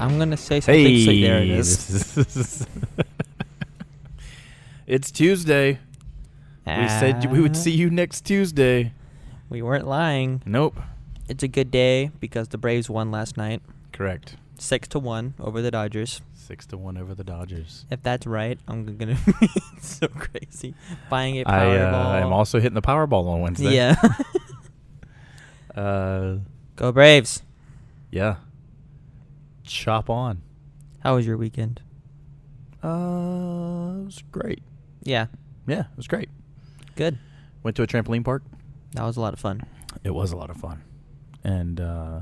I'm gonna say something. Hey, so there it is. is- it's Tuesday. We said we would see you next Tuesday. We weren't lying. Nope. It's a good day because the Braves won last night, Correct. six to one over the Dodgers. Six to one over the Dodgers. If that's right, I'm gonna be so crazy buying a I Powerball. uh, am also hitting the Powerball on Wednesday. Yeah. Uh, Go Braves. yeah. Chop on. How was your weekend? Uh, it was great. Yeah, Yeah, it was great. good. Went to a trampoline park. That was a lot of fun. It was a lot of fun, and uh,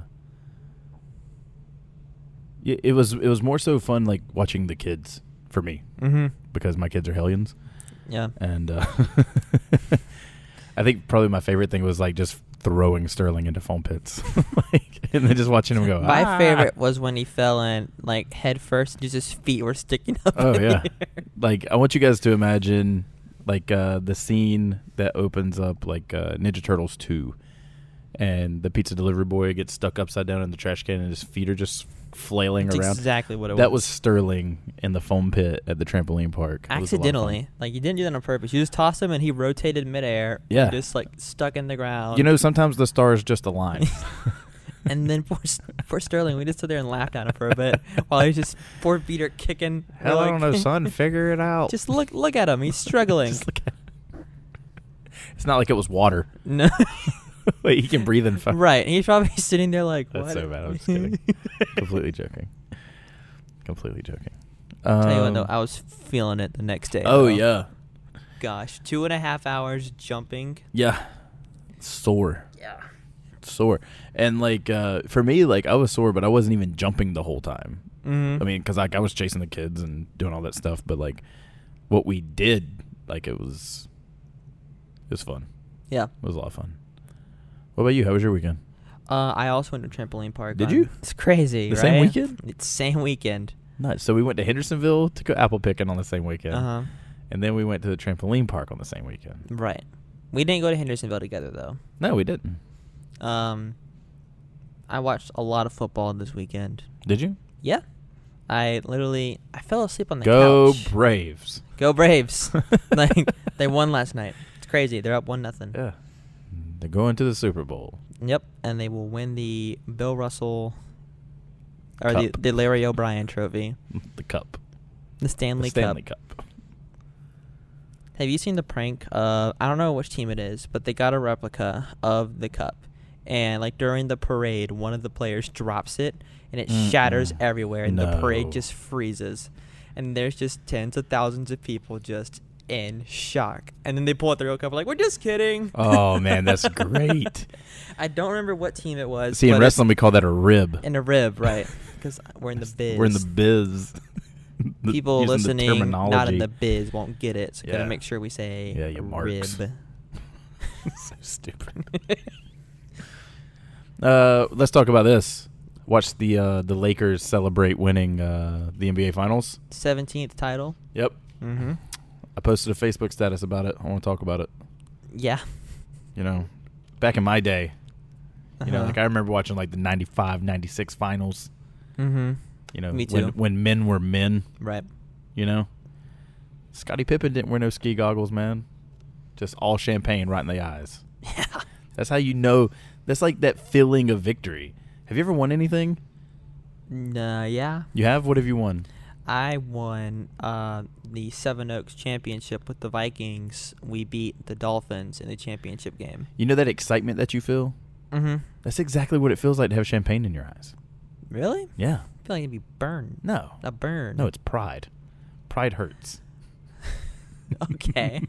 it, it was it was more so fun like watching the kids for me Mm-hmm. because my kids are hellions, Yeah. and uh, I think probably my favorite thing was like just throwing Sterling into foam pits, like, and then just watching him go. My "Ah!" favorite was when he fell in like head first, just his feet were sticking up. Oh yeah, like I want you guys to imagine like uh, the scene that opens up like uh, Ninja Turtles two, and the pizza delivery boy gets stuck upside down in the trash can and his feet are just flailing That's around. exactly what it was. that was. was Sterling in the foam pit at the trampoline park. It was a lot of fun. accidentally. Like you didn't do that on purpose. You just tossed him and he rotated midair. Yeah. just like stuck in the ground. You know, sometimes the stars just align. and then poor, S- poor Sterling, we just stood there and laughed at him for a bit while he was just four feet kicking. We're Hell, I don't know, son. Figure it out. Just look, look at him. He's struggling. Just look at- it's not like it was water. no, Wait, he can breathe in fire. right. He's probably sitting there like, That's so bad. I'm just kidding. Completely joking. Completely joking. Tell you what, though, Um, I was feeling it the next day. Oh though. yeah, Gosh, two and a half hours jumping. yeah. Sore, Yeah. sore, and like uh, for me, like I was sore, but I wasn't even jumping the whole time. Mm-hmm. I mean, because like I was chasing the kids and doing all that stuff, but like what we did, like it was, it was fun. yeah. It was a lot of fun. What about you? How was your weekend? Uh, I also went to trampoline park. Did on- you? It's crazy. The right? same weekend? It's same weekend. Nice. So we went to Hendersonville to go apple picking on the same weekend, Uh huh. and then we went to the trampoline park on the same weekend. Right. We didn't go to Hendersonville together though. No, we didn't. Um, I watched a lot of football this weekend. Did you? Yeah. I literally I fell asleep on the couch. Go couch. Braves. Go Braves! like they won last night. It's crazy. They're up one nothing. Yeah. They're going to the Super Bowl. Yep, and they will win the Bill Russell or the, Cup. the Larry O'Brien Trophy, The Cup. the Stanley, the Stanley Cup. Cup. Have you seen the prank? Uh, I don't know which team it is, but they got a replica of the cup, and like during the parade, one of the players drops it, and it shatters Mm-mm. everywhere, and the parade just freezes, and there's just tens of thousands of people just in shock, and then they pull out the real cup, like we're just kidding. Oh man, that's great. I don't remember what team it was. See, in wrestling, we call that a rib. in a rib, right? Because we're in the biz. We're in the biz. The- People listening, not in the biz, won't get it. So we gotta make sure we say Yeah, you marks. rib. so stupid. Uh, let's talk about this. Watch the uh, the Lakers celebrate winning uh, the NBA Finals. Seventeenth title. Yep. Mm-hmm. I posted a Facebook status about it. I want to talk about it. Yeah. You know, back in my day, you know, Uh-huh. like I remember watching like the 95, 96 finals. Mm-hmm. You know, Me when too. when men were men. Right. You know, Scottie Pippen didn't wear no ski goggles, man. Just all champagne right in the eyes. Yeah. That's how you know. That's like that feeling of victory. Have you ever won anything? Nah, yeah. You have. What have you won? I won uh, the Seven Oaks championship with the Vikings. We beat the Dolphins in the championship game. You know that excitement that you feel. Mm-hmm. That's exactly what it feels like to have champagne in your eyes. Really? Yeah. I feel like it'd be burned. No. A burn. No, it's pride. Pride hurts. okay.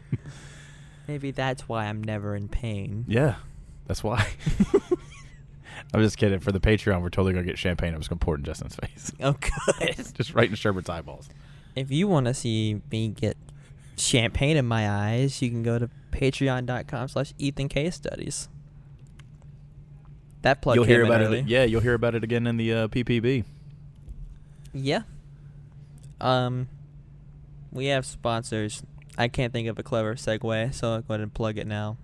Maybe that's why I'm never in pain. Yeah, that's why. I'm just kidding. For the Patreon, we're totally gonna get champagne. I'm just gonna pour it in Justin's face. Oh, good. just right in Sherbert's eyeballs. If you want to see me get champagne in my eyes, you can go to patreon.com slash Ethan Case Studies. That plug you'll hear about early. it. Yeah, you'll hear about it again in the uh, PPB. Yeah. Um, we have sponsors. I can't think of a clever segue, so I'll go ahead and plug it now.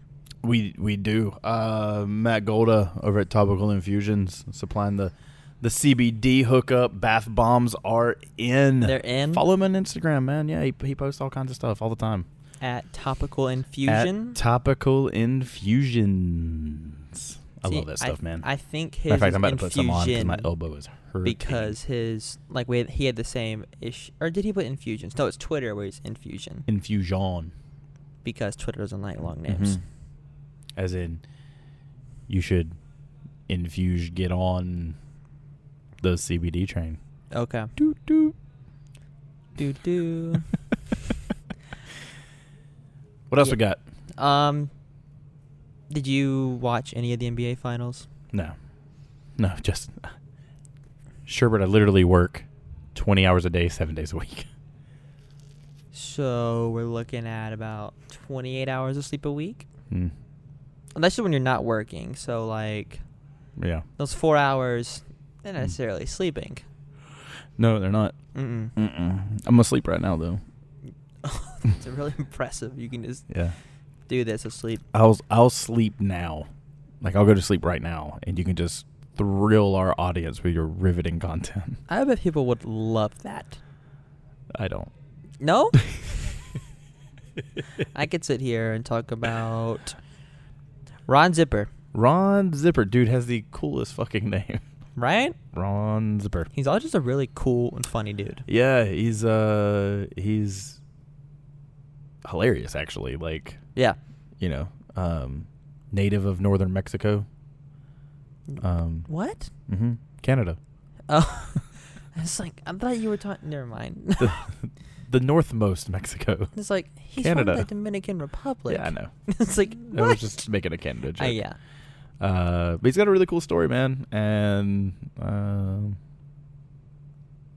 We we do. Uh, Matt Golda over at Topical Infusions supplying the The CBD hookup bath bombs are in. They're in Follow him on Instagram, man. Yeah, he, he posts all kinds of stuff all the time. at Topical Infusion. At Topical Infusions. I See, love that stuff, man. I think his Matter of fact, I'm about to put some on because infusion my elbow is hurting. because his like we had, he had the same ish or did he put infusions? No, it's Twitter where he's infusion infusion, because Twitter doesn't like long names. Mhm. As in, you should infuse get on the CBD train. Okay. Do do Do do. What else Yeah. we got? um, did you watch any of the NBA finals? No, no, just Sherbert. I literally work twenty hours a day, seven days a week. So we're looking at about 28 hours of sleep a week. Hmm. Just when you're not working. So like Yeah. those four hours, they're not Mm. necessarily sleeping. No, they're not. Mm-mm. Mm-mm. I'm asleep right now, though. it's really impressive. You can just Yeah. do this asleep. I'll I'll sleep now. Like I'll go to sleep right now, and you can just thrill our audience with your riveting content. I bet people would love that. I don't. No? I could sit here and talk about Ron Zipper, Ron Zipper, dude, has the coolest fucking name. right? Ron Zipper. He's all just a really cool and funny dude. Yeah, he's uh he's hilarious actually. Like Yeah. you know, um, native of northern Mexico. Um, What? hmm Canada, Oh, I was like, I thought you were talking. Never mind. the, northmost Mexico. it's like he's Canada. from the Dominican Republic. Yeah, I know. it's like I what? was just making a Canada joke. Uh, yeah. Uh, but he's got a really cool story, man, and um,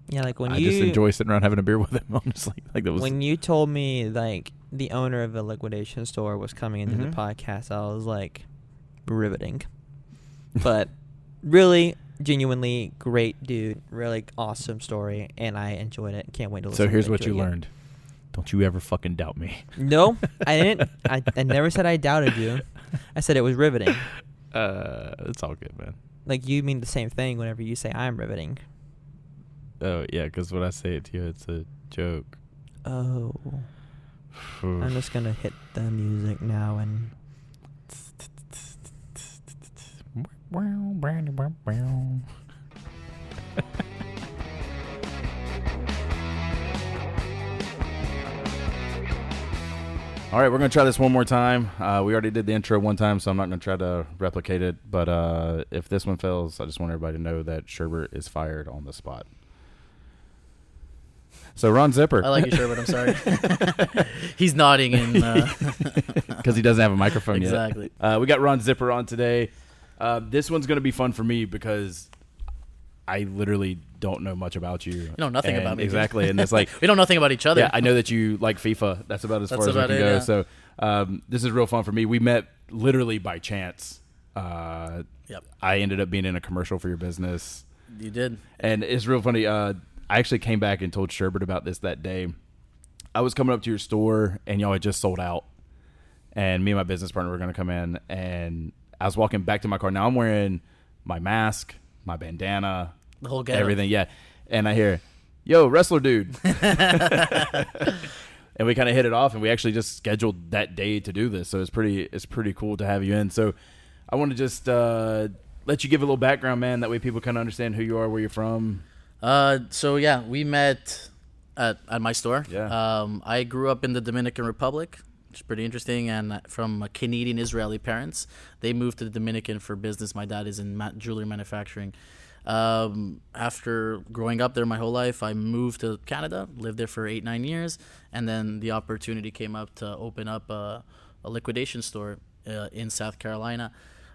Yeah, like when I you just enjoy sitting around having a beer with him. Honestly, like that was when you told me like the owner of a liquidation store was coming into Mhm. the podcast, I was like riveting. But really, genuinely great dude, really awesome story, and I enjoyed it. Can't wait to listen. so. Here's what you again. learned: don't you ever fucking doubt me. No, I didn't. I, I never said I doubted you. I said it was riveting. Uh, it's all good, man. Like you mean the same thing whenever you say I'm riveting. Oh yeah, because when I say it to you, it's a joke. Oh, I'm just gonna hit the music now and All right, we're gonna try this one more time. Uh, we already did the intro one time, so I'm not gonna try to replicate it. But uh, if this one fails, I just want everybody to know that Sherbert is fired on the spot. So Ron Zipper, I like you, Sherbert. I'm sorry. He's nodding in. Uh, because he doesn't have a microphone yet. exactly. Uh, we got Ron Zipper on today. Uh, this one's gonna be fun for me because I literally don't know much about you. You know nothing And- about me, exactly, and it's like We don't know nothing about each other. Yeah, I know that you like FIFA. That's about as That's far as we about can it, go. yeah. So um, this is real fun for me. We met literally by chance. Uh, Yep. I ended up being in a commercial for your business, You did. and it's real funny. Uh, I actually came back and told Sherbert about this that day. I was coming up to your store, and y'all had just sold out, and me and my business partner were going to come in, and I was walking back to my car. Now I'm wearing my mask, my bandana, The whole getup. everything. Yeah, and I hear, "Yo, wrestler dude." and we kind of hit it off and we actually just scheduled that day to do this so it's pretty it's pretty cool to have you in so i want to just uh, let you give a little background man that way people kind of understand who you are where you're from Uh, so yeah, we met at, at my store. Yeah. Um, I grew up in the Dominican Republic, is pretty interesting, and from Canadian Israeli parents. They moved to the Dominican for business. My dad is in ma- jewelry manufacturing. Um, after growing up there my whole life, I moved to Canada, lived there for eight nine years, and then the opportunity came up to open up a, a liquidation store uh, in South Carolina.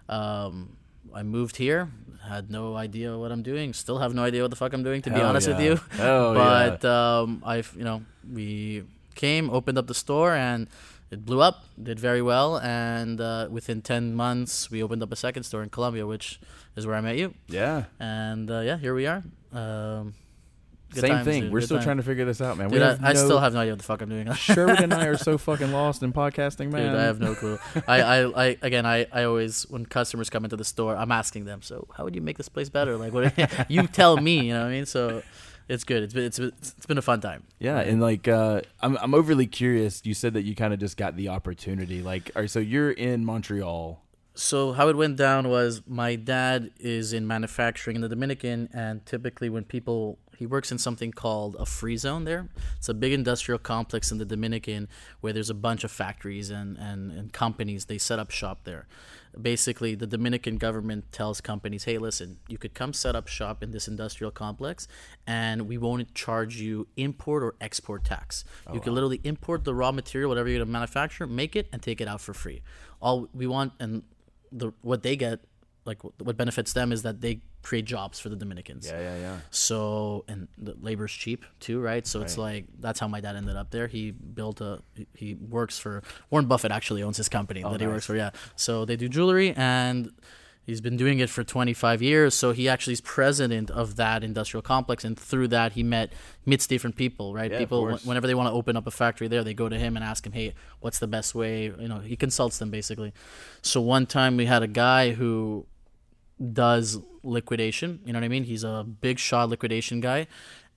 Um, I moved here, had no idea what I'm doing, still have no idea what the fuck I'm doing, to be Hell honest with you. Hell but um, I've you know we came, opened up the store, and it blew up, did very well, and uh, within ten months we opened up a second store in Columbia, which is where I met you, yeah and uh, yeah, here we are. Um, Same times, thing. dude. We're Good still time. trying to figure this out, man. Dude, we I no, still have no idea what the fuck I'm doing. Sherwood and I are so fucking lost in podcasting, man. Dude, I have no clue. I, I, I, again, I, I always when customers come into the store, I'm asking them, so how would you make this place better? Like, what you tell me, you know what I mean? So, it's good. It's been, it's been- it's been a fun time. Yeah, and like uh, I'm I'm overly curious. You said that you kind of just got the opportunity. Like, all right, so you're in Montreal. So how it went down was my dad is in manufacturing in the Dominican, and typically when people he works in something called a free zone there. It's a big industrial complex in the Dominican where there's a bunch of factories and, and, and companies. They set up shop there. Basically, the Dominican government tells companies, hey, listen, you could come set up shop in this industrial complex and we won't charge you import or export tax. Oh, you can literally import the raw material, whatever you're going to manufacture, make it, and take it out for free. All we want, and the what they get, like what benefits them is that they create jobs for the Dominicans. yeah, yeah. Yeah. So and the labor's cheap too, right? So it's like that's how my dad ended up there. He built a he- works for Warren Buffett actually owns his company oh, that he works for. Yeah. So they do jewelry and he's been doing it for 25 years. So he actually is president of that industrial complex and through that he met meets different people, right? Yeah, people wh- whenever they want to open up a factory there, they go to him and ask him, "Hey, what's the best way?" You know, he consults them basically. So one time we had a guy who does liquidation. You know what I mean? He's a big shot liquidation guy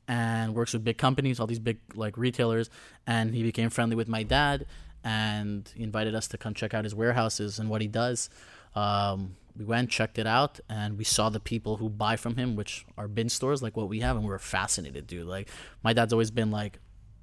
and works with big companies, all these big like retailers. And he became friendly with my dad and he invited us to come check out his warehouses and what he does. Um, we went, checked it out, and we saw the people who buy from him, which are bin stores like what we have, and we were fascinated, dude. Like my dad's always been like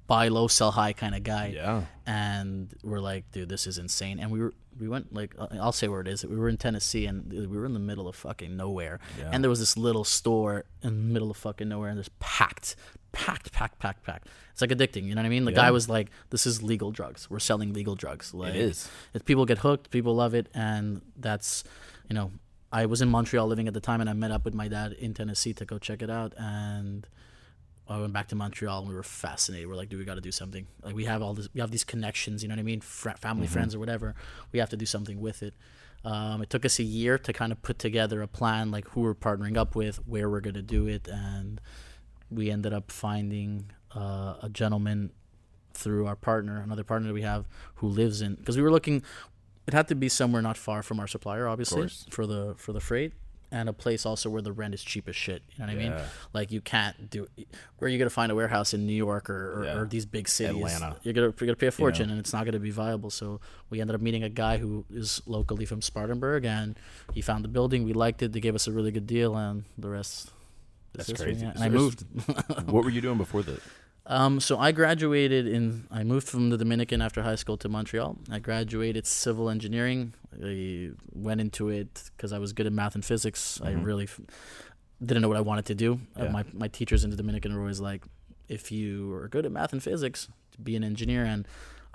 buy low, sell high kind of guy Yeah. and we're like, dude, this is insane. And we were we went like I'll say where it is. We were in Tennessee, and we were in the middle of fucking nowhere. Yeah. And there was this little store in the middle of fucking nowhere, and there's packed, packed, packed, packed, packed. It's like addicting. You know what I mean? The Yeah. guy was like, "This is legal drugs. We're selling legal drugs." Like, is. If people get hooked, people love it, and that's, you know, I was in Montreal living at the time, and I met up with my dad in Tennessee to go check it out, and I went back to Montreal and we were fascinated. We're like, dude, we got to do something. Like we have all this, we have these connections. You know what I mean? Fr- family, friends, or whatever. We have to do something with it. Um, it took us a year to kind of put together a plan, like who we're partnering up with, where we're gonna do it, and we ended up finding uh, a gentleman through our partner, another partner that we have, who lives in. Because we were looking, it had to be somewhere not far from our supplier, obviously, for the for the freight, and a place also where the rent is cheap as shit. You know what I mean? Yeah. Like you can't do. Where are you gonna find a warehouse in New York or, or, Yeah. or these big cities? Atlanta. You're gonna you're gonna pay a fortune, and it's not gonna be viable. So we ended up meeting a guy who is locally from Spartanburg, and he found the building. We liked it. They gave us a really good deal, and the rest. That's crazy. yeah. And So I moved. what were you doing before that? Um, so I graduated in. I moved from the Dominican after high school to Montreal. I graduated civil engineering. I went into it because I was good at math and physics. I Mhm. really f- didn't know what I wanted to do. Uh, my my teachers in the Dominican were always like, "If you are good at math and physics, to be an engineer." And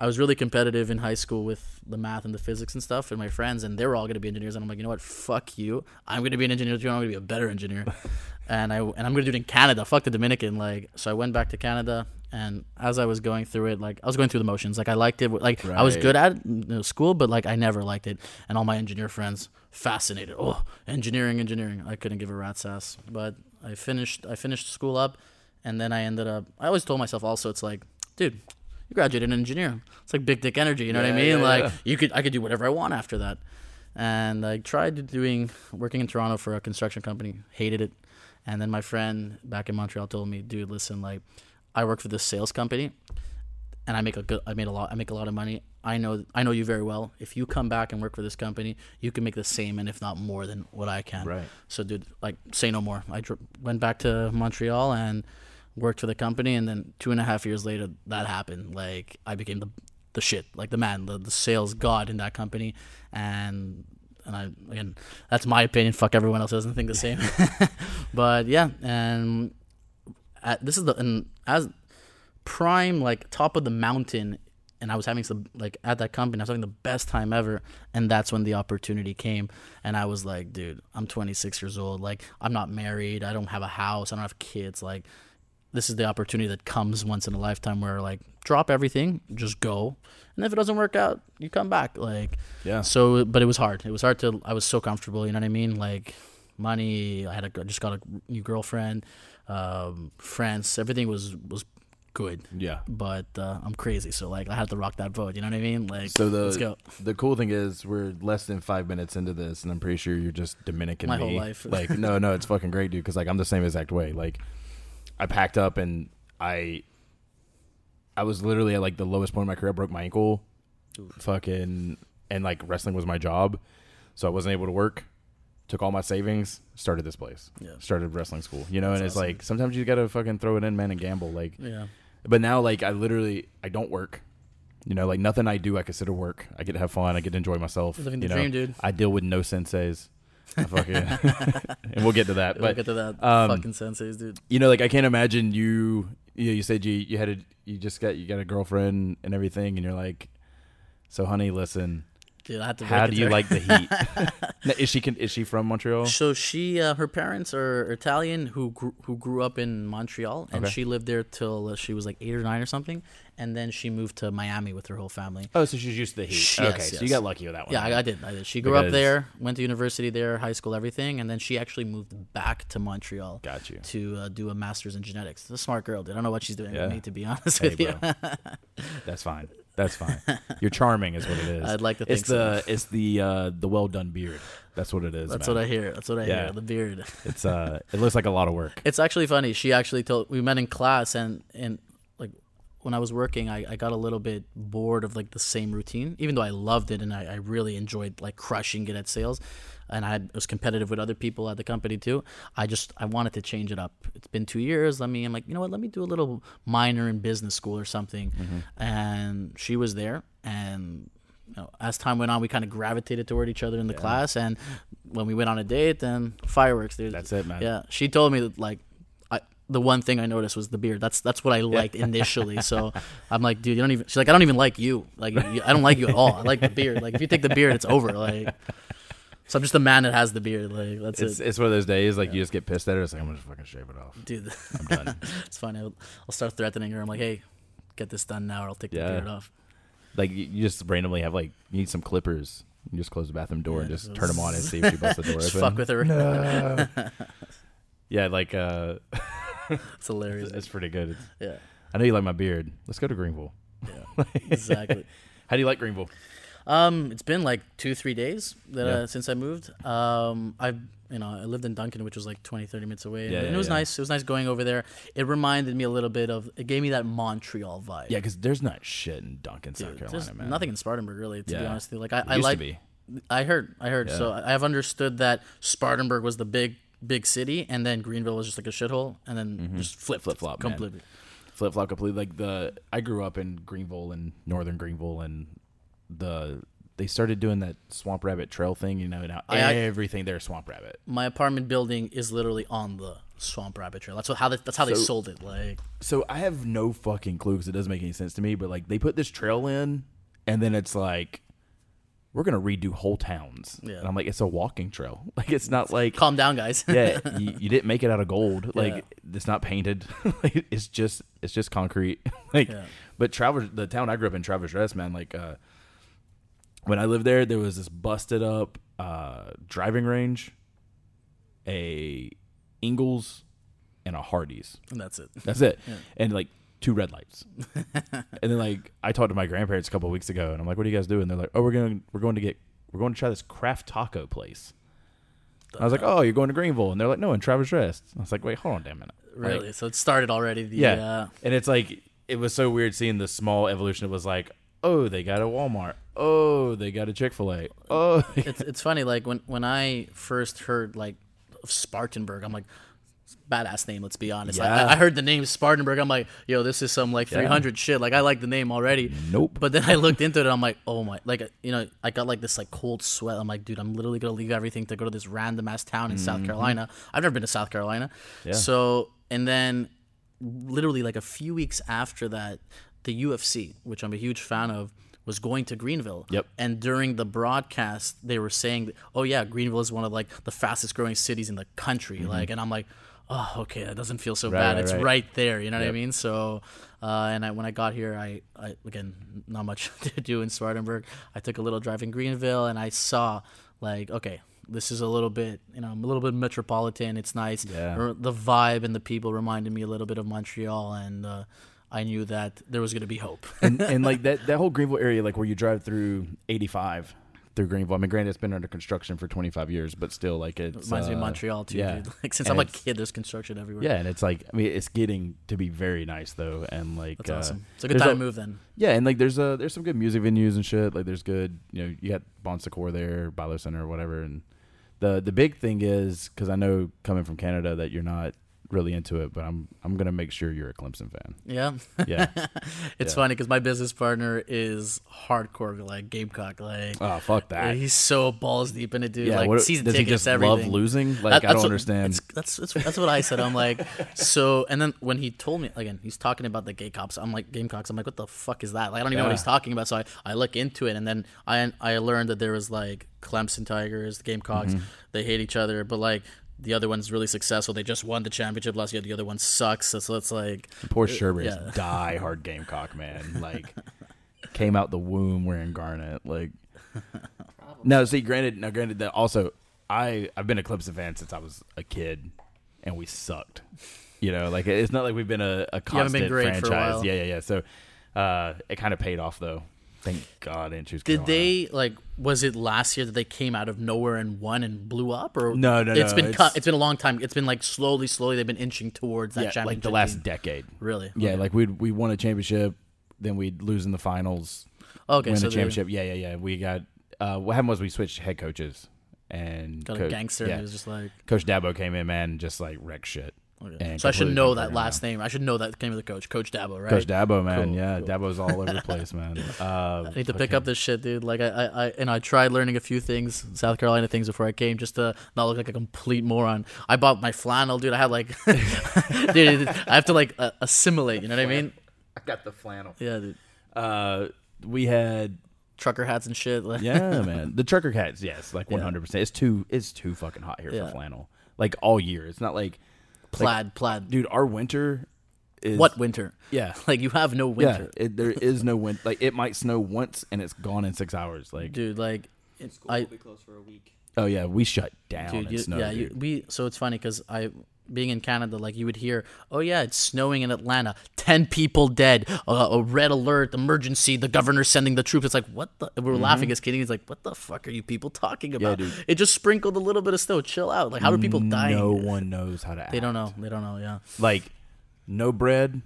I was really competitive in high school with the math and the physics and stuff, and my friends, and they were all going to be engineers. And I'm like, you know what? Fuck you. I'm going to be an engineer too. I'm going to be a better engineer. and I and I'm going to do it in Canada. Fuck the Dominican. Like, so I went back to Canada, and as I was going through it, like I was going through the motions. Like I liked it. Like I was good at you know, school, but like I never liked it. And all my engineer friends fascinated. Oh, engineering, engineering. I couldn't give a rat's ass. But I finished. I finished school up, and then I ended up. I always told myself also, it's like, dude, you graduated in engineering. It's like big dick energy. You know what I mean? yeah, like yeah. you could. I could do whatever I want after that. And I tried doing working in Toronto for a construction company. Hated it. And then my friend back in Montreal told me, dude, listen, like I work for this sales company and I make a good I made a lot I make a lot of money. I know I know you very well. If you come back and work for this company, you can make the same and if not more than what I can. Right. So dude, like say no more. I dr- went back to Montreal and worked for the company and then two and a half years later that happened. Like I became the the shit, like the man, the, the sales god in that company and and I again that's my opinion. Fuck everyone else doesn't think the same. but yeah, and at, this is the and as prime like top of the mountain and I was having some like at that company I was having the best time ever and that's when the opportunity came and I was like dude I'm 26 years old like I'm not married I don't have a house I don't have kids like this is the opportunity that comes once in a lifetime where like drop everything just go and if it doesn't work out you come back like Yeah. so but it was hard it was hard to I was so comfortable you know what I mean like money. I had a I just got a new girlfriend, um, friends. Everything was was good, Yeah. but uh, I'm crazy, so like I had to rock that boat. You know what I mean? Like, So the let's go. the cool thing is we're less than five minutes into this, and I'm pretty sure you're just Dominican My me. whole life. like, no, no, it's fucking great, dude. Because like I'm the same exact way. Like, I packed up and I, I was literally at like the lowest point of my career. I broke my ankle, fucking, and like wrestling was my job, so I wasn't able to work. Took all my savings, started this place, Yeah. started wrestling school. You know, That's and it's awesome. like sometimes you gotta fucking throw it in, man, and gamble. Like, Yeah, but now, like, I literally, I don't work. You know, like nothing I do, I consider work. I get to have fun. I get to enjoy myself. Living the you know? dream, dude. I deal with no senseis. And we'll get to that. we'll But get to that um, fucking senseis, dude. you know, like I can't imagine you. You, you said you you had a you just got you got a girlfriend and everything, and you're like, so honey, listen, Dude, I had to. how do you like the heat? Is she can, is she from Montreal? So she, uh, her parents are Italian who grew, who grew up in Montreal, and Okay. she lived there till uh, she was like eight or nine or something, and then she moved to Miami with her whole family. Oh, so she's used to the heat. Yes, okay, so you got lucky with that one. Yeah, I, I did. I did. She grew up there, went to university there, high school, everything, and then she actually moved back to Montreal. Got you. To uh, do a master's in genetics. A smart girl, dude. I don't know what she's doing Yeah. with me, to be honest Hey, with you. That's fine. That's fine. You're charming, is what it is. I'd like to It's think so. the it's the uh, the well done beard. That's what it is. That's man. what I hear. That's what I Yeah. hear. The beard. It's uh, it looks like a lot of work. It's actually funny. She actually told we met in class and and when I was working, I, I got a little bit bored of like the same routine, even though I loved it and I, I really enjoyed like crushing it at sales, and I had, was competitive with other people at the company too. I just I wanted to change it up. It's been two years. Let me I'm like you know what? Let me do a little minor in business school or something. Mm-hmm. And she was there and. You know, as time went on, we kind of gravitated toward each other in the class, and when we went on a date, then fireworks. Dude. That's it, man. Yeah, she told me that like the one thing I noticed was the beard. That's that's what I liked initially. So I'm like, dude, you don't even. She's like, I don't even like you. Like, you, I don't like you at all. I like the beard. Like, if you take the beard, it's over. Like, so I'm just a man that has the beard. Like, that's It's it, it's one of those days like you just get pissed at her. It's like I'm gonna just fucking shave it off. dude. I'm done. it's fine. I'll, I'll start threatening her. I'm like, hey, get this done now, or I'll take Yeah. the beard off. like you, you just randomly have like you need some clippers. You just close the bathroom door and just just- turn them on and see if she busts the door Just open. fuck with her. No. yeah, like uh, It's hilarious. it's, it's pretty good. It's, yeah, I know you like my beard. Let's go to Greenville. yeah, exactly. How do you like Greenville? Um, it's been like two, three days that Yeah. uh, since I moved. Um, I've you know I lived in Duncan, which was like 20, 30 minutes away, Yeah, and yeah, it was nice. It was nice going over there. It reminded me a little bit of. It gave me that Montreal vibe. Yeah, because there's not shit in Duncan, Dude, South Carolina, man. nothing in Spartanburg really. To be honest, with you. like I, It I used like. to be. I heard, I heard. So I have understood that Spartanburg was the big, big city, and then Greenville is just like a shithole, and then mm-hmm. just flip, Flip flop, completely. flip flop completely. Like the I grew up in Greenville and northern Greenville, and the they started doing that Swamp Rabbit Trail thing. You know, now I- everything there is Swamp Rabbit. My apartment building is literally on the Swamp Rabbit Trail. That's what how they, that's how they sold it. Like So I have no fucking clue because it doesn't make any sense to me. But like they put this trail in, and then it's like we're gonna redo whole towns. Yeah. And I'm like, it's a walking trail. Like it's not like calm down, guys. yeah, you, you didn't make it out of gold. Like Yeah. it's not painted. like, it's just it's just concrete. like, Yeah. but Travers, the town I grew up in, Travelers Rest, man. Like, uh, when I lived there, there was this busted up uh, driving range, a Ingles, and a Hardee's. and that's it. That's it. And like two red lights. and then like I talked to my grandparents a couple of weeks ago, and I'm like, "What are you guys doing?" They're like, "Oh, we're going we're going to get we're going to try this craft taco place." I was like, "Oh, you're going to Greenville?" And they're like, "No, in Travelers Rest." I was like, "Wait, hold on, damn minute." Like, Really? so it started already. The, yeah. Uh, And it's like it was so weird seeing the small evolution. It was like, "Oh, they got a Walmart. Oh, they got a Chick Fil A. Oh, it's it's funny. Like when when I first heard like of Spartanburg, I'm like. Badass name, let's be honest. Yeah. I, I heard the name Spartanburg. I'm like, yo, this is some like 300 shit. Like, I like the name already. Nope. But then I looked into it. I'm like, oh my, like, you know, I got like this like cold sweat. I'm like, dude, I'm literally gonna leave everything to go to this random ass town in South Carolina. I've never been to South Carolina. Mm-hmm. Yeah. So, and then literally like a few weeks after that, the UFC, which I'm a huge fan of, was going to Greenville. Yep. And during the broadcast, they were saying, "Oh yeah, Greenville is one of like the fastest growing cities in the country." Like, and I'm like, "Oh, okay, that doesn't feel so. Right, bad. right, it's right. right. there." You know what I mean? So, uh, and I, when I got here, I, I again not much to do in Spartanburg. I took a little drive in Greenville, and I saw like, okay, this is a little bit, you know, a little bit metropolitan. It's nice. Yeah. The vibe and the people reminded me a little bit of Montreal, and uh, I knew that there was going to be hope. and, and like that that whole Greenville area, like where you drive through 85 through Greenville. I mean, granted, it's been under construction for 25 years, but still, like it reminds me of uh, Montreal too, yeah. dude. Like since And I'm a kid, there's construction everywhere. Yeah, and it's like I mean, it's getting to be very nice though, and like that's uh, awesome. It's a good time a- to move then. Yeah, and like there's a there's some good music venues and shit. Like there's good, you know, you got Bon Secours there, Bi-Lo Center, or whatever. And the the big thing is because I know coming from Canada that you're not really into it, but I'm I'm gonna make sure you're a Clemson fan. Yeah, Yeah. it's Yeah. funny because my business partner is hardcore like Gamecock. Like oh fuck that. he's so balls deep in it, dude. yeah. like what, season does he tickets, just everything. love losing? That- Like I don't what- understand. it's- That's, that's that's what I said. I'm like, so, and then when he told me again, he's talking about the gay cops. I'm like, Gamecocks. I'm like, what the fuck is that? Like, I don't even know what he's talking about. So I, I look into it, and then I I learned that there was like Clemson Tigers, the Gamecocks. Mm-hmm. They hate each other, but like. The other one's really successful. They just won the championship last year. The other one sucks. So, so it's like, Poor Sherbert yeah. is die hard Gamecock man. Like came out the womb wearing garnet. Like no, see, granted, now granted that also I I've been a Clemson fan since I was a kid, and we sucked. You know, like it's not like we've been a, a constant been great franchise. for a while. Yeah, yeah, yeah. So uh, it kind of paid off though. Thank God, and choose. Did they like? Was it last year that they came out of nowhere and won and blew up, or No, no, It's no, been it's- cut. It's been a long time. It's been like slowly, slowly. They've been inching towards that Yeah, championship. like the last team. decade. Really? Yeah, Okay. like we we won a championship, then we'd lose in the finals. okay. win So a championship. Yeah, yeah, yeah. We got uh, what happened was we switched head coaches, and got a gangster. Yeah, And it was just like. Coach Dabo came in, man, just like wrecked shit. Okay. So I should know that last around. name. I should know that name of the coach, Coach Dabo, right? Coach Dabo, man, Cool, yeah, cool. Dabo's all over the place, man. Uh, I need to pick up this shit, dude. Like I, I, I, and I tried learning a few things, South Carolina things before I came, just to not look like a complete moron. I bought my flannel, dude. I had like, dude, I have to like uh, assimilate. You know what I mean? I got the flannel. Yeah, dude. Uh, we had Trucker hats and shit. Yeah, man. The trucker hats, yes, like one hundred percent. It's too it's too fucking hot here Yeah. for flannel. Like all year. It's not like, plaid, plaid. dude. Our winter is What winter? Yeah, Like you have no winter, yeah. It, there is no wind. Like it might snow once and it's gone in six hours. Like dude. Like it- School I, will be closed for a week. oh yeah, we shut down dude, and you, snow. yeah, you, we. So it's funny because I, being in Canada, like you would hear, oh yeah, it's snowing in Atlanta, ten people dead, uh, a red alert, emergency, the governor's sending the troops. It's like what the? We're laughing as kidding. He's like, what the fuck are you people talking about? dude. It just sprinkled a little bit of snow. Chill out. Like how are people dying? No one knows how to act. They don't know. They don't know. Yeah, Like no bread,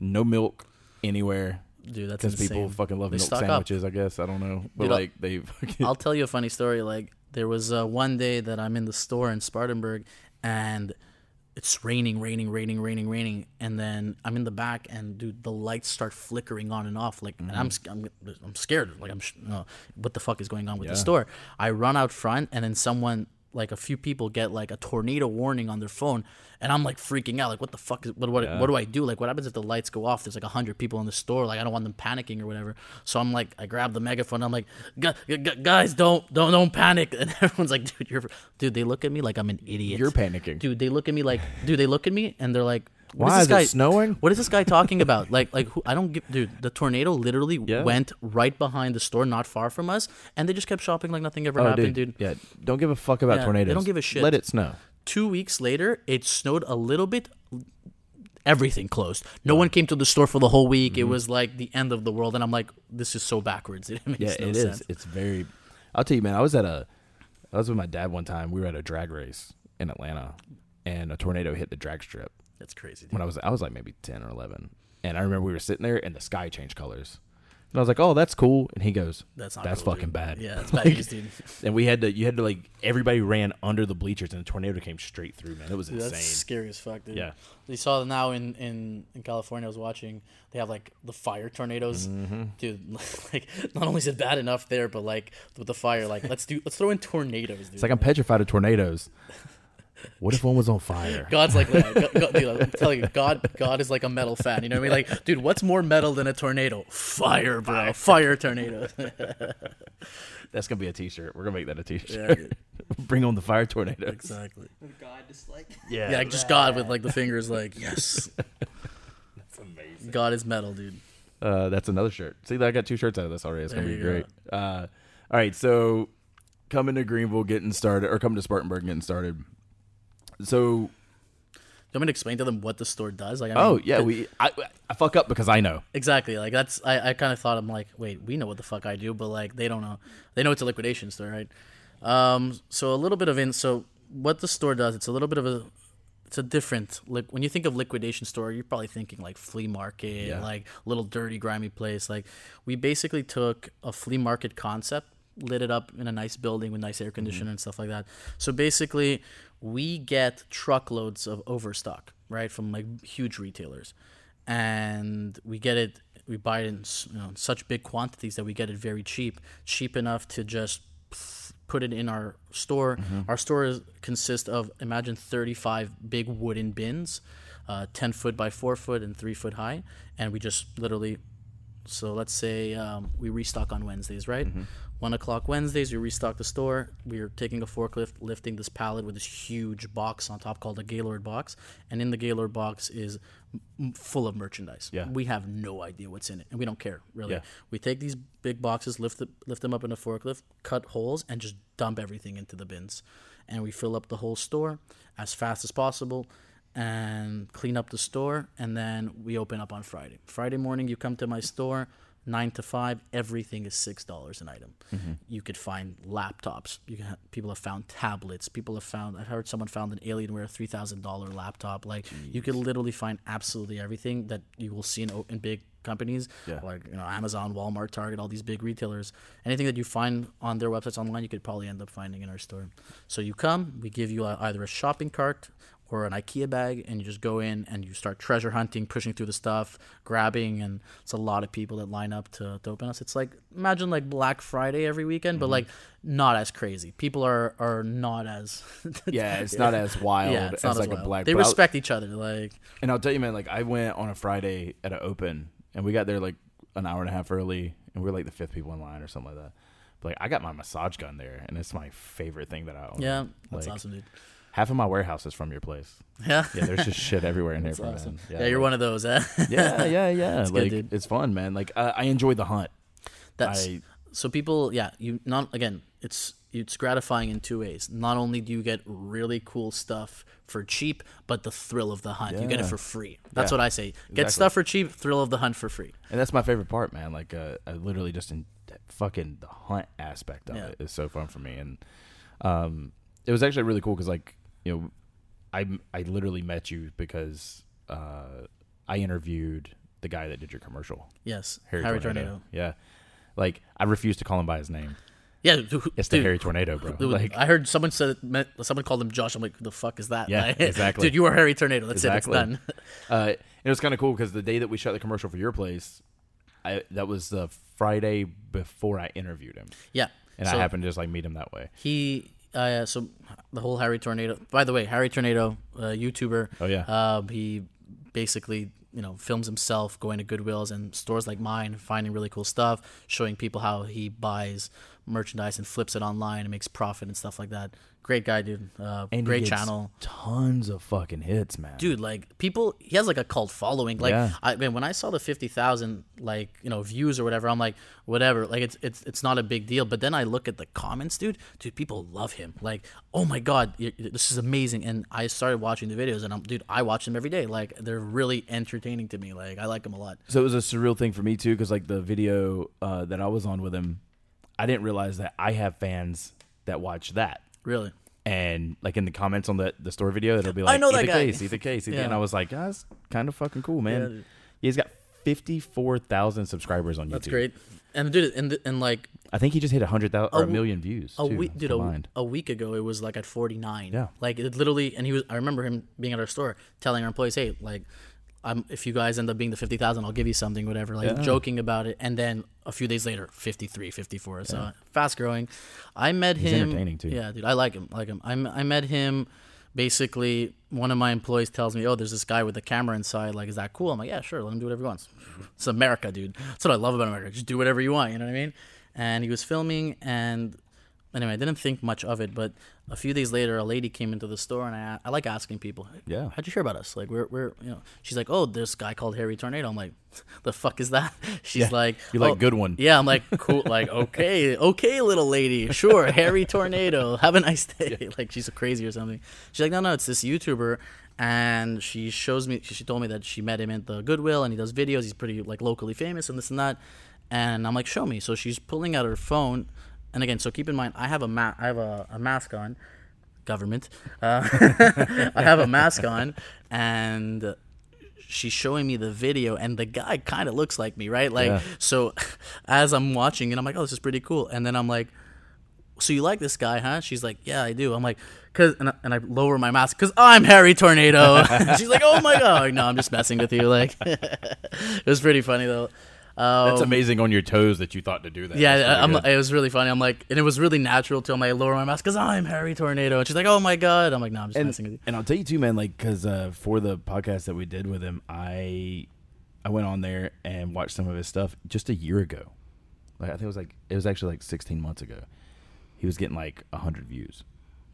no milk anywhere. dude, that's Because people fucking love They milk stock up. sandwiches, I guess. I don't know, but Dude, like they. Fucking, I'll tell you a funny story. Like there was uh, one day that I'm in the store in Spartanburg, and it's raining, raining, raining, raining, raining, and then I'm in the back, and dude, the lights start flickering on and off. Like, and I'm, I'm, I'm scared. Like, I'm, sh- uh, what the fuck is going on with the store? I run out front, and then someone. Like a few people get like a tornado warning on their phone, and I'm like freaking out. Like, what the fuck? Is, what what, Yeah. what do I do? Like, what happens if the lights go off? There's like a hundred people in the store. Like, I don't want them panicking or whatever. So I'm like, I grab the megaphone. I'm like, "Gu- gu- gu- guys, don't don't don't panic. And everyone's like, dude, you're dude. They look at me like I'm an idiot. You're panicking. dude. They look at me like, dude. They look at me and they're like, what Why is is this guy it snowing? What is this guy talking about? like like who, I don't give, dude. The tornado literally Yeah. went right behind the store, not far from us, and they just kept shopping like nothing ever oh, happened, dude. dude. Yeah, don't give a fuck about Yeah, they tornadoes. don't give a shit. Let it snow. Two weeks later, it snowed a little bit. Everything closed. No one came to the store for the whole week. Mm-hmm. It was like the end of the world, and I'm like, this is so backwards. It makes Yeah, no it is. sense. It's very. I'll tell you, man. I was at a. I was with my dad one time. We were at a drag race in Atlanta, and a tornado hit the drag strip. That's crazy. dude. when I was I was like maybe ten or eleven, and I remember we were sitting there and the sky changed colors, and I was like, "Oh, that's cool," and he goes, That's not that's cool, fucking dude. bad." Yeah, it's bad news, dude. And we had to you had to like everybody ran under the bleachers and the tornado came straight through. Man, it was Dude, insane. that's scary as fuck, dude. Yeah. You saw now in, in, in California, I was watching, they have like the fire tornadoes. Mm-hmm. Dude, like, not only is it bad enough there, but like with the fire, like, let's do, let's throw in tornadoes, dude. It's like I'm petrified of tornadoes. What if one was on fire? God's like, God, God- dude, I'm telling you, God, God is like a metal fan. You know what I mean? Like, dude, what's more metal than a tornado? Fire, bro. Fire tornado. That's gonna be a T-shirt. We're gonna make that a T-shirt. yeah, Bring on the fire tornado. exactly. God just like Yeah, Yeah, just God with like the fingers, like, yes. that's amazing. God is metal, dude. Uh, that's another shirt. See, I got two shirts out of this already. It's gonna There be you great. Uh, all right, so coming to Greenville, getting started, or coming to Spartanburg, getting started. So, Do you want me to explain to them what the store does? Like, I oh yeah, we I, I fuck up because I know. exactly like that's. I, I kind of thought I'm like, wait, we know what the fuck I do, but like they don't know. They know it's a liquidation store, right? Um, so a little bit of in. So what the store does, it's a little bit of a. It's a different. Like when you think of liquidation store, you're probably thinking like flea market, Yeah. like little dirty, grimy place. Like we basically took a flea market concept, lit it up in a nice building with nice air conditioner and stuff like that. So basically, we get truckloads of overstock, right, from like huge retailers, and we get it. We buy it in you know, such big quantities that we get it very cheap, cheap enough to just put it in our store. Our store is, consists of imagine 35 big wooden bins, uh, 10 foot by 4 foot and 3 foot high, and we just literally. So let's say um, we restock on Wednesdays, right? One o'clock Wednesdays, we restock the store. We're taking a forklift, lifting this pallet with this huge box on top called a Gaylord box, and in the Gaylord box is m- full of merchandise. Yeah. we have no idea what's in it, and we don't care really. Yeah. We take these big boxes, lift it, lift them up in a forklift, cut holes, and just dump everything into the bins. And we fill up the whole store as fast as possible and clean up the store. And then we open up on Friday. Friday morning, you come to my store. Nine to five, everything is six dollars an item. Mm-hmm. You could find laptops. You can ha- people have found tablets. People have found. I heard someone found an Alienware three thousand dollar laptop. Like you could literally find absolutely everything that you will see in, in big companies Yeah. like you know Amazon, Walmart, Target, all these big retailers. Anything that you find on their websites online, you could probably end up finding in our store. So you come, we give you a, either a shopping cart or an IKEA bag, and you just go in and you start treasure hunting, pushing through the stuff, grabbing, and it's a lot of people that line up to, to open us. It's like imagine like Black Friday every weekend, but mm-hmm. like not as crazy. People are are not as Yeah, it's not as wild yeah, it's as not like as wild. a black. They but I'll- respect each other, like And I'll tell you, man, like I went on a Friday at an open, and we got there like an hour and a half early, and we are like the fifth people in line or something like that. But like I got my massage gun there, and it's my favorite thing that I own. yeah, that's Like, awesome, dude. Half of my warehouse is from your place. Yeah, Yeah, there's just shit everywhere in here awesome. man. Yeah, you're like- one of those, eh? Yeah, yeah, yeah. That's good, dude. it's fun, man. Like I, I enjoy the hunt. That's I, so people yeah you not again it's it's gratifying in two ways not only do you get really cool stuff for cheap but the thrill of the hunt you get it for free that's Yeah, what i say get exactly. stuff for cheap thrill of the hunt for free and that's my favorite part, man. Like uh, I literally just in fucking the hunt aspect of Yeah. it is so fun for me, and um, it was actually really cool because like you know, I I literally met you because uh, I interviewed the guy that did your commercial, yes Harry, harry, Tornado. tornado. Yeah, like I refuse to call him by his name. yeah dude, It's the dude, Harry Tornado, bro. dude, Like i heard someone said it meant, someone called him josh i'm like who the fuck is that Yeah, Like, exactly. dude you are harry tornado that's Exactly. it it's done Uh, it was kind of cool because the day that we shot the commercial for your place, I that was the Friday before I interviewed him, yeah and So- I happened to just like meet him that way. He uh, so the whole Harry Tornado. By the way, Harry Tornado, uh, YouTuber. Oh, yeah. Uh, he basically you know films himself going to Goodwills and stores like mine, finding really cool stuff, showing people how he buys merchandise and flips it online and makes profit and stuff like that. Great guy, dude. Uh, And great channel. tons of fucking hits, man. Dude, like people, he has like a cult following. Like, Yeah. I man, when I saw the fifty thousand, like you know, views or whatever, I'm like, whatever. Like, it's it's it's not a big deal. But then I look at the comments, dude. Dude, people love him. Like, oh my god, this is amazing. And I started watching the videos, and I'm, dude, I watch them every day. Like, they're really entertaining to me. Like, I like them a lot. So it was a surreal thing for me too, because like the video uh, that I was on with him, I didn't realize that I have fans that watch that. Really. And like in the comments on the the store video, it'll be like, I know that the guy." case, eat the case." eat the-" Yeah. And I was like, "Yeah, "That's kind of fucking cool, man." dude. He's got fifty four thousand subscribers on YouTube. That's great. And dude, and and like I think he just hit a hundred thousand or A w- million views. a too, week, dude, a, combined. a week ago it was like at 49. Yeah. Like it literally, and he was. I remember him being at our store telling our employees, "Hey, like, I'm if you guys end up being the 50,000, I'll give you something, whatever." Like Yeah. joking about it, and then a few days later, 53, 54. So fast growing. I met He's him. entertaining, too. Yeah, dude, I like him. I like him. I I met him. Basically, one of my employees tells me, "Oh, there's this guy with a camera inside. Like, is that cool?" I'm like, "Yeah, sure. Let him do whatever he wants. It's America, dude. That's what I love about America. Just do whatever you want. You know what I mean?" And he was filming, and anyway, I didn't think much of it, but a few days later, a lady came into the store, and I, I like asking people, Yeah. how'd you hear about us? Like, we're, we're, you know, she's like, oh, this guy called Harry Tornado. I'm like, the fuck is that? She's Yeah. like, like, "Oh, good one. Yeah, I'm like, cool, like, okay, okay, little lady, sure, Harry Tornado, have a nice day. Like, she's crazy or something. She's like, no, no, it's this YouTuber, and she shows me, she told me that she met him at the Goodwill, and he does videos. He's pretty like locally famous and this and that. And I'm like, show me. So she's pulling out her phone, and again, so keep in mind, I have a ma- I have a, a mask on, government. Uh, I have a mask on, and she's showing me the video, and the guy kind of looks like me, right? Like, Yeah. so as I'm watching it, I'm like, oh, this is pretty cool. And then I'm like, so you like this guy, huh? She's like, yeah, I do. I'm like, cause, and I, and I lower my mask because I'm Harry Tornado. She's like, oh my god, no, I'm just messing with you. Like, it was pretty funny though. Um, That's amazing on your toes that you thought to do that. yeah, That's I'm, it was really funny. I'm like, and it was really natural to. I'm like, lower my mask because I'm Harry Tornado, and she's like, oh my god. I'm like, no, I'm just messing with you. and I'll tell you too, man. Like, cause uh, for the podcast that we did with him, I I went on there and watched some of his stuff just a year ago. Like, I think it was like it was actually like 16 months ago. He was getting like 100 views.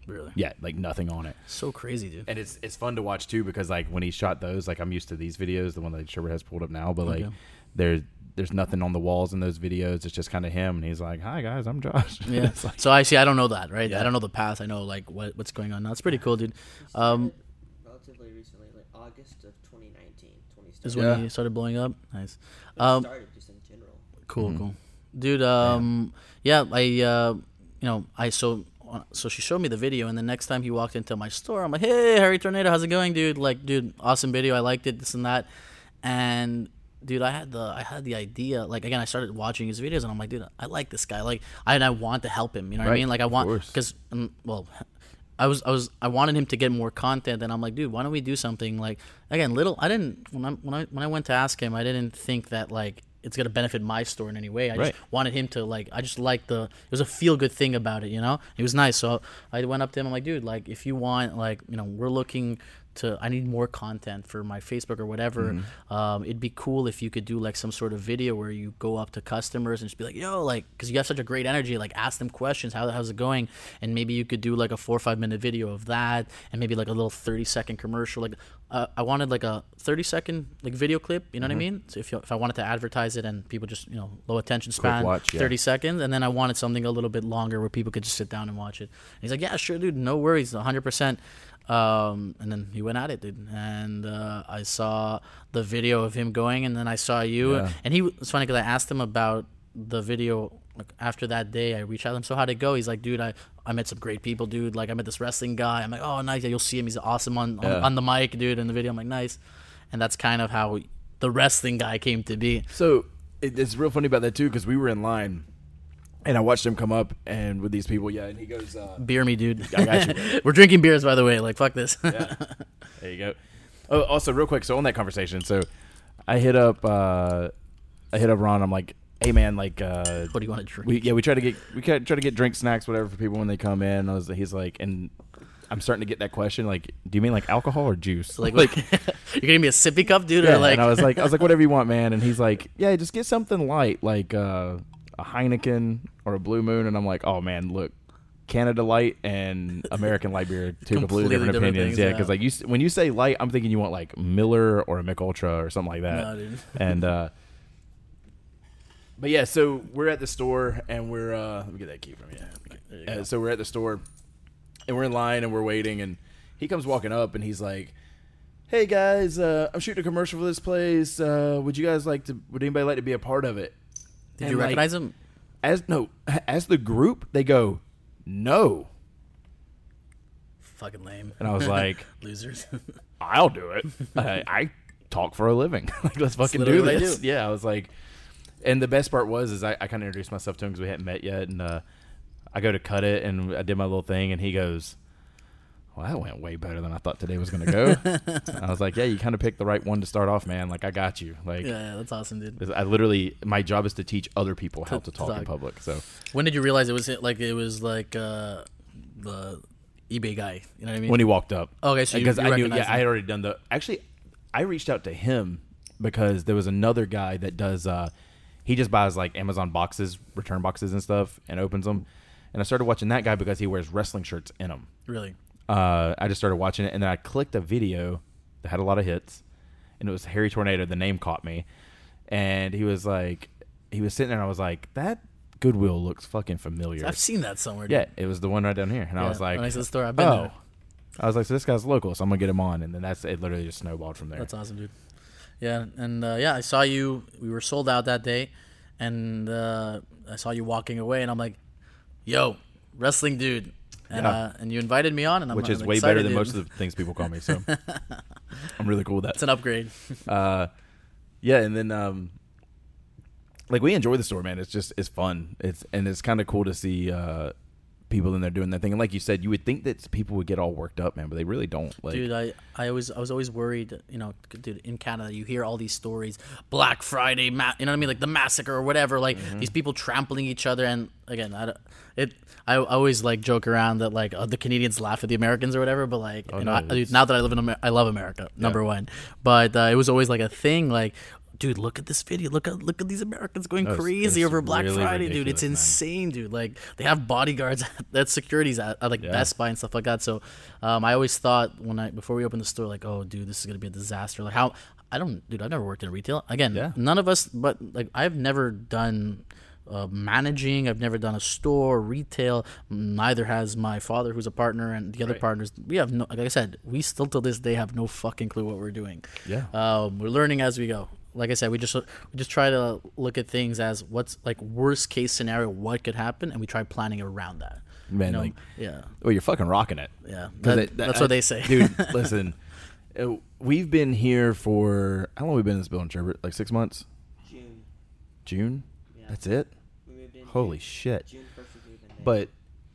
Really, Yeah, like nothing on it. so crazy, dude. And it's it's fun to watch too because like when he shot those, like I'm used to these videos, the one that Sherbert has pulled up now, but like Okay. There's there's nothing on the walls in those videos. It's just kind of him, and he's like, "Hi guys, I'm Josh." Yeah. Like- so I see. I don't know that, right? Yeah. I don't know the past. I know like what what's going on now. It's pretty cool, dude. Um, relatively recently, like August of 2019, is 20started. when Yeah. he started blowing up. Nice. Um, started just in general. Cool, Mhm. cool, dude. Um, yeah, I, uh, you know, I so so she showed me the video, and the next time he walked into my store, I'm like, "Hey, Harry Tornado, how's it going, dude? Like, dude, awesome video. I liked it, this and that." And dude, I had the I had the idea. Like again, I started watching his videos, and I'm like, dude, I like this guy. Like, I and I want to help him. You know what I mean? Like, I want because um, well. I was I was I wanted him to get more content, and I'm like, dude, why don't we do something like again, little? I didn't when I when I when I went to ask him, I didn't think that like it's gonna benefit my store in any way. I Right. just wanted him to like. I just liked the. It was a feel good thing about it, you know. It was nice. So I went up to him. I'm like, dude, like if you want, like you know, we're looking to. I need more content for my Facebook or whatever. Mm-hmm. Um, it'd be cool if you could do like some sort of video where you go up to customers and just be like, yo, like, because you have such a great energy. Like, ask them questions. How how's it going? And maybe you could do like a four or five minute video of that, and maybe like a little thirty second commercial. Like, uh, I wanted like a thirty second like video clip. You know what I mean? So if you, if I wanted to advertise it and people just you know low attention span, watch, yeah. thirty seconds, and then I wanted something a little bit longer where people could just sit down and watch it. And he's like, yeah, sure, dude, no worries, hundred percent. Um, and then he went at it, dude. And uh, I saw the video of him going, and then I saw you. Yeah. And he was funny because I asked him about the video. Like after that day, I reached out to him. So how'd it go? He's like, dude, I, I met some great people, dude. Like I met this wrestling guy. I'm like, oh, nice. Yeah, you'll see him. He's awesome on, on Yeah. on the mic, dude. In the video, I'm like, nice. And that's kind of how the wrestling guy came to be. So it's real funny about that too because we were in line, and I watched him come up and with these people, yeah, and he goes, uh, Beer me, dude. I got you. We're drinking beers, by the way. Like, fuck this. yeah. There you go. Oh, also, real quick. So on that conversation, so I hit up, uh, I hit up Ron. I'm like, hey man, like, uh, what do you want to drink? we yeah, we try to get we try to get drink snacks, whatever, for people when they come in. I was, he's like, and I'm starting to get that question, like, do you mean like alcohol or juice? like, like you're gonna be a sippy cup, dude, yeah. or like, and I was like, I was like, whatever you want, man. And he's like, yeah, just get something light, like uh, a Heineken or a Blue Moon. And I'm like, oh man, look. Canada Light and American Light beer, two completely, different, different opinions. things, yeah, yeah. because like you, when you say light, I'm thinking you want like Miller or a Mich Ultra or something like that. no, and uh but yeah so we're at the store and we're uh let me get that key from you you uh, so we're at the store and we're in line and we're waiting and he comes walking up and he's like hey guys uh i'm shooting a commercial for this place uh would you guys like to would anybody like to be a part of it Did And, you like, recognize him? as no as the group they go no Fucking lame. and i was like losers. I'll do it. I, I talk for a living. like, let's fucking do this. do. Yeah, I was like, and the best part was, is I, I kind of introduced myself to him because we hadn't met yet, and uh, I go to cut it, and I did my little thing, and he goes, "Well, that went way better than I thought today was gonna go." I was like, "Yeah, you kind of picked the right one to start off, man. Like, I got you. Like, yeah, that's awesome, dude. I literally, my job is to teach other people how To- to to talk in public. So, When did you realize it was like it was like uh, the eBay guy? You know what I mean? when he walked up, okay, so because you I knew, yeah, I had already done the. Actually, I reached out to him because there was another guy that does. uh He just buys like Amazon boxes, return boxes and stuff, and opens them. and I started watching that guy because he wears wrestling shirts in them. Really? Uh, I just started watching it, and then I clicked a video that had a lot of hits, and it was Harry Tornado. The name caught me, and he was like, he was sitting there, and I was like, that Goodwill looks fucking familiar. I've seen that somewhere. Dude. yeah, it was the one right down here, and I was like, when I the store, I've been oh. there. I was like, so this guy's local, so I'm gonna get him on, and then that's it. Literally just snowballed from there. That's awesome, dude. Yeah, and uh, yeah, I saw you. We were sold out that day, and uh, I saw you walking away, and I'm like, "Yo, wrestling dude," and Yeah. uh, and you invited me on, and I'm which I'm is way better than most of the things people call me. So I'm really cool with that. It's an upgrade. uh, yeah, and then um, like we enjoy the store, man. It's just it's fun. It's and it's kind of cool to see uh people in there doing their thing. And like you said, you would think that people would get all worked up, man, but they really don't. Like, dude I, I always i was always worried you know dude in canada you hear all these stories black friday ma- you know what i mean like the massacre or whatever like Mm-hmm. these people trampling each other and again i it i, always like joke around that like uh, the canadians laugh at the americans or whatever but like you know Oh, no, I, now that i live in Amer- i love america number one but uh, it was always like a thing like Dude, look at this video. Look at look at these Americans going crazy over Black really Friday, dude. It's man. insane insane, dude. Like they have bodyguards at securities at, at like Yeah. Best Buy and stuff like that. So um, I always thought when I before we opened the store, like, oh, dude, this is gonna be a disaster. Like how I don't, dude. I've never worked in retail. Again, Yeah. none of us, but like I've never done. Uh, managing, I've never done a store, retail. Neither has my father, who's a partner, and the other Right. partners. We have no, like I said, we still till this day have no fucking clue what we're doing. Yeah. Um, we're learning as we go. Like I said, we just we just try to look at things as what's like worst case scenario, what could happen, and we try planning around that. Man, You know? like- yeah, well, you're fucking rocking it. Yeah, That- it- that- that's I- what they say, dude. Listen, uh, we've been here for how long? We've we been in this building, Trevor? Like six months? June. June? Yeah. That's it. We moved in Holy shit! June first was moving day. But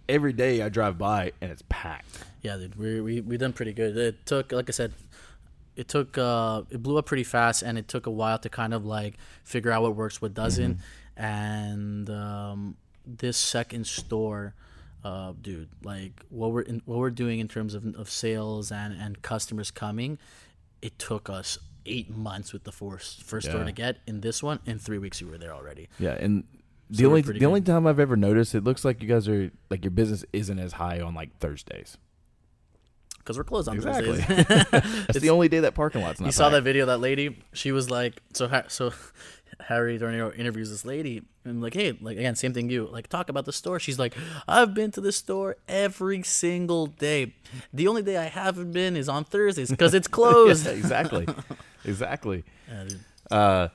every day I drive by and it's packed. Yeah, dude, we we we done pretty good. It took, like I said, it took uh, it blew up pretty fast, and it took a while to kind of like figure out what works, what doesn't, and um, this second store. Uh, dude, like what we're in, what we're doing in terms of, of sales and, and customers coming, it took us eight months with the first first store to get. In this one, in three weeks, we were there already. Yeah, and the So only the only time I've ever noticed it looks like you guys are like your business isn't as high on like Thursdays. Because we're closed on Exactly. Thursdays. That's the only day that parking lot's not. you saw that video that lady she was like so Ha- so harry Tornado interviews this lady and like hey like again same thing you like talk about the store she's like i've been to the store every single day the only day i haven't been is on thursdays because it's closed Yeah, exactly, exactly. Yeah. Uh,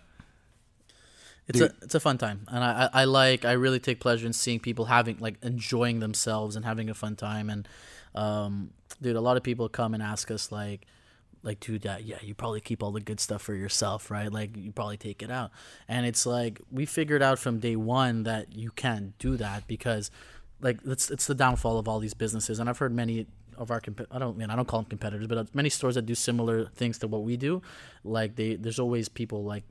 it's a it's a fun time and I, I i like i really take pleasure in seeing people having like enjoying themselves and having a fun time and um dude a lot of people come and ask us like like dude uh, yeah you probably keep all the good stuff for yourself right? Like you probably take it out. And it's like we figured out from day one that you can't do that because like it's it's the downfall of all these businesses. And i've heard many of our comp- I don't mean I don't call them competitors, but uh, many stores that do similar things to what we do, like they there's always people like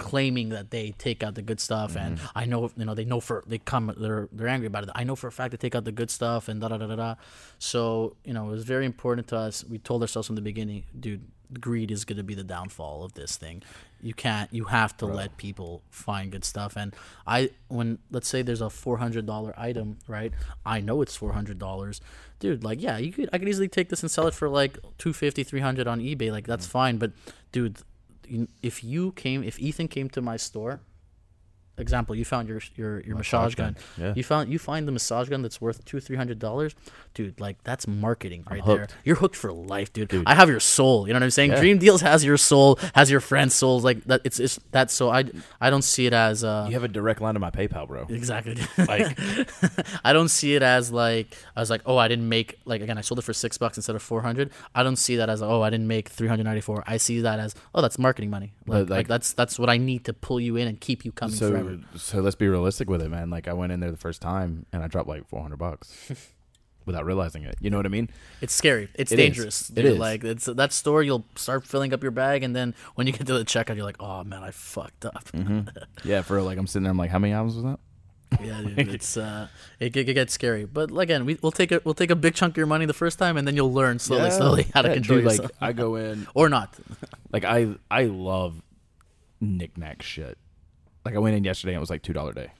claiming that they take out the good stuff and mm-hmm. I know you know they know for they come they're they're angry about it. I know for a fact they take out the good stuff and da da da da da. So you know it was very important to us. We told ourselves from the beginning, dude, greed is going to be the downfall of this thing. You can't. You have to let people find good stuff. And I when let's say there's a four hundred dollar item, right? I know it's four hundred dollars, dude. Like yeah, you could I could easily take this and sell it for like 250 300 on eBay. Like that's mm. fine. But dude, if you came if ethan came to my store example you found your your, your massage, Massage gun, gun, yeah. you found you find the massage gun that's worth two three hundred dollars dude like that's marketing right there you're hooked for life dude. Dude. i have your soul you know what i'm saying Yeah. dream deals has your soul has your friend's souls like that it's it's that's so i i don't see it as uh you have a direct line to my PayPal, bro. Exactly. Like- I don't see it as like I was like, oh, I didn't make like again, I sold it for six bucks instead of four hundred. I don't see that as oh, I didn't make three hundred ninety four. I see that as oh, that's marketing money. Like, like, like- that's that's what I need to pull you in and keep you coming So, forever. so let's be realistic with it, man. Like I went in there the first time and I dropped like four hundred bucks without realizing it. You know what I mean? It's scary. It's It is. dangerous. It dude. is. Like it's that store. You'll start filling up your bag, and then when you get to the checkout, you're like, oh man, I fucked up. Yeah, for real. Like I'm sitting there, I'm like, how many albums was that? yeah, dude, it's uh, it, it gets scary. But again, we, we'll take a we'll take a big chunk of your money the first time, and then you'll learn slowly, Yeah. slowly how to Yeah, control dude, yourself, Like I go in, or not. like I I love knickknack shit. Like I went in yesterday and it was like two dollar day.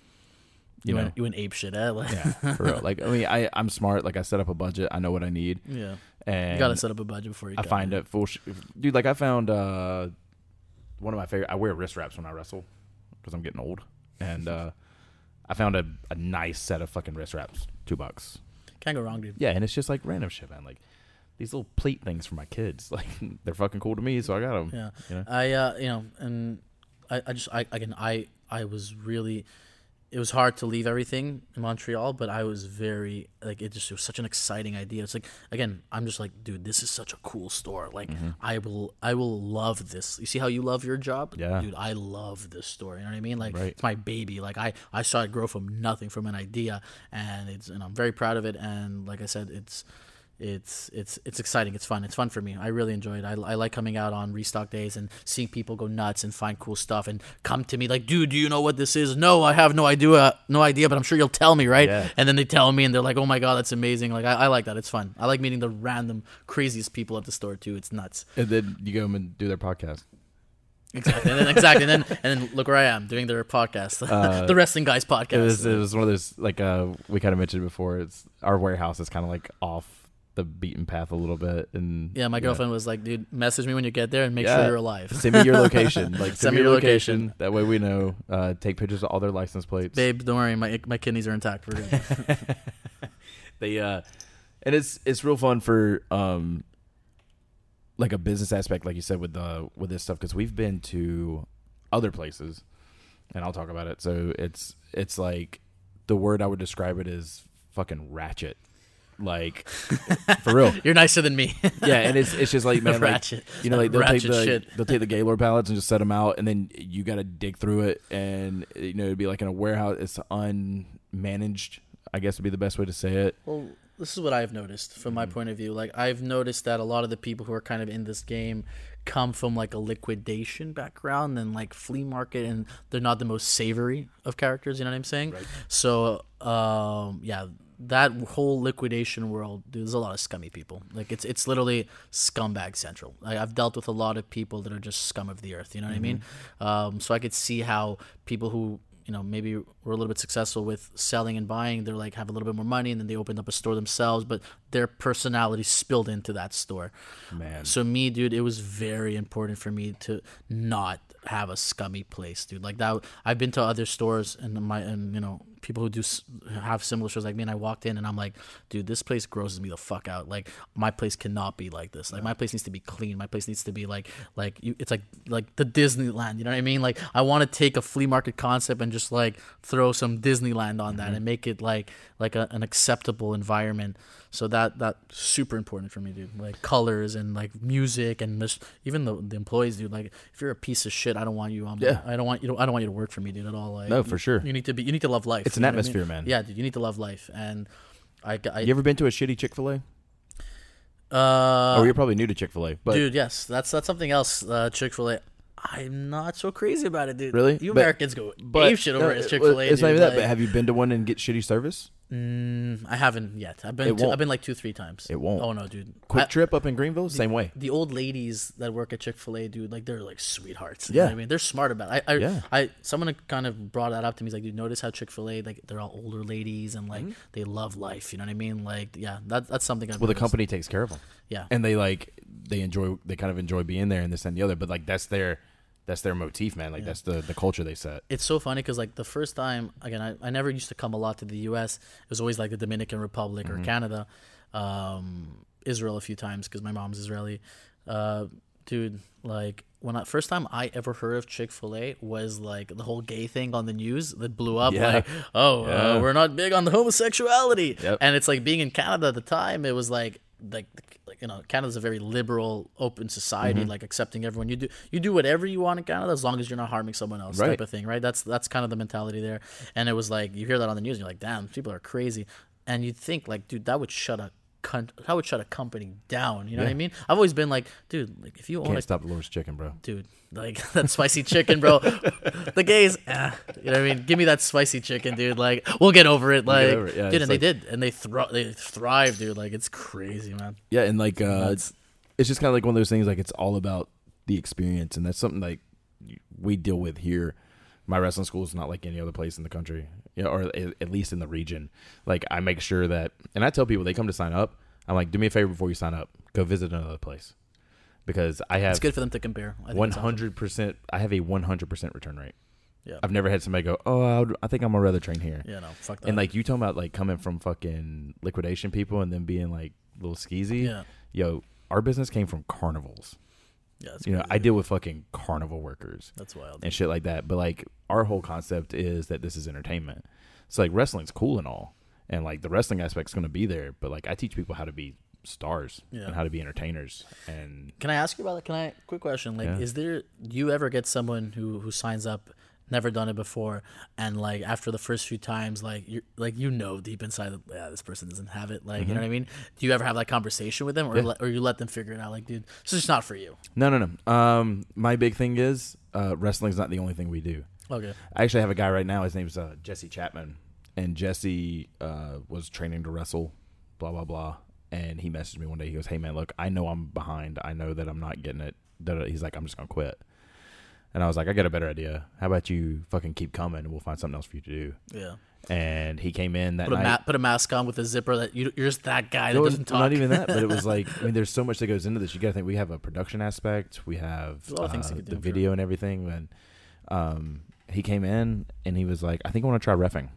You, you know. went you went ape shit, at Like, yeah, for real. Like I mean, I I'm smart. Like I set up a budget. I know what I need, yeah. and You gotta set up a budget before you. I find it full, sh- dude. Like I found uh, one of my favorite. I wear wrist wraps when I wrestle because I'm getting old, and uh, I found a, a nice set of fucking wrist wraps, two bucks. Can't go wrong, dude. Yeah, and it's just like random shit, man. Like these little plate things for my kids. Like they're fucking cool to me, so I got them. Yeah. You know? I uh you know and I, I just I again I I was really it was hard to leave everything in Montreal, but I was very like it just it was such an exciting idea. It's like again, I'm just like, dude, this is such a cool store. Like Mm-hmm. I will I will love this. You see how you love your job? Yeah. Dude, I love this store. You know what I mean? Like Right. it's my baby. Like I I saw it grow from nothing from an idea and it's and I'm very proud of it and like I said, it's it's it's it's exciting. It's fun. It's fun for me. I really enjoy it. I, I like coming out on restock days and seeing people go nuts and find cool stuff and come to me like, dude, do you know what this is? No, I have no idea. No idea, but I'm sure you'll tell me, right? Yeah. And then they tell me and they're like, oh my god, that's amazing. Like I, I like that. It's fun. I like meeting the random craziest people at the store too. It's nuts. And then you go and do their podcast. Exactly. And then exactly. And then and then look where I am doing their podcast, Uh, the Wrestling Guys podcast. It was it was one of those like uh we kind of mentioned before. It's our warehouse is kind of like off the beaten path a little bit, and yeah, my girlfriend was like, dude, message me when you get there and make Yeah. sure you're alive. Send me your location. Like send, me your location. location. That way we know. Uh, take pictures of all their license plates. Babe, don't worry, my my kidneys are intact. We're good. they uh and it's it's real fun for um like a business aspect like you said with the with this stuff because we've been to other places and i'll talk about it so it's it's like the word i would describe it is fucking ratchet like for real You're nicer than me. yeah and it's it's just like man like, ratchet. you know like they'll take the shit. they'll take the gaylord pallets and just set them out and then you got to dig through it and you know it'd be like in a warehouse it's unmanaged i guess would be the best way to say it Well, this is what I've noticed from Mm-hmm. my point of view. Like I've noticed that a lot of the people who are kind of in this game come from like a liquidation background and like flea market and they're not the most savory of characters, you know what I'm saying? Right. So, um yeah, that whole liquidation world, dude, there's a lot of scummy people. Like it's it's literally scumbag central. Like I've dealt with a lot of people that are just scum of the earth, you know what I mean? Um so I could see how people who you know maybe were a little bit successful with selling and buying they're like have a little bit more money and then they opened up a store themselves but their personality spilled into that store man so me dude it was very important for me to not have a scummy place dude. Like that i've been to other stores and my and you know people who do have similar stores like me and i walked in and i'm like dude this place grosses me the fuck out. Like my place cannot be like this. Like my place needs to be clean. My place needs to be like like you it's like like the disneyland you know what i mean? Like i want to take a flea market concept and just like throw some disneyland on that mm-hmm. and make it like like a, an acceptable environment so that that's super important for me dude like colors and like music and mis- even the, the employees dude like if you're a piece of shit i don't want you on Yeah. i don't want you to, i don't want you to work for me dude at all like No, for sure. you need to be you need to love life It's an you what I mean? atmosphere, man. yeah dude you need to love life and i, I you ever been to a shitty chick-fil-a uh oh you're probably new to chick-fil-a but dude yes that's that's something else uh chick-fil-a i'm not so crazy about it dude Really? you But- americans go but shit over no, at chick-fil-a it's not dude, even that like- but have you been to one and get shitty service Mm, I haven't yet. I've been to. I've been like two three times. It won't. Oh no, dude. quick I- trip up in greenville same way the old ladies that work at Chick Fil A, dude, like they're like sweethearts. You Yeah. I mean, they're smart about. It. I, I, Yeah. I, someone kind of brought that up to me. He's like, dude, notice how Chick Fil A, like they're all older ladies and like they love life. You know what I mean? Like, yeah, that, that's something. I've Mm-hmm. well the company takes care of them Yeah, and they like they enjoy they kind of enjoy being there and this and the other but like that's their that's their motif man like that's the the culture they set it's so funny because like the first time again I, I never used to come a lot to the us it was always like the dominican republic Mm-hmm. or canada um, israel a few times because my mom's israeli uh, dude like when I first time I ever heard of Chick Fil A was like the whole gay thing on the news that blew up. Yeah. Like, oh, Yeah. uh, we're not big on the homosexuality, Yep. and it's like being in Canada at the time. It was like like like you know Canada's a very liberal, open society, Mm-hmm. like accepting everyone. You do you do whatever you want in Canada as long as you're not harming someone else, Right. type of thing, right? That's that's kind of the mentality there. And it was like you hear that on the news, and you're like, damn, people are crazy. And you'd think like, dude, that would shut a cunt, that would shut a company down. You know what I mean? I've always been like, dude, like if you own can't a stop the lord's chicken bro dude. Like that spicy chicken, bro. the gays, ah, you know what I mean? Give me that spicy chicken, dude. Like we'll get over it. Like, over it, yeah, dude, and like- they did, and they thro- they thrive, dude. Like it's crazy, man. Yeah, and like uh, Nuts. it's just kind of like one of those things. Like it's all about the experience, and that's something like we deal with here My wrestling school is not like any other place in the country, you know, or at least in the region. Like I make sure that, and I tell people they come to sign up. I'm like, do me a favor before you sign up, go visit another place, because I have It's good for them to compare. I think one hundred percent. I have a one hundred percent return rate. Yeah. I've never had somebody go, oh, I, would, I think I'm gonna rather train here. Yeah, no, fuck that. And like you talking about like coming from fucking liquidation people and then being like little skeezy. yeah, Yo, our business came from carnivals. Yeah, You know. I deal with fucking carnival workers That's wild. and shit like that. But like our whole concept is that this is entertainment. So like wrestling's cool and all, and like the wrestling aspect's gonna be there. But like I teach people how to be stars Yeah. and how to be entertainers. And Can I ask you about that? Can I quick question? Like, Yeah. is there do you ever get someone who who signs up, never done it before, and like after the first few times, like you like you know deep inside that yeah, this person doesn't have it. Like, you know what I mean? Do you ever have that conversation with them, or Mm-hmm. Yeah. let, or you let them figure it out? Like, dude, this is just not for you. no, no, no. Um, my big thing is uh, wrestling's not the only thing we do. Okay. I actually have a guy right now. His name's uh, Jesse Chapman, and Jesse uh, was training to wrestle, blah blah blah. And he messaged me one day. He goes, "Hey man, look, I know I'm behind. I know that I'm not getting it." He's like, "I'm just gonna quit." And I was like, "I got a better idea. How about you fucking keep coming, and we'll find something else for you to do." Yeah. And he came in that Put a night. ma- put a mask on with a zipper that you you're just that guy that doesn't talk. Not even that, but it was like I mean, there's so much that goes into this. You got to think we have a production aspect, we have a lot of things uh, the sure. video and everything. And um, he came in and he was like, "I think I want to try refing."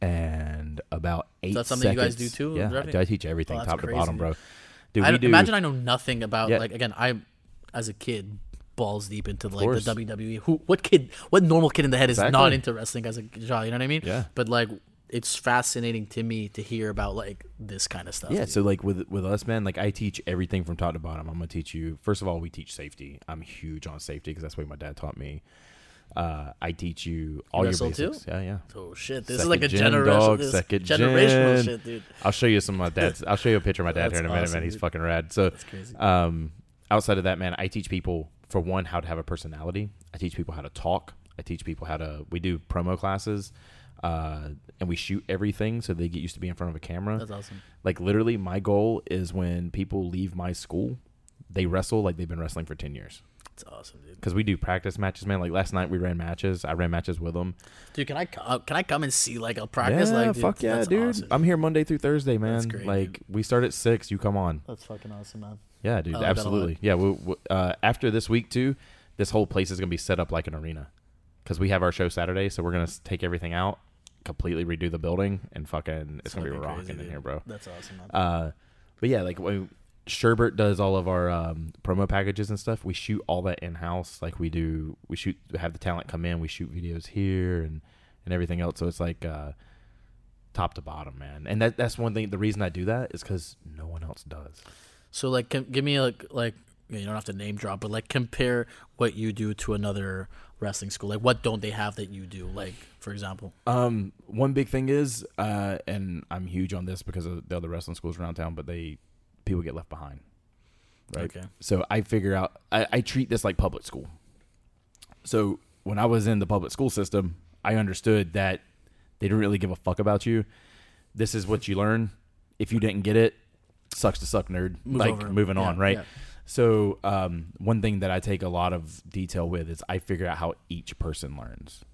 And about eight. that something you guys do too, Yeah? I, teach everything, Oh, that's top to bottom, dude. bro. Dude, I we do. imagine I know nothing about Yeah. like again I as a kid balls deep into like the WWE. Who what kid what normal kid in the head is not Exactly. into wrestling as a child? You know what I mean? Yeah. But like it's fascinating to me to hear about like this kind of stuff. Yeah, so like with with us, man, like I teach everything from top to bottom. I'm gonna teach you. First of all, we teach safety. I'm huge on safety because that's what my dad taught me. Uh, I teach you all your wrestle too? basics. Yeah, yeah. Oh shit! This Second is like a gen, generational, dog, second generational gen. shit, dude. I'll show you some of my dad's. I'll show you a picture of my dad here in a minute, awesome, man. He's dude. fucking rad. So, That's crazy. um, outside of that, man, I teach people for one how to have a personality. I teach people how to talk. I teach people how to. We do promo classes, uh, and we shoot everything so they get used to being in front of a camera. That's awesome. Like literally, my goal is when people leave my school, they wrestle like they've been wrestling for ten years. That's awesome, dude. Because we do practice matches, man. Like last night, we ran matches. I ran matches with them. Dude, can I uh, can I come and see like a practice? yeah, like, dude, fuck yeah, dude. awesome, I'm here Monday through Thursday, man. That's great, like dude. we start at six. You come on. That's fucking awesome, man. Yeah, dude, I like that a lot. absolutely. Yeah, we, we, uh, after this week too, this whole place is gonna be set up like an arena because we have our show Saturday, so we're gonna take everything out, completely redo the building, and fucking it's, gonna, be fucking rocking crazy, in dude. here, bro. That's awesome. Uh, but yeah, like when Sherbert does all of our um, promo packages and stuff, we shoot all that in house. Like we do, we shoot have the talent come in, we shoot videos here and and everything else. So it's like uh, top to bottom, man. And that that's one thing. The reason I do that is because no one else does. So like, com- give me like like you don't have to name drop, but like compare what you do to another wrestling school. Like, what don't they have that you do? Like, for example. Um, one big thing is, uh, and I'm huge on this because of the other wrestling schools around town, but they people get left behind, right? Okay. So I figure out I, I treat this like public school. So when I was in the public school system, I understood that they didn't really give a fuck about you. This is what you learn. If you didn't get it, sucks to suck, nerd. Move like over. moving on, right? yeah. So um, one thing that I take a lot of detail with is I figure out how each person learns,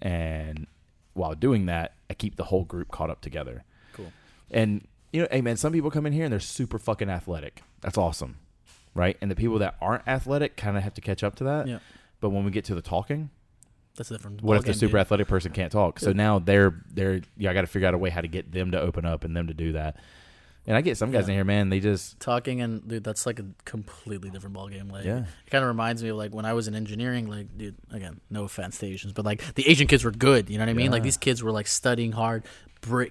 and while doing that, I keep the whole group caught up together. Cool. And you know, hey man, some people come in here and they're super fucking athletic. That's awesome, right? And the people that aren't athletic kind of have to catch up to that. Yeah. But when we get to the talking, That's a different. what if the super dude. athletic person can't talk? So now they're they're yeah, I got to figure out a way how to get them to open up and them to do that. And I get some guys Yeah. in here, man. They just talking and dude that's like a completely different ballgame like Yeah. it kind of reminds me of like when i was in engineering like dude again no offense to asians but like the asian kids were good you know what i mean like these kids were like studying hard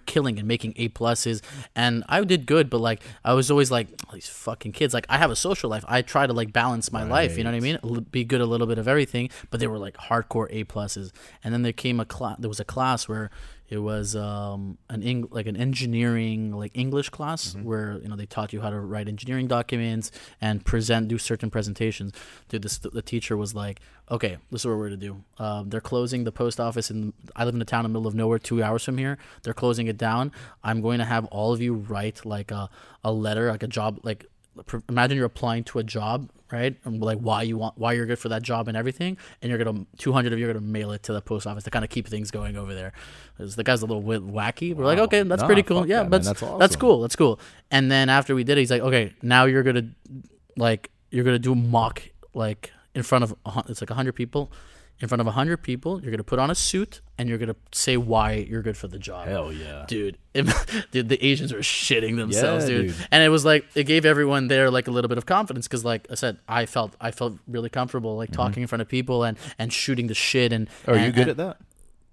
killing and making a pluses and i did good but like i was always like "Oh, these fucking kids like i have a social life i try to like balance my life you know what i mean be good a little bit of everything but they were like hardcore a pluses and then there came a class there was a class where it was um, an Eng- like an engineering like English class where you know they taught you how to write engineering documents and present do certain presentations. Dude, this, the teacher was like, "Okay, this is what we're gonna do. Um, they're closing the post office and I live in a town in the middle of nowhere, two hours from here. They're closing it down. I'm going to have all of you write like a a letter, like a job, like imagine you're applying to a job, right? And like why you want, why you're good for that job and everything, and you're gonna 200 of you are gonna mail it to the post office to kind of keep things going over there because the guy's a little bit wacky. We're like, okay, that's Nah, pretty cool. Yeah, that, that's That's that's cool. That's cool. And then after we did it, he's like, okay, now you're gonna like you're gonna do a mock like in front of a it's like 100 people. In front of 100 people, you're gonna put on a suit and you're gonna say why you're good for the job Hell yeah. dude, it, dude, the Asians were shitting themselves, Yeah, dude. dude. And it was like it gave everyone there like a little bit of confidence because, like I said, I felt I felt really comfortable like talking in front of people and and shooting the shit and. Mm-hmm. Are you good and, at that?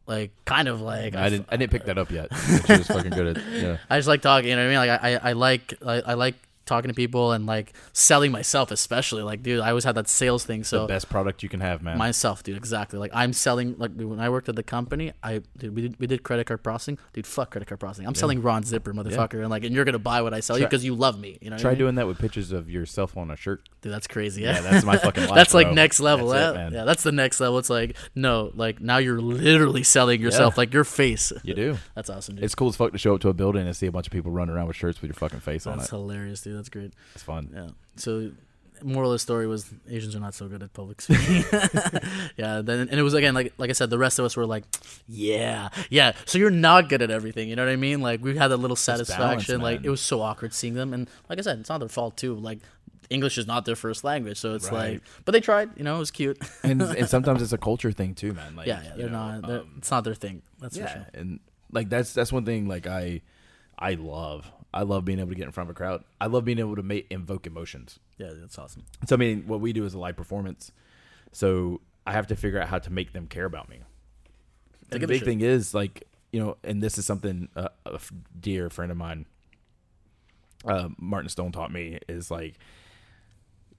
Like kind of like I didn't. I didn't pick that up yet. She was fucking good at. Yeah. I just like talking. You know what I mean? Like I I, I like I, I like talking to people and like selling myself, especially. Like, dude, I always had that sales thing. So the best product you can have, man. myself, dude, exactly. Like I'm selling. Like when I worked at the company, I dude, we did we did credit card processing. Dude, fuck credit card processing. I'm selling Ron Zipper, motherfucker, and like, and you're gonna buy what I sell you because you love me. You know? what I Try mean? doing that with pictures of yourself on a shirt. Dude, that's crazy. Yeah, Yeah, that's my fucking life, that's like next level. That's it, yeah, man. yeah, that's the next level. It's like no, like now you're literally selling yourself, Yeah. like your face. You do. That's awesome, dude. It's cool as fuck to show up to a building and see a bunch of people running around with shirts with your fucking face on it. that's hilarious, dude. That's great. It's fun. Yeah. So, moral of the story was Asians are not so good at public speaking. yeah. Then and it was again like like I said, the rest of us were like, yeah, yeah. So you're not good at everything. You know what I mean? Like we had that little satisfaction. like it was so awkward seeing them, and like I said, it's not their fault too. Like. English is not their first language, so it's Right. like, but they tried, you know, it was cute. and and sometimes it's a culture thing too, man. Like yeah, yeah, they're know, not, they're, um, it's not their thing. That's yeah, for sure. and like that's that's one thing like I I love. I love being able to get in front of a crowd. I love being able to make invoke emotions. Yeah, that's awesome. So I mean, what we do is a live performance. So I have to figure out how to make them care about me. And the big shit. thing is like you know, and this is something uh, a dear friend of mine, uh, Martin Stone, taught me is like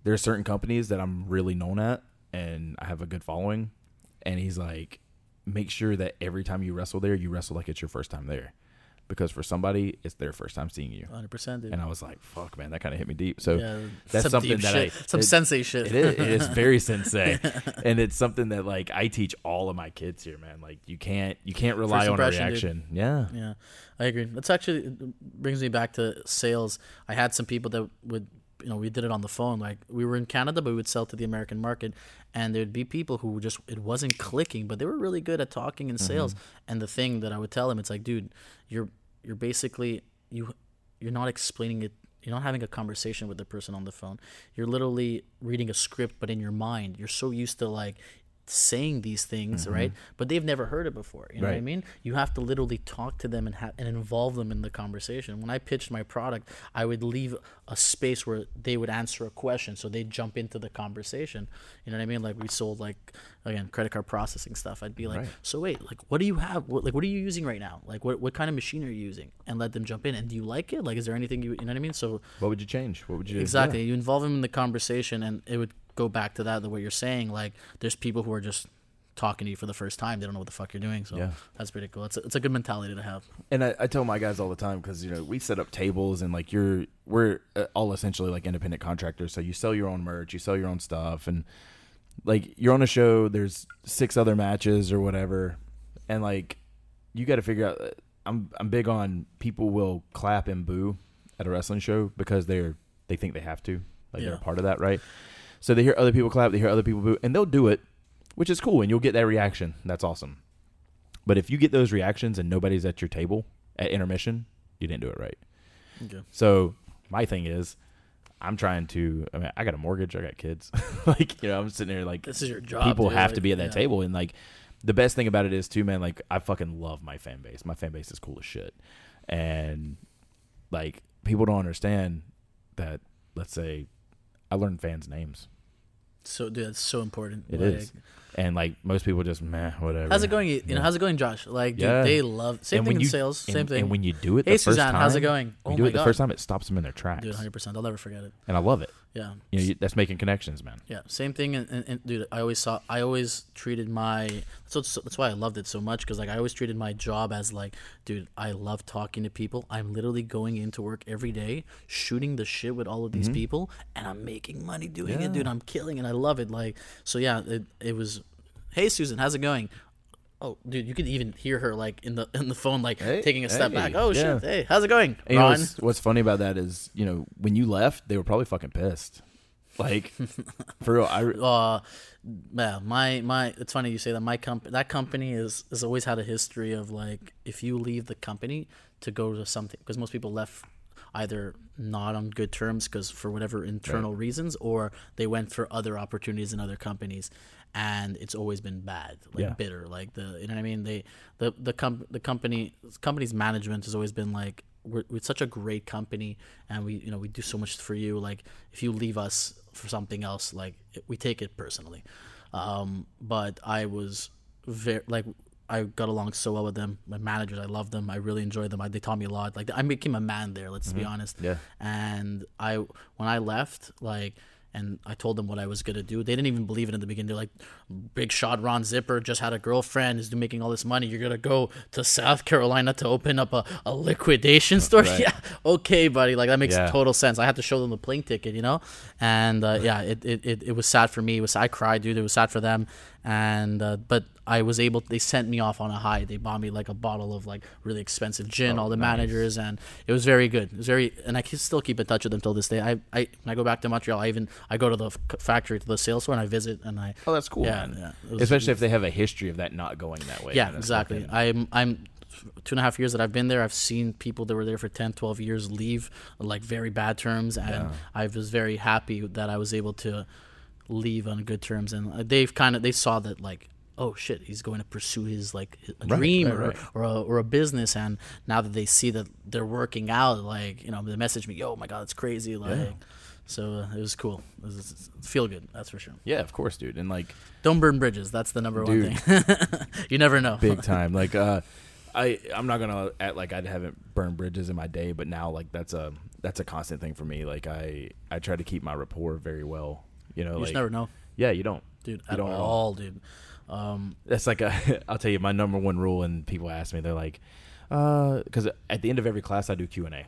there are certain companies that I'm really known at, and I have a good following, and he's like, make sure that every time you wrestle there, you wrestle like it's your first time there, because for somebody, it's their first time seeing you. 100%, dude. And I was like, fuck, man, that kind of hit me deep. So yeah, that's some something that shit. I some it- sensei shit. it is. It is very sensei, and it's something that like I teach all of my kids here, man. Like you can't you can't rely on a impression, dude. reaction. Yeah, Yeah, I agree. That's actually brings me back to sales. I had some people that would, you know, we did it on the phone. Like we were in Canada, but we would sell to the American market, and there'd be people who just it wasn't clicking, but they were really good at talking in sales. Mm-hmm. And the thing that I would tell them, it's like, dude, you're you're basically you you're not explaining it. You're not having a conversation with the person on the phone. You're literally reading a script, but in your mind, you're so used to like saying these things, mm-hmm. right? But they've never heard it before. You know what I mean? You have to literally talk to them and ha- and involve them in the conversation. When I pitched my product, I would leave a space where they would answer a question, so they'd jump into the conversation. You know what I mean? Like we sold like again credit card processing stuff. I'd be like, Right. so wait, like what do you have? What, like what are you using right now? Like what what kind of machine are you using? And let them jump in. And do you like it? Like is there anything you you know what I mean? So what would you change? What would you? Exactly. You involve them in the conversation, and it would go back to that, the way you're saying. Like, there's people who are just talking to you for the first time. They don't know what the fuck you're doing. So Yeah. that's pretty cool. It's a, it's a good mentality to have. And I, I tell my guys all the time because you know we set up tables and like you're we're uh, all essentially like independent contractors. So you sell your own merch, you sell your own stuff, and like you're on a show. There's six other matches or whatever, and like you got to figure out. uh, I'm I'm big on people will clap and boo at a wrestling show because they're they think they have to like they're a part of that, right? So they hear other people clap, they hear other people boo, and they'll do it, which is cool, and you'll get that reaction. That's awesome. But if you get those reactions and nobody's at your table at intermission, you didn't do it right. Okay. So my thing is, I'm trying to. I mean, I got a mortgage. I got kids. like you know, I'm sitting there like This is your job. people dude. have Like, to be at that yeah. table, and like the best thing about it is too, man. Like I fucking love my fan base. My fan base is cool as shit, and like people don't understand that. Let's say I learned fans' names. So, dude, that's so important. It like, is, and like most people just meh, whatever. How's it going? You Yeah. know, how's it going, Josh? Like, dude, Yeah. they love same And thing when in you- sales. and, Same thing. And when you do it, hey, the first Suzanne, how's it time, going? You Oh do it the god, first time, it stops them in their tracks, dude, hundred percent. I'll never forget it. and I love it. Yeah. You know, you, that's making connections, man. Yeah, same thing. And, and, and dude, I always saw. I always treated my. That's what's, that's why I loved it so much because like I always treated my job as like, dude, I love talking to people. I'm literally going into work every day, shooting the shit with all of these mm-hmm. people, and I'm making money doing it, dude. I'm killing it. I love it. Like, so yeah, it it was. Hey, Susan, how's it going? Oh, dude, you could even hear her like in the in the phone, like Hey, taking a step hey, back. Oh yeah. shit! Hey, how's it going, And you know Ron? what's, what's funny about that is, you know, when you left, they were probably fucking pissed. Like, for real, I uh yeah my my it's funny you say that my comp that company is has always had a history of like if you leave the company to go to something because most people left either not on good terms because for whatever internal reasons or they went for other opportunities in other companies and it's always been bad like Yeah. bitter like the you know what i mean they the the com- the company company's management has always been like we're, we're such a great company and we you know we do so much for you like if you leave us for something else like it, we take it personally um but i was very like I got along so well with them. My managers, I love them. I really enjoyed them. I, they taught me a lot. Like I became a man there. Let's be honest. Yeah. And I, when I left, like, and I told them what I was gonna do. They didn't even believe it in the beginning. They're like, "Big shot Ron Zipper just had a girlfriend, is making all this money. You're gonna go to South Carolina to open up a, a liquidation store? Right. Yeah, okay, buddy. Like that makes Yeah. total sense. I had to show them the plane ticket, you know. And uh, yeah, it, it, it, it was sad for me. It was I cried, dude. It was sad for them. And uh, but I was able. They sent me off on a high. They bought me like a bottle of like really expensive gin. Oh, all the nice. managers and it was very good. It was very, and I can still keep in touch with them till this day. I, I when I go back to Montreal, I even I go to the factory to the sales store and I visit and I. oh, that's cool. Yeah, yeah, was- Especially if they have a history of that not going that way. Yeah, exactly. I'm I'm two and a half years that I've been there. I've seen people that were there for 10, 12 years leave like very bad terms, and Yeah. I was very happy that I was able to leave on good terms. And uh, they've kind of they saw that like. Oh shit! He's going to pursue his like a Right, dream right, or, right. or, a, or a business, and now that they see that they're working out, like you know, they message me, "Yo, my god, it's crazy!" Like, so uh, it was cool. It was, it was- feel good, that's for sure. yeah, of course, dude. And like, Don't burn bridges. That's the number Dude. one thing. you never know. big time. Like, uh, I I'm not gonna act like I haven't burned bridges in my day, but now like that's a that's a constant thing for me. Like I I try to keep my rapport very well. You know, you like just never know, yeah, you don't. dude. You At don't know. all, dude. Um, That's like a I'll tell you my number one rule, and people ask me, they're like, because at the end of every class I do Q and A,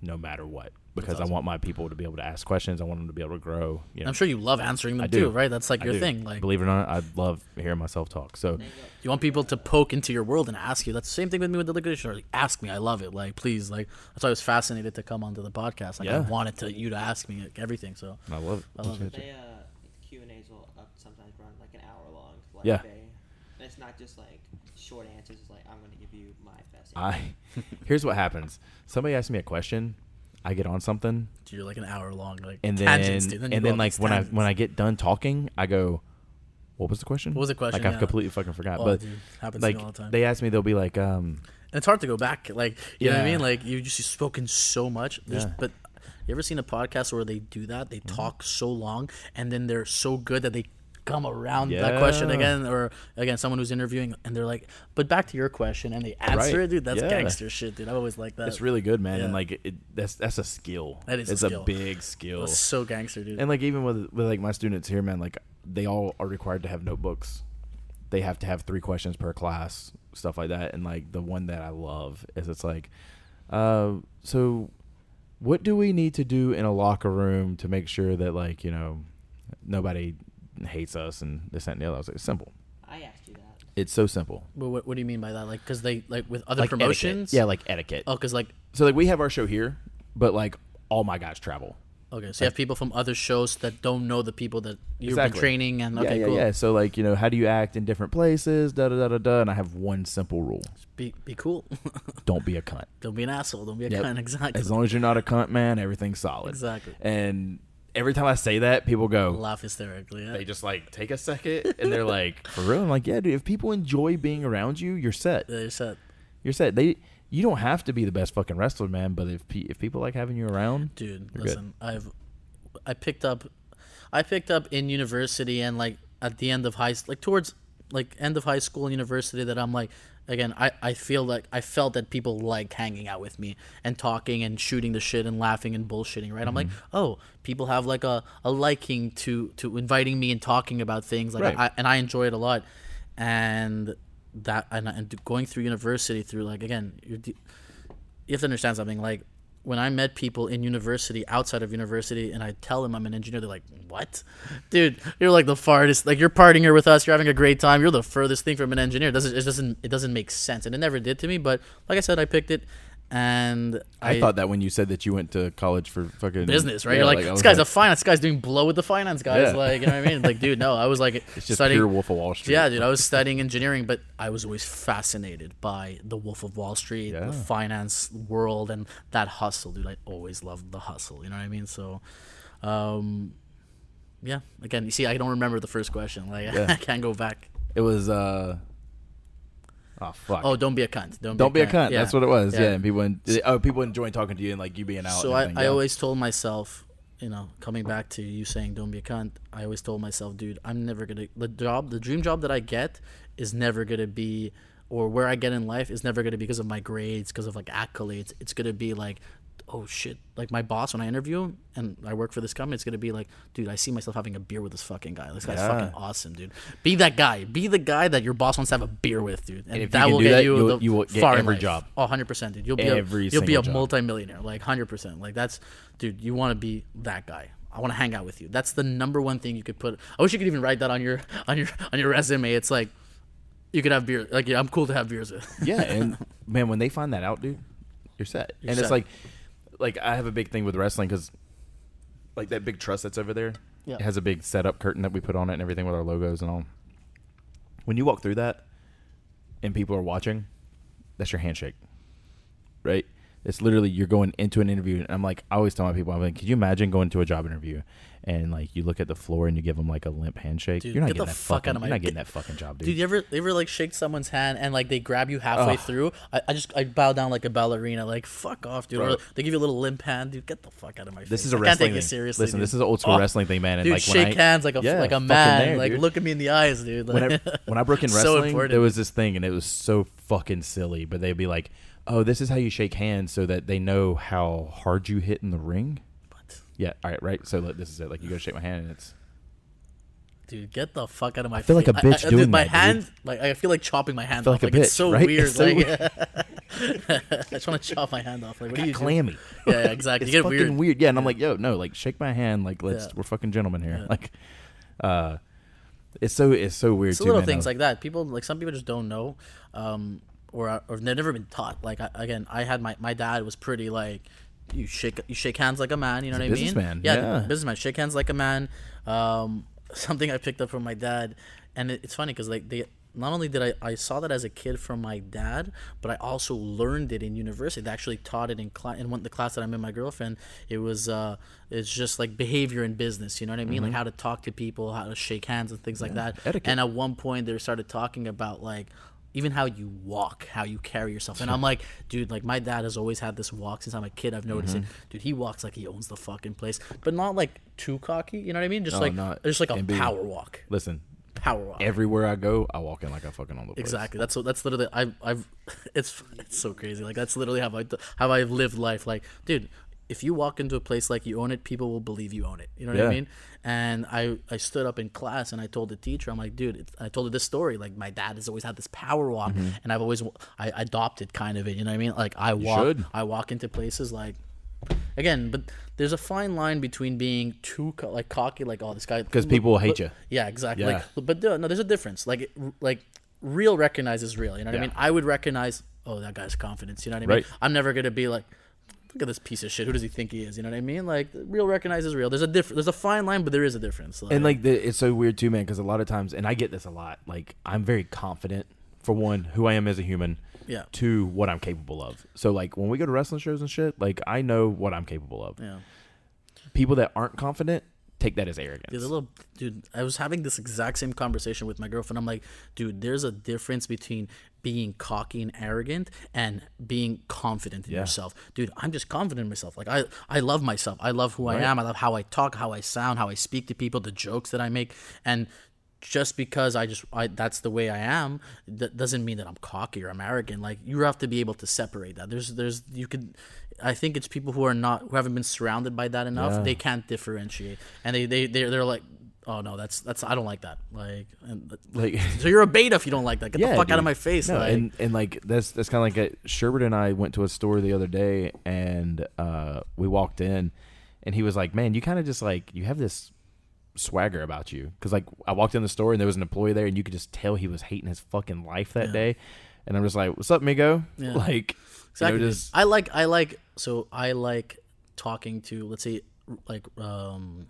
no matter what, because awesome. I want my people to be able to ask questions. I want them to be able to grow. You know, I'm sure you love answering them I do. too, right? That's like I your do. thing. Like, believe it or not, I love hearing myself talk. So you want people to poke into your world and ask you. That's the same thing with me with the liquidation. Like, ask me. I love it. Like, please. Like, that's why I was fascinated to come onto the podcast. Like, I wanted to you to ask me like, everything. So I love it. I love it. They uh, Q and A's will up sometimes run like an hour long. Like Yeah. They, and it's not just like short answers. It's like I'm gonna give you my best. answer. I here's what happens. Somebody asks me a question, I get on something, you're like an hour long, like and then tangents, dude. Then and then like these when I when I get done talking, I go, "What was the question? What was the question? Like I've completely fucking forgot. Oh, but dude, happens like to me all the time. they ask me, they'll be like, um, And it's hard to go back. Like, you know what I mean? Like, you just you've spoken so much. There's, Yeah. Mm-hmm. But you ever seen a podcast where they do that? They talk so long, and then they're so good that they come around that question again, or again, someone who's interviewing, and they're like, "But back to your question," and they answer Right. it, dude. That's Yeah. gangster shit, dude. I always like that. it's really good, man. And like it, that's that's a skill. That is a it's skill. big skill. So gangster, dude. And like even with with like my students here, man, like they all are required to have notebooks. They have to have three questions per class, stuff like that. And like the one that I love is it's like, uh, so what do we need to do in a locker room to make sure that like you know nobody hates us and this that, and the other? I was like, simple. I asked you that. It's so simple. But what, what do you mean by that? Like, because they like with other like etiquette. promotions? yeah, like etiquette. Oh, because like So like we have our show here, but like all my guys travel. okay, so you have people from other shows that don't know the people that you've Exactly. been training, and okay, yeah, yeah, cool. yeah. So like you know, how do you act in different places? Da da da da da. And I have one simple rule: Be be cool. don't be a cunt. don't be an asshole. Don't be a Yep. cunt. Exactly. As long as you're not a cunt, man, everything's solid. Exactly. And every time I say that, people go, Laugh hysterically. Yeah. they just like take a second, and they're like, "For real?" I'm like, "Yeah, dude. If people enjoy being around you, you're set. You're set. You're set. They." You don't have to be the best fucking wrestler, man. But if pe- if people like having you around, dude, You're good. listen, I've I picked up, I picked up in university and like at the end of high, like towards like end of high school and university that I'm like. Again, I, I feel like I felt that people like hanging out with me and talking and shooting the shit and laughing and bullshitting, right? I'm like, Mm-hmm. oh, people have like a, a liking to to inviting me and talking about things, like Right. I, and I enjoy it a lot. And that and, and going through university through like again, you have to understand something like when I met people in university, outside of university, and I tell them I'm an engineer, they're like, "What, dude? You're like the farthest. Like you're partying here with us. You're having a great time. You're the furthest thing from an engineer. It doesn't it doesn't it doesn't make sense." And it never did to me. But like I said, I picked it, and I, thought that when you said that you went to college for fucking business, right? Yeah, You're like, I this guy's a like, finance guy's doing blow with the finance guys. Yeah. Like, you know what I mean? Like, dude, no, I was like it's just studying. pure Wolf of Wall Street. Yeah, dude, I was studying engineering, but I was always fascinated by the Wolf of Wall Street, Yeah. the finance world, and that hustle, dude. I always loved the hustle. You know what I mean? So, um, yeah. Again, you see, I don't remember the first question. Like. I can't go back. It was. uh Oh fuck. Oh, don't be a cunt. Don't, don't be a cunt. Yeah. That's what it was. Yeah. Yeah. and people en- oh people enjoying talking to you and like you being out. So I, I always told myself, you know, coming back to you saying don't be a cunt, I always told myself, dude, I'm never gonna the job the dream job that I get is never gonna be or where I get in life is never gonna be because of my grades, because of like accolades. It's gonna be like oh shit. Like my boss when I interview him and I work for this company, it's gonna be like, dude, I see myself having a beer with this fucking guy. This guy's Yeah. fucking awesome, dude. Be that guy. Be the guy that your boss wants to have a beer with, dude. And, if that will do get that, you you'll- the you will get far every job. Oh, 100%, dude. You'll be Every a, you'll be a job. multimillionaire, like 100%. Like that's dude, you want to be that guy. I want to hang out with you. That's the number one thing you could put. I wish you could even write that on your on your on your resume. It's like you could have beer. Like yeah, I'm cool to have beers with. yeah, and man, when they find that out, dude, you're set. You're and set. it's like, like I have a big thing with wrestling because, like that big truss that's over there, Yeah. it has a big setup curtain that we put on it and everything with our logos and all. When you walk through that, and people are watching, that's your handshake, right? It's literally you're going into an interview, and I'm like, I always tell my people, I'm like, could you imagine going to a job interview, and like you look at the floor and you give them like a limp handshake? Dude, you're not get getting the that fuck fucking, out of my- You're not getting that fucking job, dude. Dude, you ever you ever like shake someone's hand and like they grab you halfway Ugh. through? I, I just I bow down like a ballerina. Like fuck off, dude. Bro. Or they give you a little limp hand, dude. Get the fuck out of my face. This is a I can't take thing. seriously. Listen, dude. this is an old school Oh, wrestling thing, man. And Dude, like when shake I, hands like a Yeah, like a man. there, like dude. look at me in the eyes, dude. when I, when I broke in wrestling, important. there was this thing, and it was so fucking silly. But they'd be like, "Oh, this is how you shake hands, so that they know how hard you hit in the ring." What? Yeah, all right, right. So like, this is it. Like you go shake my hand, and it's Dude, get the fuck out of my. I feel like a bitch I, I, doing dude, my that, dude. hand, like I feel like chopping my hand off. like Like, a it's bitch, so right? weird. It's so like, I just want to chop my hand off. Like, what are you clammy. Yeah, yeah, exactly. It's you get fucking weird. Yeah, and I'm like, yo, no, like shake my hand. Like let's Yeah. we're fucking gentlemen here. Yeah. Like, uh, it's so it's so weird It's too. little man. things like that. People like some people just don't know, um, or or they've never been taught. Like I, again, I had my my dad was pretty like you shake you shake hands like a man. You know what I mean? businessman, Yeah, yeah. businessman. Shake hands like a man. Um, something I picked up from my dad, and it, it's funny because like they. Not only did I, I saw that as a kid from my dad, but I also learned it in university. They actually taught it in class. In one the class that I'm in, my girlfriend, it was uh, it's just like behavior in business. You know what I mean? Like how to talk to people, how to shake hands, and things like that. Mm-hmm. etiquette. And at one point, they started talking about like even how you walk, how you carry yourself. And I'm like, dude, like my dad has always had this walk since I'm a kid. I've noticed Mm-hmm. it. Dude, he walks like he owns the fucking place, but not like too cocky. You know what I mean? Just No, like just like a be- power walk, Listen, power walk. everywhere I go, I walk in like I fucking own the place. Exactly. That's what. That's literally. I've. I've. It's. It's so crazy. Like that's literally how I how I've lived life. Like, dude, if you walk into a place like you own it, people will believe you own it. You know what I mean? And I I stood up in class and I told the teacher, I'm like, dude, I told her this story. Like my dad has always had this power walk, Mm-hmm. and I've always I adopted kind of it. You know what I mean? Like I walk. I walk into places like. Again, but there's a fine line between being too co- like cocky, like oh this guy, because people will hate you. yeah, exactly. Yeah. Like, but no, there's a difference. Like, like real recognizes real. You know what I mean? I would recognize, oh, that guy's confidence. You know what I mean? Right. I'm never gonna be like, look at this piece of shit. Who does he think he is? You know what I mean? Like, real recognizes real. There's a difference. There's a fine line, but there is a difference. And like the, it's so weird too, man. Because a lot of times, and I get this a lot. Like I'm very confident for one, who I am as a human. yeah, To what I'm capable of. So like when we go to wrestling shows and shit, like I know what I'm capable of. yeah. People that aren't confident take that as arrogance. Dude, little dude, I was having this exact same conversation with my girlfriend. I'm like, dude, there's a difference between being cocky and arrogant and being confident in Yeah. yourself. Dude, I'm just confident in myself. Like I I love myself. I love who I am. I love how I talk, how I sound, how I speak to people, the jokes that I make. And just because I just I that's the way I am, that doesn't mean that I'm cocky or I'm arrogant. Like you have to be able to separate that. There's there's you could I think it's people who are not who haven't been surrounded by that enough. Yeah. They can't differentiate, and they they they're, they're like oh no, that's that's I don't like that. Like, and, Like so you're a beta if you don't like that. Get the fuck out of my face. No, like, and and like that's that's kind of like a, Sherbert and I went to a store the other day, and uh, we walked in, and he was like, "Man, you kind of just like you have this swagger about you." Because like I walked in the store and there was an employee there, and you could just tell he was hating his fucking life that Yeah. day. And I'm just like, "What's up, Migo?" Yeah. Like, Exactly. you know, just I like I like so I like talking to let's say like um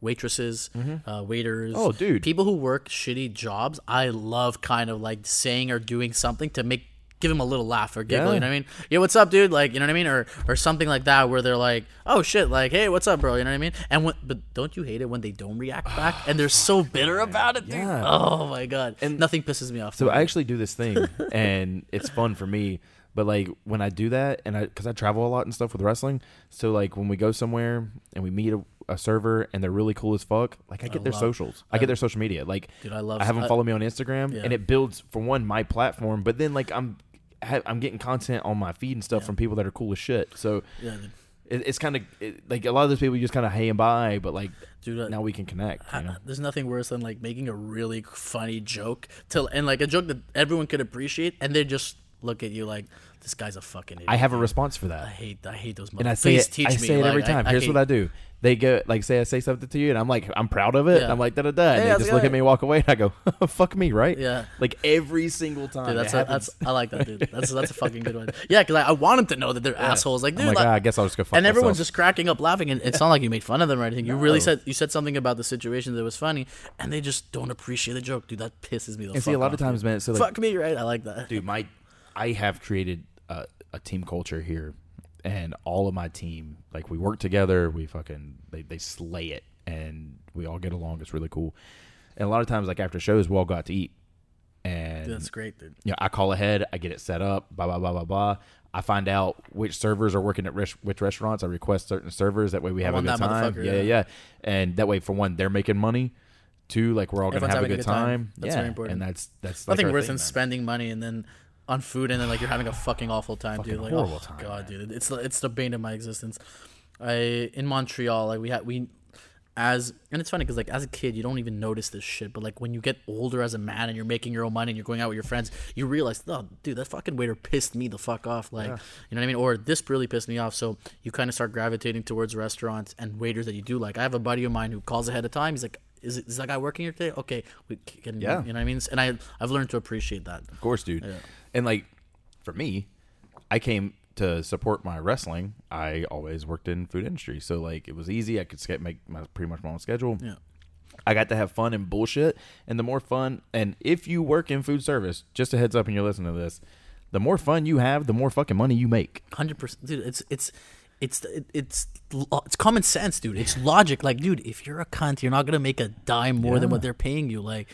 waitresses, uh, waiters. Mm-hmm. Oh, dude. people who work shitty jobs. I love kind of like saying or doing something to make give them a little laugh or giggle. Yeah. You know what I mean? Yeah, what's up, dude? Like you know what I mean, or or something like that where they're like, oh shit, like hey, what's up, bro? You know what I mean? And when, but don't you hate it when they don't react back and they're so bitter about it, dude? Yeah. Oh my god, And- nothing pisses me off. So more. I actually do this thing, and it's fun for me. But like when I do that, and I because I travel a lot and stuff with wrestling, so like when we go somewhere and we meet a, a server and they're really cool as fuck, like I get their love- socials, I get their social media. Like, Dude, I love- I have them I- follow me on Instagram, Yeah. and it builds for one my platform, but then like I'm I'm getting content on my feed and stuff from people that are cool as shit. So yeah, it, it's kind of it, like a lot of those people you just kind of hey and bye, but like Dude, uh, now we can connect. You know? There's nothing worse than like making a really funny joke till and like a joke that everyone could appreciate, and they just look at you like this guy's a fucking idiot. I have a response for that. I hate I hate those. and I mother- say Please it. teach I me. say it every like, time. I, Here's I what I do. They go like say I say something to you, and I'm like I'm proud of it. Yeah. I'm like da da da. And Hey, they how's just it look at going? me, walk away, and I go, "Fuck me, right?" Yeah. Like every single time. Dude, that's it a, happens. that's I like that, dude. That's that's a fucking good one. Yeah, because I, I want them to know that they're assholes. Like, I'm dude, like, like- ah, I guess I'll just go fuck and everyone's myself. just cracking up laughing, and it's not like you made fun of them or anything. You really said you said something about the situation that was funny, and they just don't appreciate the joke, dude. That pisses me the And fuck see, a lot of off, times, man. So like, fuck me, right? I like that. dude, my I have created a, team culture here, and all of my team, like, we work together. We fucking they they slay it, and we all get along. It's really cool. And a lot of times, like after shows, we all go out to eat, and that's great, dude. you know, I call ahead, I get it set up, blah blah blah blah blah. I find out which servers are working at res- which restaurants. I request certain servers. That way we have a good time. Yeah, yeah, yeah. yeah. And that way, for one, they're making money. Two, like we're all gonna Everyone's have a having a good good time. time. That's yeah, very important. and that's that's Nothing worse thing, than man. spending money and then on food and then like you're having a fucking awful time, Fucking dude. Like, horrible oh time, god, man. dude, it's the it's the bane of my existence. I in Montreal, like we had we as and it's funny because like as a kid you don't even notice this shit, but like when you get older as a man and you're making your own money and you're going out with your friends, you realize, oh, dude, that fucking waiter pissed me the fuck off. Like, you know what I mean? Or this really pissed me off. So you kind of start gravitating towards restaurants and waiters that you do like. I have a buddy of mine who calls ahead of time. He's like. Is, it, is that guy working here today? Okay, we can. Yeah. you know what I mean. And I I've learned to appreciate that. Of course, dude. And like for me, I came to support my wrestling. I always worked in food industry, so like it was easy. I could ske- make my pretty much my own schedule. Yeah. I got to have fun and bullshit, and the more fun, and if you work in food service, just a heads up, and you're listening to this, the more fun you have, the more fucking money you make. Hundred percent, dude. It's it's it's it's it's common sense, dude. It's logic. Like, dude, if you're a cunt, you're not gonna make a dime more than what they're paying you. Like,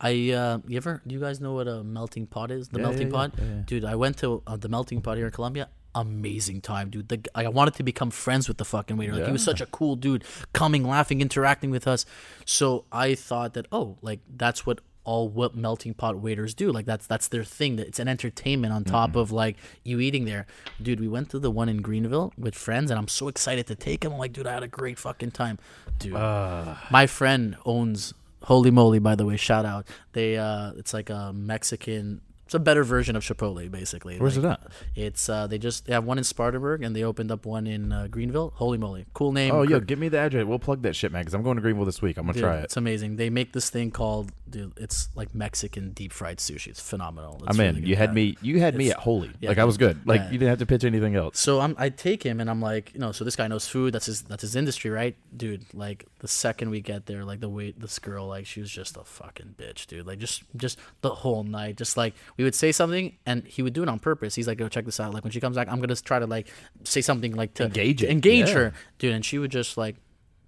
I uh, you ever do you guys know what a melting pot is? The Yeah, melting yeah, pot, yeah, dude. I went to uh, the melting pot here in Columbia. Amazing time, dude. The, I wanted to become friends with the fucking waiter. Like he was such a cool dude, coming, laughing, interacting with us. So I thought that, oh, like that's what all what melting pot waiters do. Like that's that's their thing. That it's an entertainment on top of like you eating there. Dude, we went to the one in Greenville with friends, and I'm so excited to take him. I'm like, dude, I had a great fucking time, dude. my friend owns Holy Moly, by the way. Shout out. They uh, it's like a Mexican. It's a better version of Chipotle, basically. Where's Like, it at? It's uh, they just they have one in Spartanburg, and they opened up one in uh, Greenville. Holy moly, cool name. Oh, Cr- yo, give me the address. We'll plug that shit, man, because I'm going to Greenville this week. I'm gonna Dude, try it. It's amazing. They make this thing called, dude. It's like Mexican deep fried sushi. It's phenomenal. It's I'm in. really you had me. You had me at holy. yeah, like I was good. Like yeah. you didn't have to pitch anything else. So I'm, I take him and I'm like, you know, so this guy knows food. That's his, that's his industry, right, dude? Like the second we get there, like the wait, this girl, like she was just a fucking bitch, dude. Like just, just the whole night, just like we would say something and he would do it on purpose. He's like, go check this out. Like when she comes back, I'm gonna try to like say something like to Engage to it, engage yeah. her, dude. And she would just like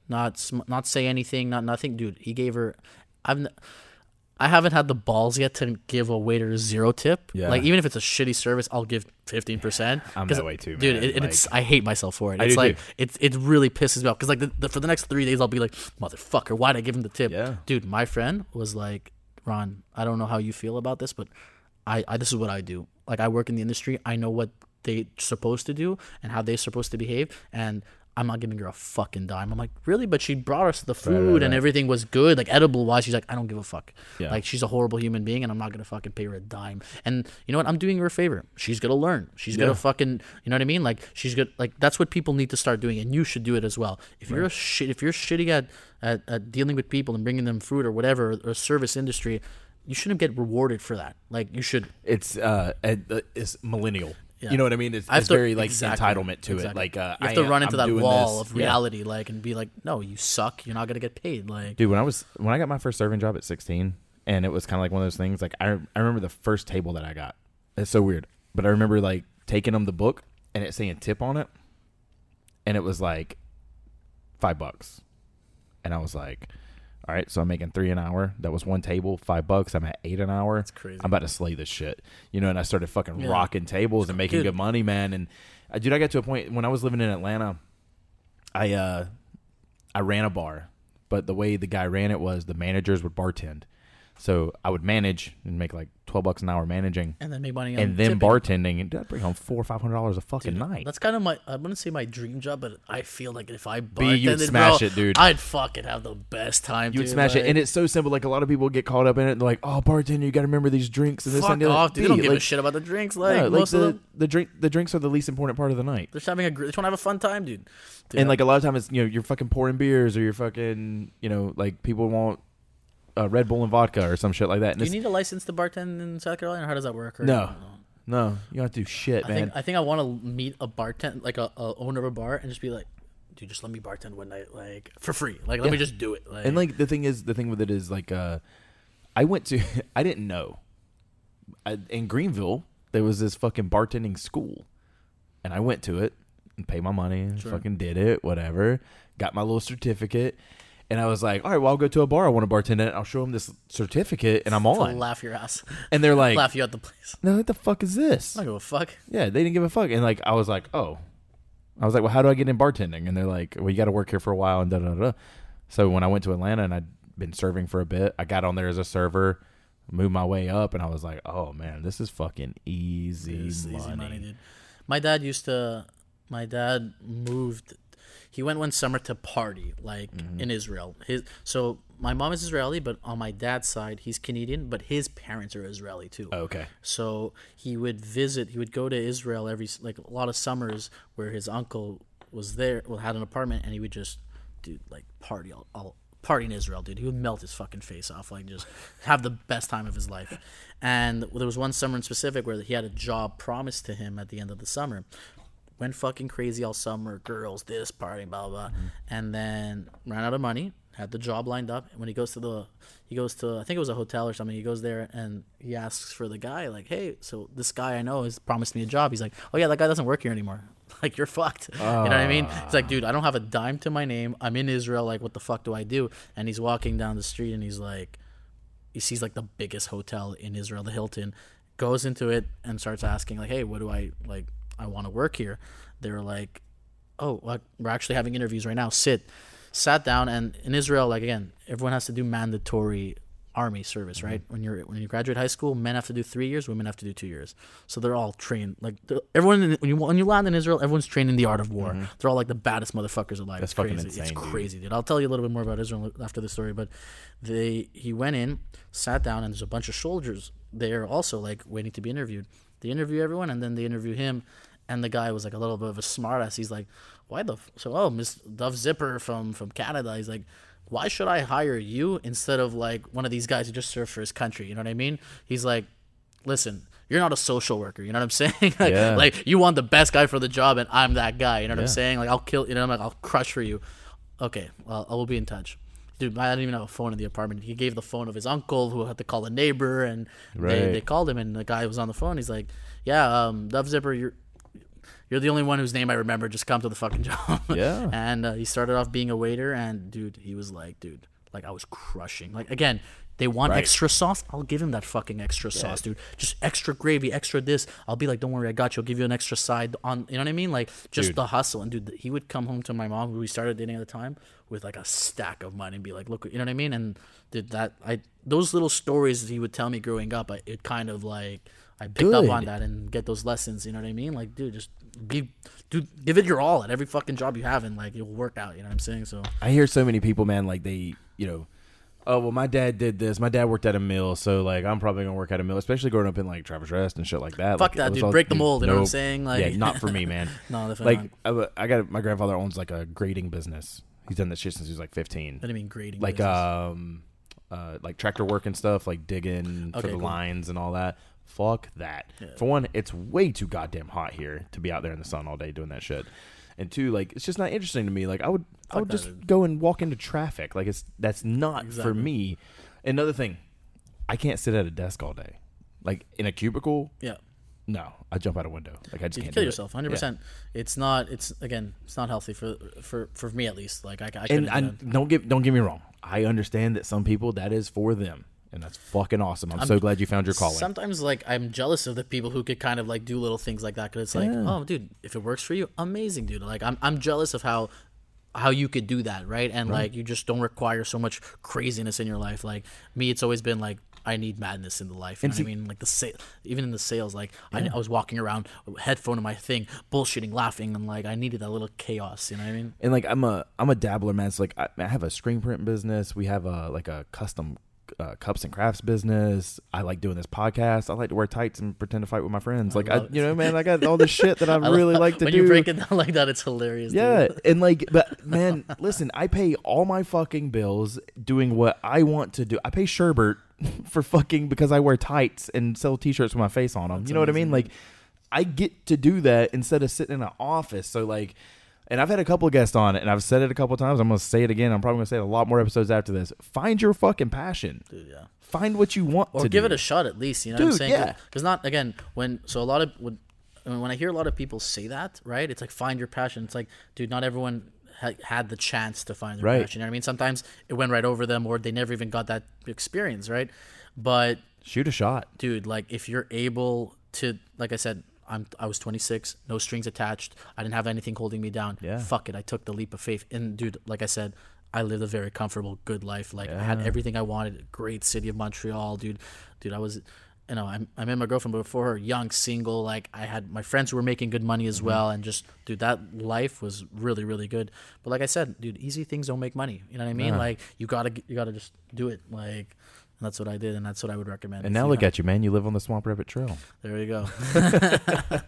not, sm- not say anything, not nothing, dude. He gave her, I've. I haven't had the balls yet to give a waiter zero tip. Yeah. Like even if it's a shitty service, I'll give fifteen percent. I'm that way too, dude. It, and it's I hate myself for it. I It's like too. it it really pisses me off because like the, the, for the next three days I'll be like, motherfucker, why'd I give him the tip? Yeah. dude. My friend was like, Ron, I don't know how you feel about this, but I, I this is what I do. Like I work in the industry. I know what they're supposed to do and how they're supposed to behave, and. I'm not giving her a fucking dime. I'm like, really? But she brought us the food Right, right, and right. everything was good, like edible wise. She's like, I don't give a fuck. Yeah. Like she's a horrible human being, and I'm not gonna fucking pay her a dime. And you know what? I'm doing her a favor. She's gonna learn. She's Yeah. gonna fucking, you know what I mean? Like she's good. Like that's what people need to start doing, and you should do it as well. If you're a shit, if you're shitty at, at at dealing with people and bringing them food or whatever, or service industry, you shouldn't get rewarded for that. Like you should. it's uh, uh, it's millennial. Yeah. You know what I mean? It's, I it's to- very like exactly, entitlement to it. Like uh, you have I to am- run into I'm that wall this. of Yeah. reality, like, and be like, no, you suck. You're not gonna get paid. Like, Dude, when I was when I got my first serving job at 16, and it was kind of like one of those things. Like I I remember the first table that I got. It's so weird, but I remember like taking them the book and it saying tip on it, and it was like five bucks, and I was like, all right, so I'm making three an hour. That was one table, five bucks. I'm at eight an hour. That's crazy. I'm about to slay this shit, you know. And I started fucking Yeah. rocking tables and making Dude. good money, man. And uh, dude, I got to a point when I was living in Atlanta. I uh I ran a bar, but the way the guy ran it was the managers would bartend. So I would manage and make like twelve bucks an hour managing, and then make money on and then tipping. bartending, and I'd bring home four or five hundred dollars a fucking Dude, night. That's kind of my. I wouldn't say my dream job, but I feel like if I I B, you'd smash bro, it, dude. I'd fucking have the best time. You would smash it, and it's so simple. Like a lot of people get caught up in it. They're like, "Oh, bartender, you got to remember these drinks and this fuck and that." off, dude. They don't give a shit about the drinks. Like no, like most the, of them, the drink, the drinks are the least important part of the night. they're just having a. They just want to have a fun time, dude. Dude, And like a lot of times, you know, you're fucking pouring beers or you're fucking, you know, like people want uh, Red Bull and vodka or some shit like that. And do you need a license to bartend in South Carolina, or how does that work? Or- No. no, you don't have to do shit, I man. think I think I want to meet a bartend, like a, a owner of a bar, and just be like, dude, just let me bartend one night, like for free. Like let Yeah. me just do it. Like, And like the thing is, the thing with it is like, uh, I went to, I didn't know, I, in Greenville there was this fucking bartending school, and I went to it and paid my money and Sure. fucking did it, whatever, got my little certificate, and I was like, all right, well I'll go to a bar I want to bartend at, I'll show them this certificate, and I'm on, laugh your ass, and they're like, laugh you out the place. no, what the fuck is this? I don't give a fuck. Yeah, they didn't give a fuck. And like I was like, oh, I was like, well, how do I get in bartending? And they're like, well, you got to work here for a while and da da da. So when I went to Atlanta and I'd been serving for a bit, I got on there as a server, moved my way up, and I was like, oh man, this is fucking easy, money. easy money, dude. My dad used to. My dad moved. He went one summer to party, like Mm-hmm. in Israel. His so my mom is Israeli, but on my dad's side, he's Canadian, but his parents are Israeli too. Okay. So he would visit. He would go to Israel every like a lot of summers where his uncle was there. Well, had an apartment, and he would just do like party all, all party in Israel, dude. He would melt his fucking face off, like just have the best time of his life. And there was one summer in specific where he had a job promised to him at the end of the summer. Went fucking crazy all summer, girls, this party, blah blah, blah. Mm-hmm. and then ran out of money. Had the job lined up. And when he goes to the, he goes to I think it was a hotel or something. He goes there and he asks for the guy like, hey, so this guy I know has promised me a job. He's like, oh yeah, that guy doesn't work here anymore. Like you're fucked. you know what I mean? It's like, dude, I don't have a dime to my name. I'm in Israel. Like, what the fuck do I do? And he's walking down the street and he's like, he sees like the biggest hotel in Israel, the Hilton, goes into it and starts asking like, "Hey, what do I like? I want to work here." They were like, "Oh, we're actually having interviews right now. Sit." Sat down and in Israel, like again, everyone has to do mandatory army service, right? Mm-hmm. When you're when you graduate high school, men have to do three years, women have to do two years. So they're all trained. Like everyone in, when you when you land in Israel, everyone's trained in the art of war. Mm-hmm. They're all like the baddest motherfuckers alive. That's it's fucking crazy. insane, It's dude. crazy, dude. I'll tell you a little bit more about Israel after the story, but they he went in, sat down, and there's a bunch of soldiers there also like waiting to be interviewed. They interview everyone, and then they interview him. And the guy was like a little bit of a smartass. He's like, "Why the f- so? Oh, Miss Dov Zipper from from Canada." He's like, "Why should I hire you instead of like one of these guys who just served for his country?" You know what I mean? He's like, "Listen, you're not a social worker. You know what I'm saying? like, Yeah. like you want the best guy for the job, and I'm that guy. You know what I'm saying? Like I'll kill. You know, I'm like I'll crush for you. Okay, well I will be in touch. Dude, I didn't even have a phone in the apartment. He gave the phone of his uncle, who had to call a neighbor, and they, they called him, and the guy was on the phone. He's like, "Yeah, um, Dov Zipper, you're you're the only one whose name I remember. Just come to the fucking job." Yeah. and uh, he started off being a waiter, and dude, he was like, dude, like I was crushing. Like again, they want Right. extra sauce. I'll give him that fucking extra sauce, dude. Just extra gravy, extra this. I'll be like, don't worry, I got you. I'll give you an extra side on. You know what I mean? Like just Dude. the hustle. And dude, he would come home to my mom, who we started dating at the time, with like a stack of money and be like, look, you know what I mean? And did that? I those little stories he would tell me growing up, I, it kind of like I picked up on that and get those lessons. You know what I mean? Like, dude, just be, dude, give it your all at every fucking job you have, and like it'll work out. You know what I'm saying? So I hear so many people, man, like they, you know, oh well, my dad did this. My dad worked at a mill, so like I'm probably gonna work at a mill, especially growing up in like Travelers Rest and shit like that. fuck Like, that, dude. all- Break the mold. You know what I'm saying? Like, yeah, not for me, man. no, definitely like not. I, I got my grandfather owns like a grading business. He's done that shit since he was like 15. I didn't mean grading. Like business. um, uh, like tractor work and stuff, like digging for the cool. lines and all that. Fuck that. Yeah. For one, it's way too goddamn hot here to be out there in the sun all day doing that shit. And two, like it's just not interesting to me. Like I would, I would that, just go and walk into traffic. Like it's that's not for me. Another thing, I can't sit at a desk all day. Like in a cubicle, yeah. no, I jump out a window. Like I just You can't kill do yourself, hundred Yeah. percent. It's not. It's again. It's not healthy for for for me at least. Like I, I and. I, don't get don't get me wrong. I understand that some people that is for them, and that's fucking awesome. I'm, I'm- so glad you found your calling. Sometimes, like, I'm jealous of the people who could kind of like do little things like that. Because it's like, Yeah. oh, dude, if it works for you, amazing, dude. Like, I'm I'm jealous of how how you could do that, right? And like, you just don't require so much craziness in your life. Like me, it's always been like. I need madness in the life. You And know what I mean? Like the sa- even in the sales, like I, I was walking around, uh, headphone in my thing, bullshitting, laughing, and like I needed that little chaos. You know what I mean? and like I'm a I'm a dabbler, man. So like I, I have a screen print business. We have a like a custom uh, cups and crafts business. I like doing this podcast. I like to wear tights and pretend to fight with my friends. Like I, love you know, man, I got all this shit that I, I really love- like to when do. you break it down like that, it's hilarious. Yeah, dude. and like, but man, listen, I pay all my fucking bills doing what I want to do. I pay Sherbert for fucking because I wear tights and sell T-shirts with my face on them. That's you know what I mean? Like, I get to do that instead of sitting in an office. So like, and I've had a couple of guests on it, and I've said it a couple of times. I'm gonna say it again. I'm probably gonna say it a lot more episodes after this. Find your fucking passion. dude. Yeah. Find what you want or to give do. it a shot at least. You know what I'm Dude, saying? yeah. Because not again when so a lot of when I mean, when I hear a lot of people say that, right? It's like find your passion. It's like, dude, not everyone ha- had the chance to find their Right. passion. You know what I mean? Sometimes it went right over them, or they never even got that experience, right? But Shoot a shot. dude, like if you're able to, like I said, I'm I was 26, no strings attached. I didn't have anything holding me down. Yeah. Fuck it, I took the leap of faith. And dude, like I said, I lived a very comfortable, good life. Like I had everything I wanted. Great city of Montreal, dude. Dude, I was. You know, I, I met my girlfriend before her, young, single. Like, I had my friends who were making good money Mm-hmm. as well, and just, dude, that life was really, really good. But like I said, dude, easy things don't make money. You know what I mean? Nah. Like, you gotta, you gotta just do it. Like, and that's what I did, and that's what I would recommend. And now look have- at you, man. You live on the Swamp Rabbit Trail. there you go.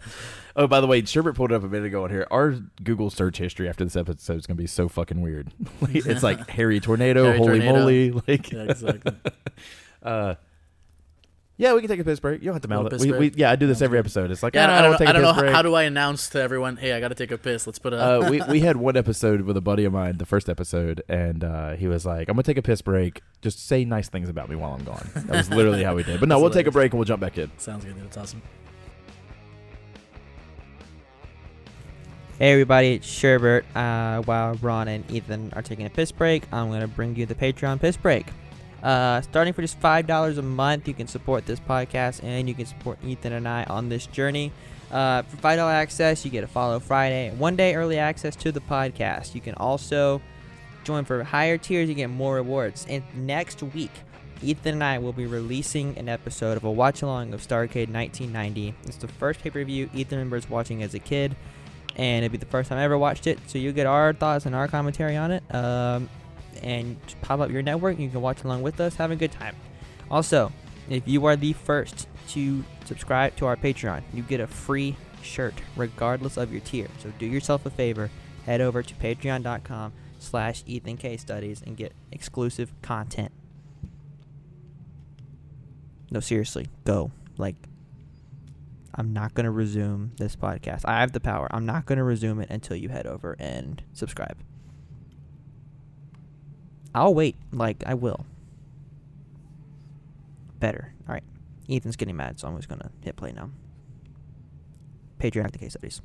Oh, by the way, Sherbert pulled it up a minute ago on here. Our Google search history after this episode is going to be so fucking weird. It's like Harry Tornado, Harry Holy Tornado. Moly. Like, yeah, exactly. uh, yeah, we can take a piss break. You don't have to mouth it. piss We, we, yeah, I do this every episode. It's like, Yeah, ah, I don't, we'll take I a don't know piss how, break. how do I announce to everyone, hey, I got to take a piss. Let's put a. uh, we we had one episode with a buddy of mine, the first episode, and uh, he was like, "I'm gonna take a piss break. Just say nice things about me while I'm gone." That was literally how we did. But no, That's we'll take a hilarious. break and we'll jump back in. Sounds good. dude. That's awesome. Hey everybody, it's Sherbert. Uh, while Ron and Ethan are taking a piss break, I'm going to bring you the Patreon piss break. Uh, starting for just $5 a month, you can support this podcast and you can support Ethan and I on this journey. Uh, for $5 access, you get a follow Friday, and one day early access to the podcast. You can also join for higher tiers, you get more rewards. And next week, Ethan and I will be releasing an episode of a watch along of Starrcade 1990. It's the first pay per view Ethan remembers watching as a kid and it'd be the first time I ever watched it. So you get our thoughts and our commentary on it, um, and pop up your network. You can watch along with us, have a good time. Also, if you are the first to subscribe to our Patreon, you get a free shirt regardless of your tier. So do yourself a favor, head over to patreon.com slash Ethan Case Studies and get exclusive content. No, seriously, go. Like, I'm not going to resume this podcast. I have the power. I'm not going to resume it until you head over and subscribe. I'll wait. Like, I will. Better. All right. Ethan's getting mad, so I'm just to hit play now. Patreon the case studies.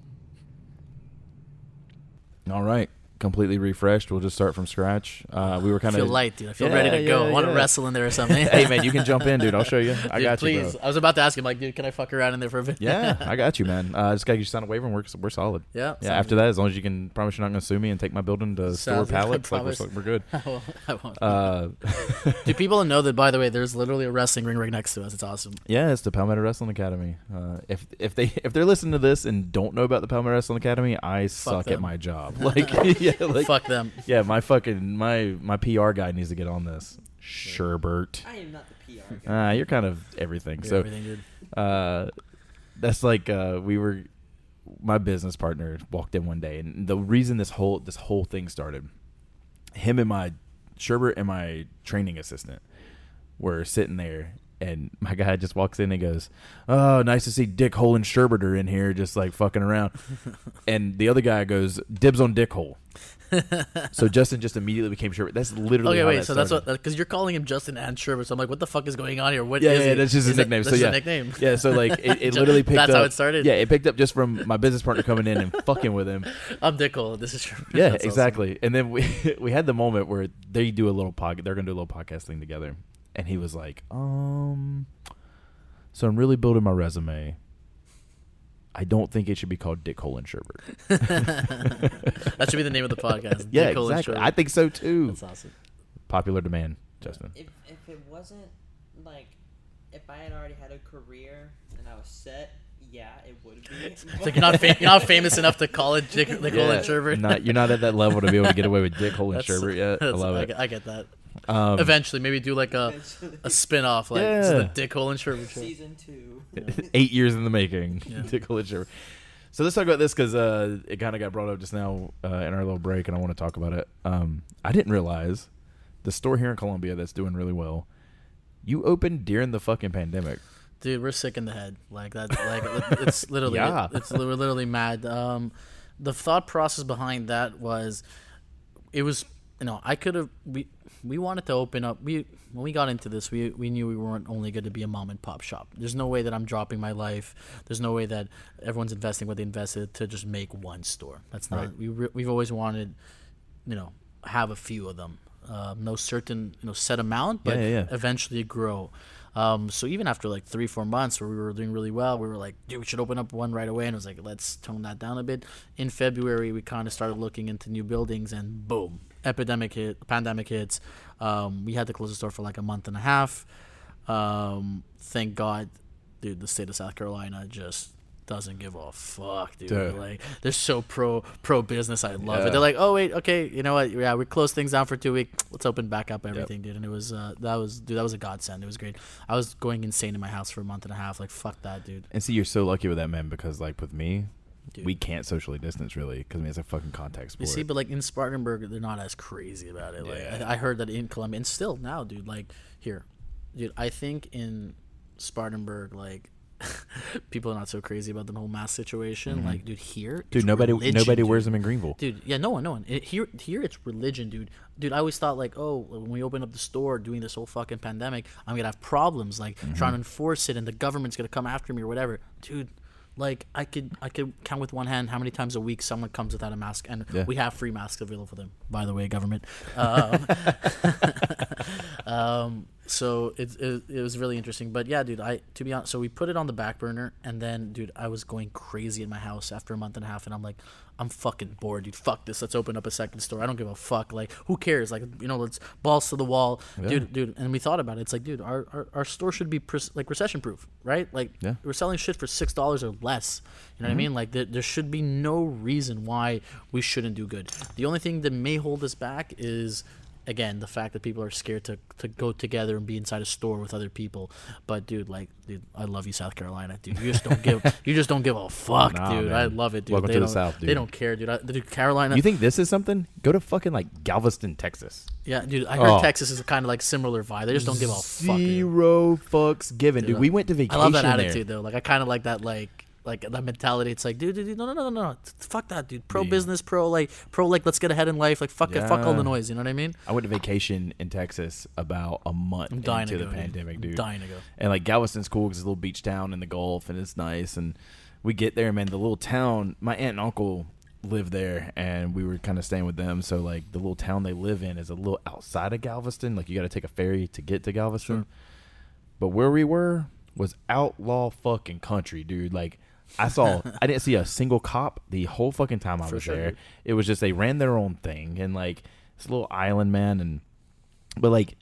All right. Completely refreshed. We'll just start from scratch. Uh, we were kind feel of light, dude. I feel Yeah, ready to go. yeah, I want to wrestle in there or something. hey man, you can jump in, dude. I'll show you. I Dude, got please. you, bro. I was about to ask him, like, dude, can I fuck around in there for a bit? Yeah, I got you, man. Uh, just gotta get you signed a waiver and we're, we're solid. yeah. Yeah, after that, as long as you can promise you're not gonna sue me and take my building to store Sounds good, I pallets, like we're, we're good. I won't. I won't. Uh, Do people know that? By the way, there's literally a wrestling ring right next to us. It's awesome. yeah, it's the Palmetto Wrestling Academy. Uh, if if they if they're listening to this and don't know about the Palmetto Wrestling Academy, I suck at my job. Like yeah, like Fuck them. yeah, my fucking my my PR guy needs to get on this. Sherbert. I am not the PR guy. Uh, you're kind of everything. You're so everything, dude. uh, that's like uh, we were. My business partner walked in one day, and the reason this whole this whole thing started, him and my Sherbert and my training assistant were sitting there, and my guy just walks in and goes, "Oh, nice to see Dick Hole and Sherbert are in here, just like fucking around." and the other guy goes, "Dibs on Dick Hole." so Justin just immediately became Sherbert. That's literally Okay, wait. that So that's what because you're calling him Justin and Sherbert. So I'm like, what the fuck is going on here? What Yeah, yeah, that's just his that- nickname. That's So yeah. nickname. Yeah, so like it, it literally picked that's up. how it started? Yeah, it picked up just from my business partner coming in and fucking with him. I'm Dick Hole. This is Sherbert. Yeah, That's awesome. exactly. And then we we had the moment where they do a little pod. They're gonna do a little podcast thing together, and he was like, "Um, so I'm really building my resume. I don't think it should be called Dick Hole and Sherbert. that should be the name of the podcast. Yeah, Dick Hole and exactly. I think so too. That's awesome. Popular demand, Justin. If if it wasn't like if I had already had a career and I was set, yeah, it would be. It's like you're not fam- you're not famous enough to call it Dick, Dick Hole and Sherbert. Not, you're not at that level to be able to get away with Dick Hole and Sherbert yet. I love I, it. I get that. Um, Eventually, maybe do like a a spin off, like Yeah. the Dick Hole and Sherbert show. Season two. eight years in the making. Yeah. Dick Hole and Sherbert. So let's talk about this because uh, it kind of got brought up just now uh, in our little break, and I want to talk about it. Um, I didn't realize the store here in Columbia that's doing really well. You opened during the fucking pandemic. Dude, we're sick in the head. Like that. Like it's literally. Yeah. It's we're literally mad. Um, the thought process behind that was, it was you know I could have we we wanted to open up we when we got into this we we knew we weren't only going to be a mom and pop shop. There's no way that I'm dropping my life. There's no way that everyone's investing what they invested to just make one store. That's not. Right. We re- we've always wanted, you know, have a few of them. Uh, no certain you know set amount, but Yeah, yeah, yeah. eventually grow. Um, so even after like three, four months where we were doing really well, we were like, dude, we should open up one right away. And it was like, let's tone that down a bit. In February, we kind of started looking into new buildings, and boom, epidemic hit, pandemic hits. Um, we had to close the store for like a month and a half. Um, thank God, dude, the state of South Carolina just doesn't give a fuck, dude. Dude. Like they're so pro pro business. I love Yeah. it. They're like, oh wait, okay, you know what? Yeah, we closed things down for two weeks. Let's open back up everything, dude. And it was uh, that was dude, that was a godsend. It was great. I was going insane in my house for a month and a half. Like fuck that, dude. And see, you're so lucky with that, man, because like with me, Dude. we can't socially distance really because I mean, it's a fucking contact You see, but like in Spartanburg, they're not as crazy about it. Like Yeah. I, I heard that in Columbia, and still now, dude. Like here, dude. I think in Spartanburg, like people are not so crazy about the whole mask situation. Like, dude, here, Mm-hmm. dude, nobody religion, nobody dude. wears them in Greenville. Dude, yeah, no one, no one. It, here, here, it's religion, dude. Dude, I always thought like, oh, when we open up the store doing this whole fucking pandemic, I'm gonna have problems like Mm-hmm. trying to enforce it, and the government's gonna come after me or whatever, dude. Like I could, I could count with one hand how many times a week someone comes without a mask, and Yeah. we have free masks available for them. By the way, government. Um, um, so it, it it was really interesting. But yeah, dude, I to be honest, so we put it on the back burner, and then, dude, I was going crazy in my house after a month and a half, and I'm like, I'm fucking bored, dude. Fuck this. Let's open up a second store. I don't give a fuck. Like, who cares? Like, you know, let's balls to the wall, Yeah. dude, dude. And we thought about it. It's like, dude, our our, our store should be pres- like recession proof, right? Like, Yeah. we're selling shit for six dollars or less. You know what I mm-hmm. mean? Like, there, there should be no reason why we shouldn't do good. The only thing that may hold us back is again the fact that people are scared to, to go together and be inside a store with other people but dude like dude i love you south carolina dude you just don't give you just don't give a fuck Nah, dude i love it dude Welcome they to the don't, South, they don't care dude I, dude carolina You think this is something? Go to fucking like Galveston, Texas. yeah dude i heard Oh. texas is kind of like similar vibe they just don't give a fuck dude. Zero fucks given, dude. Dude, We went to vacation I love that there. attitude though. Like I kind of like that like like that mentality. It's like, dude, dude, dude, no, no, no, no, no, fuck that, dude. Pro Yeah. business, pro like, pro like, let's get ahead in life. Like, fuck it, fuck all the noise. You know what I mean? I went to vacation in Texas about a month I'm dying into to the go, dude. pandemic, I'm dude. dying to go. And like Galveston's cool because it's a little beach town in the Gulf, and it's nice. And we get there, man. The little town. My aunt and uncle live there, and we were kind of staying with them. So like the little town they live in is a little outside of Galveston. Like you got to take a ferry to get to Galveston. Sure. But where we were was outlaw fucking country, dude. Like I saw, I didn't see a single cop the whole fucking time I For was sure, there. dude. It was just they ran their own thing, and like this little island man, and but like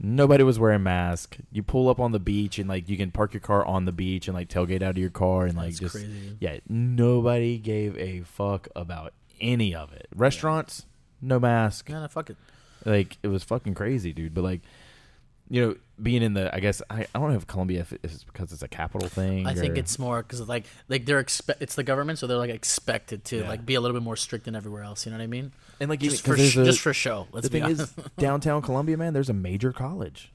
nobody was wearing mask. You pull up on the beach, and like you can park your car on the beach and like tailgate out of your car, and like That's just crazy. yeah, nobody gave a fuck about any of it. Restaurants, no mask. Yeah, no, fuck it. Like it was fucking crazy, dude. But like, you know, being in the, I guess I, I don't know if Columbia if it's because it's a capital thing. I think it's more because like like they're expect it's the government, so they're like expected to Yeah. like be a little bit more strict than everywhere else. You know what I mean? and like Just for sh- a- just for show. Let's the be thing honest. is, downtown Columbia, man, there's a major college.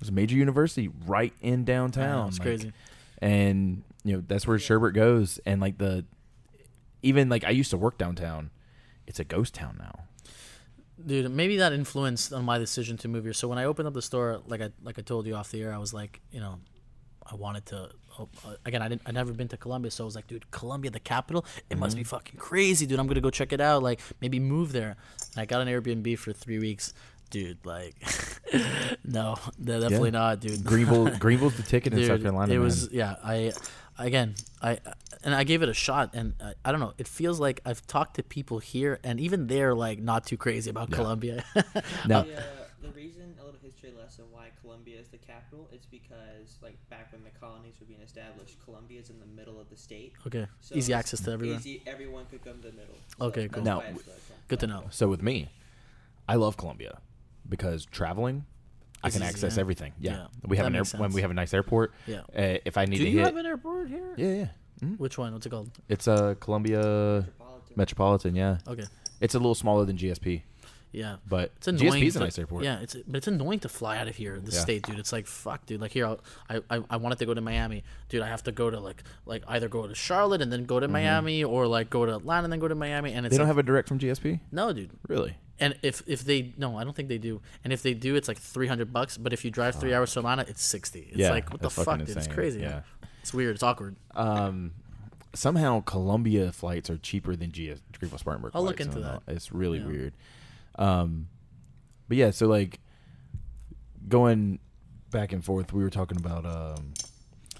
There's a major university right in downtown. it's like, crazy. and you know that's where Sherbert goes. And like the, even like I used to work downtown. It's a ghost town now. Dude maybe that influenced on my decision to move here so when i opened up the store like i like i told you off the air i was like you know i wanted to oh, uh, again i didn't i never been to columbia so i was like dude columbia the capital it must be Mm-hmm. fucking crazy dude i'm gonna go check it out like maybe move there and i got an airbnb for three weeks dude like no definitely not dude Greenville, Greenville's the ticket in Dude, South Carolina. It man. was yeah. I again I and I gave it a shot, and I, I don't know. It feels like I've talked to people here, and even they're like not too crazy about Yeah. Columbia. now. The, uh, the reason, a little history lesson, why Columbia is the capital, is because, like, back when the colonies were being established, Columbia is in the middle of the state. okay, So easy access to everyone. Easy, everyone could come to the middle. Okay, that's cool. Now, why it's the capital. Good to know. So with me, I love Columbia because traveling, I can easy, access yeah. everything. Yeah, Yeah, we have that an air, when we have a nice airport. Yeah. Uh, if I need Do to you hit, have an airport here? yeah, yeah, Mhm. Which one? What's it called? it's a Columbia Metropolitan. Metropolitan. Yeah, Okay. it's a little smaller than GSP, Yeah. but It's annoying. GSP is a to- nice airport. Yeah, it's but it's annoying to fly out of here, the Yeah. state, dude. It's like fuck, dude. Like here, I'll, I, I I wanted to go to Miami, dude. I have to go to like like either go to Charlotte and then go to Miami, or like go to Atlanta and then go to Miami, and it's Mm-hmm. they don't like, have a direct from GSP. no, dude. Really? And if if they no, I don't think they do. And if they do, it's like three hundred bucks. But if you drive three hours to Atlanta, it's sixty. It's. Yeah, like what the fuck, dude? It's crazy. Yeah. It's weird. It's awkward. Um, somehow Columbia flights are cheaper than GS Greenville Spartanburg. I'll look into that. It's really Yeah. weird. Um, but yeah, so like going back and forth, we were talking about. Um,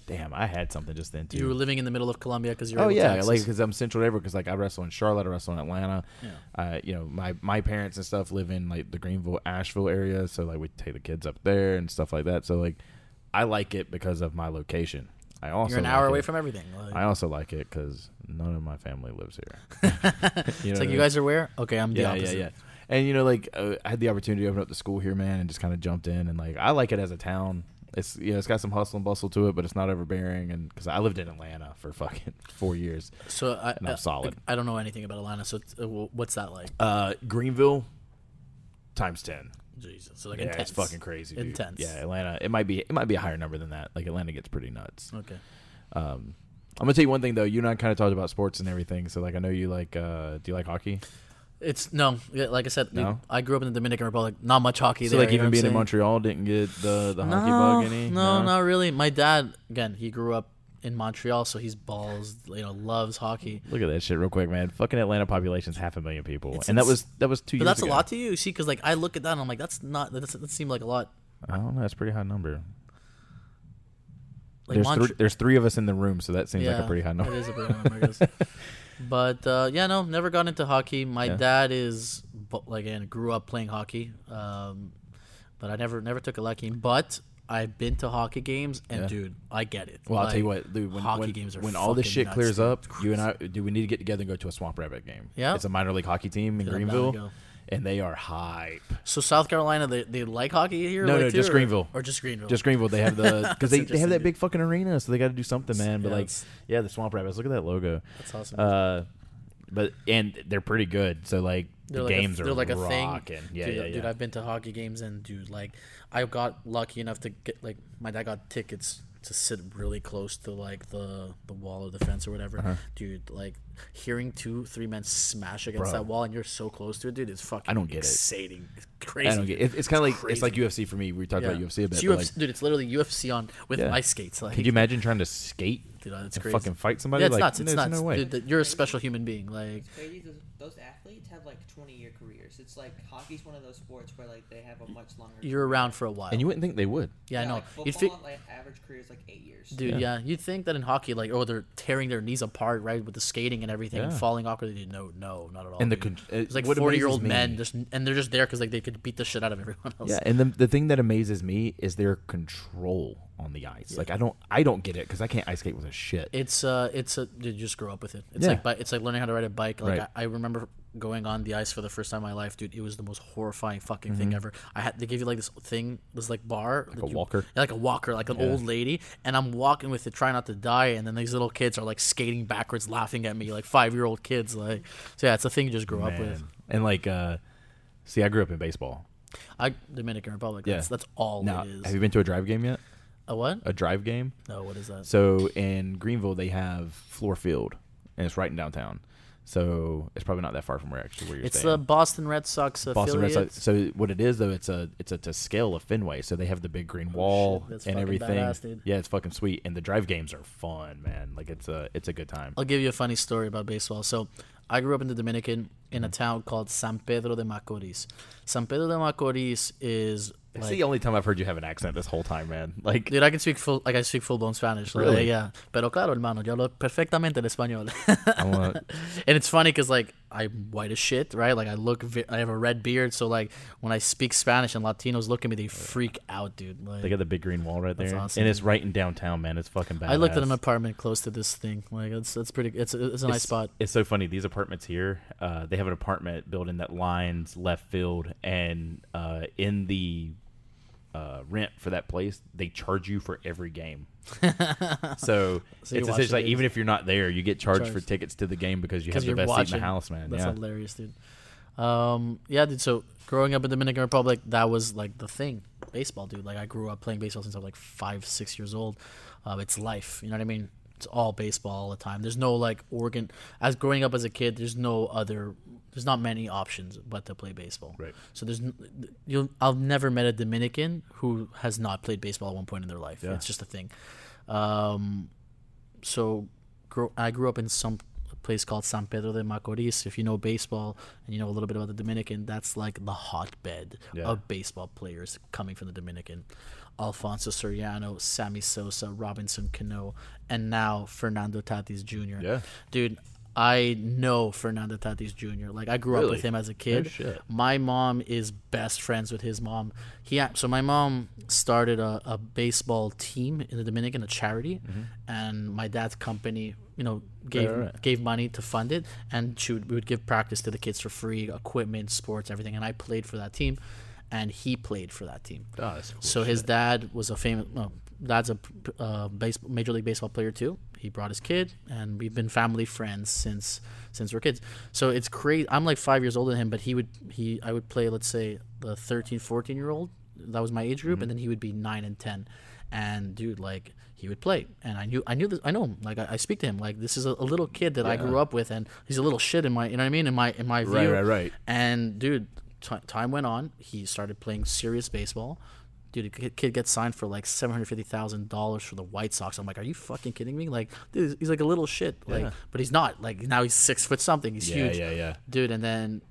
damn, I had something just then too. You were living in the middle of Columbia because you're Oh yeah, like because I'm central everywhere. Because like I wrestle in Charlotte, I wrestle in Atlanta. Yeah. Uh, you know, my my parents and stuff live in like the Greenville, Asheville area, so like we take the kids up there and stuff like that. So like, I like it because of my location. I also you're an like hour it- away from everything. Like, I also like it because none of my family lives here. it's know like what I you guys are where? Okay, I'm the yeah, yeah, opposite. yeah. And you know, like uh, I had the opportunity to open up the school here, man, and just kind of jumped in, and like I like it as a town. It's you know, it's got some hustle and bustle to it, but it's not overbearing. And because I lived in Atlanta for fucking four years, So I, I- solid. I don't know anything about Atlanta. So it's, uh, what's that like? uh, Greenville times ten. Jesus, so like yeah, intense. it's fucking crazy. Dude. Intense. Yeah, Atlanta. It might be. It might be a higher number than that. Like Atlanta gets pretty nuts. Okay. Um, I'm gonna tell you one thing though. You and I kind of talked about sports and everything. So like, I know you like. Uh, do you like hockey? It's no, yeah, like I said, dude, No? I grew up in the Dominican Republic. Not much hockey So there. like, you know even what being in saying? Montreal didn't get the the hockey bug any. No, not really. My dad, again, he grew up in Montreal, so he's balls. You know, loves hockey. Look at that shit real quick, man. Fucking Atlanta population's half a million people, It's and that was that was two But years that's ago. a lot to you, see, because like I look at that and I'm like, that's not. That doesn't that seem like a lot. I don't know. That's a pretty high number. Like there's Montreal. three, there's three of us in the room, so that seems like a pretty high number. It is a pretty high number. I guess. But uh, yeah, no, never got into hockey. My Yeah. dad is like, again, grew up playing hockey, um, but I never never took a liking. But I've been to hockey games, and Yeah. dude, I get it. Well, I'll tell you what, dude. When, hockey when, games are when all this shit clears dude. up, you and I, do we need to get together and go to a Swamp Rabbit game? Yeah. it's a minor league hockey team in Dude, Greenville. And they are hype. So South Carolina, they, they like hockey here? No, like, no, too, just or- Greenville. or just Greenville. Just Greenville, they have the because they, they have that big fucking arena, so they got to do something, man. But Yeah, like, yeah, the Swamp Rabbits. Look at that logo. That's awesome. Uh, but and they're pretty good. So like They're the like games a, are they're like a thing. rocking. Yeah, dude, yeah, yeah. Dude, I've been to hockey games and dude, like, I got lucky enough to get like my dad got tickets to sit really close to like the the wall or the fence or whatever, Uh-huh. dude. Like hearing two, three men smash against Bro. that wall and you're so close to it, dude. It's fucking. I don't get it. It's crazy. I don't get it. It's kind of like it's like. UFC for me. We talked about UFC a bit. It's UFC, like, dude. It's literally UFC on with Yeah. ice skates. Like, could you imagine trying to skate dude, that's and crazy. fucking fight somebody? yeah, it's like, nuts. It's nuts. no way. Dude, you're a special human being. Like, crazy. Those, those athletes have like 20 year careers. It's like hockey's one of those sports where like they have a much longer. you're around for a while. and you wouldn't think they would. yeah, I know. Like You'd football, think, like average career is like eight years. dude. Yeah. you'd think that in hockey, like, oh, they're tearing their knees apart, right, with the skating and everything, and Yeah. falling awkwardly. Dude, No, no, not at all. And the dude. con- uh, it's like what forty year old amazes men, just and they're just there because like they could beat the shit out of everyone else. Yeah, and the the thing that amazes me is their control on the ice. Like I don't I don't get it because I can't ice skate with a shit. It's uh, it's a dude, you just grow up with it. It's Yeah. like bi- it's like learning how to ride a bike. Like Right. I, I remember going on the ice for the first time in my life, dude. It was the most horrifying fucking thing ever. I had they give you like this thing, this like bar, like Mm-hmm. a walker? yeah, like a walker, like an old lady, and I'm walking with it, trying not to die, and then these little kids are like skating backwards, laughing at me, like five year old kids. Like, so yeah, it's a thing you just grow up with. And like, uh, see, I grew up in baseball. I Dominican Republic. Yeah. That's that's all Now, it is. have you been to a drive game yet? a what? A drive game? No, what is that? So in Greenville, they have Fluor Field, and it's right in downtown. So it's probably not that far from where actually where you're It's the. Boston Red Sox Boston Red. Sox. So what it is though, it's a it's a to scale of Fenway. So they have the big green wall Oh, that's and fucking everything. badass, dude. Yeah, it's fucking sweet. And the drive games are fun, man. Like it's a it's a good time. I'll give you a funny story about baseball. So, I grew up in the Dominican in Mm-hmm. a town called San Pedro de Macorís. San Pedro de Macorís is It's like, the only time I've heard you have an accent this whole time, man. Like dude, I can speak full, like I speak full blown Spanish. Like, Really? yeah. Pero claro, hermano, yo hablo perfectamente el español. And it's funny because like I'm white as shit, right? Like I look, vi- I have a red beard, so like when I speak Spanish and Latinos look at me, they freak out, dude. Like they got the big green wall right there, awesome, and it's right in downtown, man. It's fucking bad. I looked at an apartment close to this thing. Like it's it's pretty. It's it's a nice spot. It's so funny. These apartments here, uh, they have an apartment building that lines left field, and uh, in the uh, rent for that place, they charge you for every game. so, So it's essentially like even if you're not there, you get charged, for tickets to the game because you have the best watching. seat in the house, man. That's yeah. hilarious, dude. Um, yeah, dude. So growing up in Dominican Republic, that was like the thing. Baseball, dude. Like I grew up playing baseball since I was like five, six years old. Uh, it's life. You know what I mean? It's all baseball all the time. There's no like organ. As growing up as a kid, there's no other. There's not many options but to play baseball. Right. So there's you'll I've never met a Dominican who has not played baseball at one point in their life. Yeah. It's just a thing. Um, so grow, I grew up in some place called San Pedro de Macorís. If you know baseball and you know a little bit about the Dominican, that's like the hotbed Yeah. of baseball players coming from the Dominican. Alfonso Soriano, Sammy Sosa, Robinson Cano, and now Fernando Tatis Jr. Yeah. Dude, I know Fernando Tatis Jr. Like I grew up with him as a kid. My mom is best friends with his mom. He so my mom started a, a baseball team in the Dominican, a charity, and my dad's company, you know, gave Mm-hmm. Right, right. gave money to fund it, and she would, we would give practice to the kids for free, equipment, sports, everything. And I played for that team, and he played for that team. Oh, cool So his dad was a famous. No, dad's a uh, base, major league baseball player too. He brought his kid, and we've been family friends since since we're kids. So it's crazy. I'm like five years older than him, but he would he I would play let's say the 13, 14 year old. That was my age group, and then he would be nine and ten. And dude, like he would play, and I knew I knew this. I know him. Like I, I speak to him. Like this is a, a little kid that I grew up with, and he's a little shit in my you know what I mean in my in my view. Right, right, right. And dude, t- time went on. He started playing serious baseball. Dude, a kid- gets signed for like seven hundred fifty thousand dollars for the White Sox. I'm like, are you fucking kidding me? Like, dude, he's like a little shit. Like, Yeah. but he's not. Like now he's six foot something. He's Yeah, huge. yeah, yeah. Dude, and then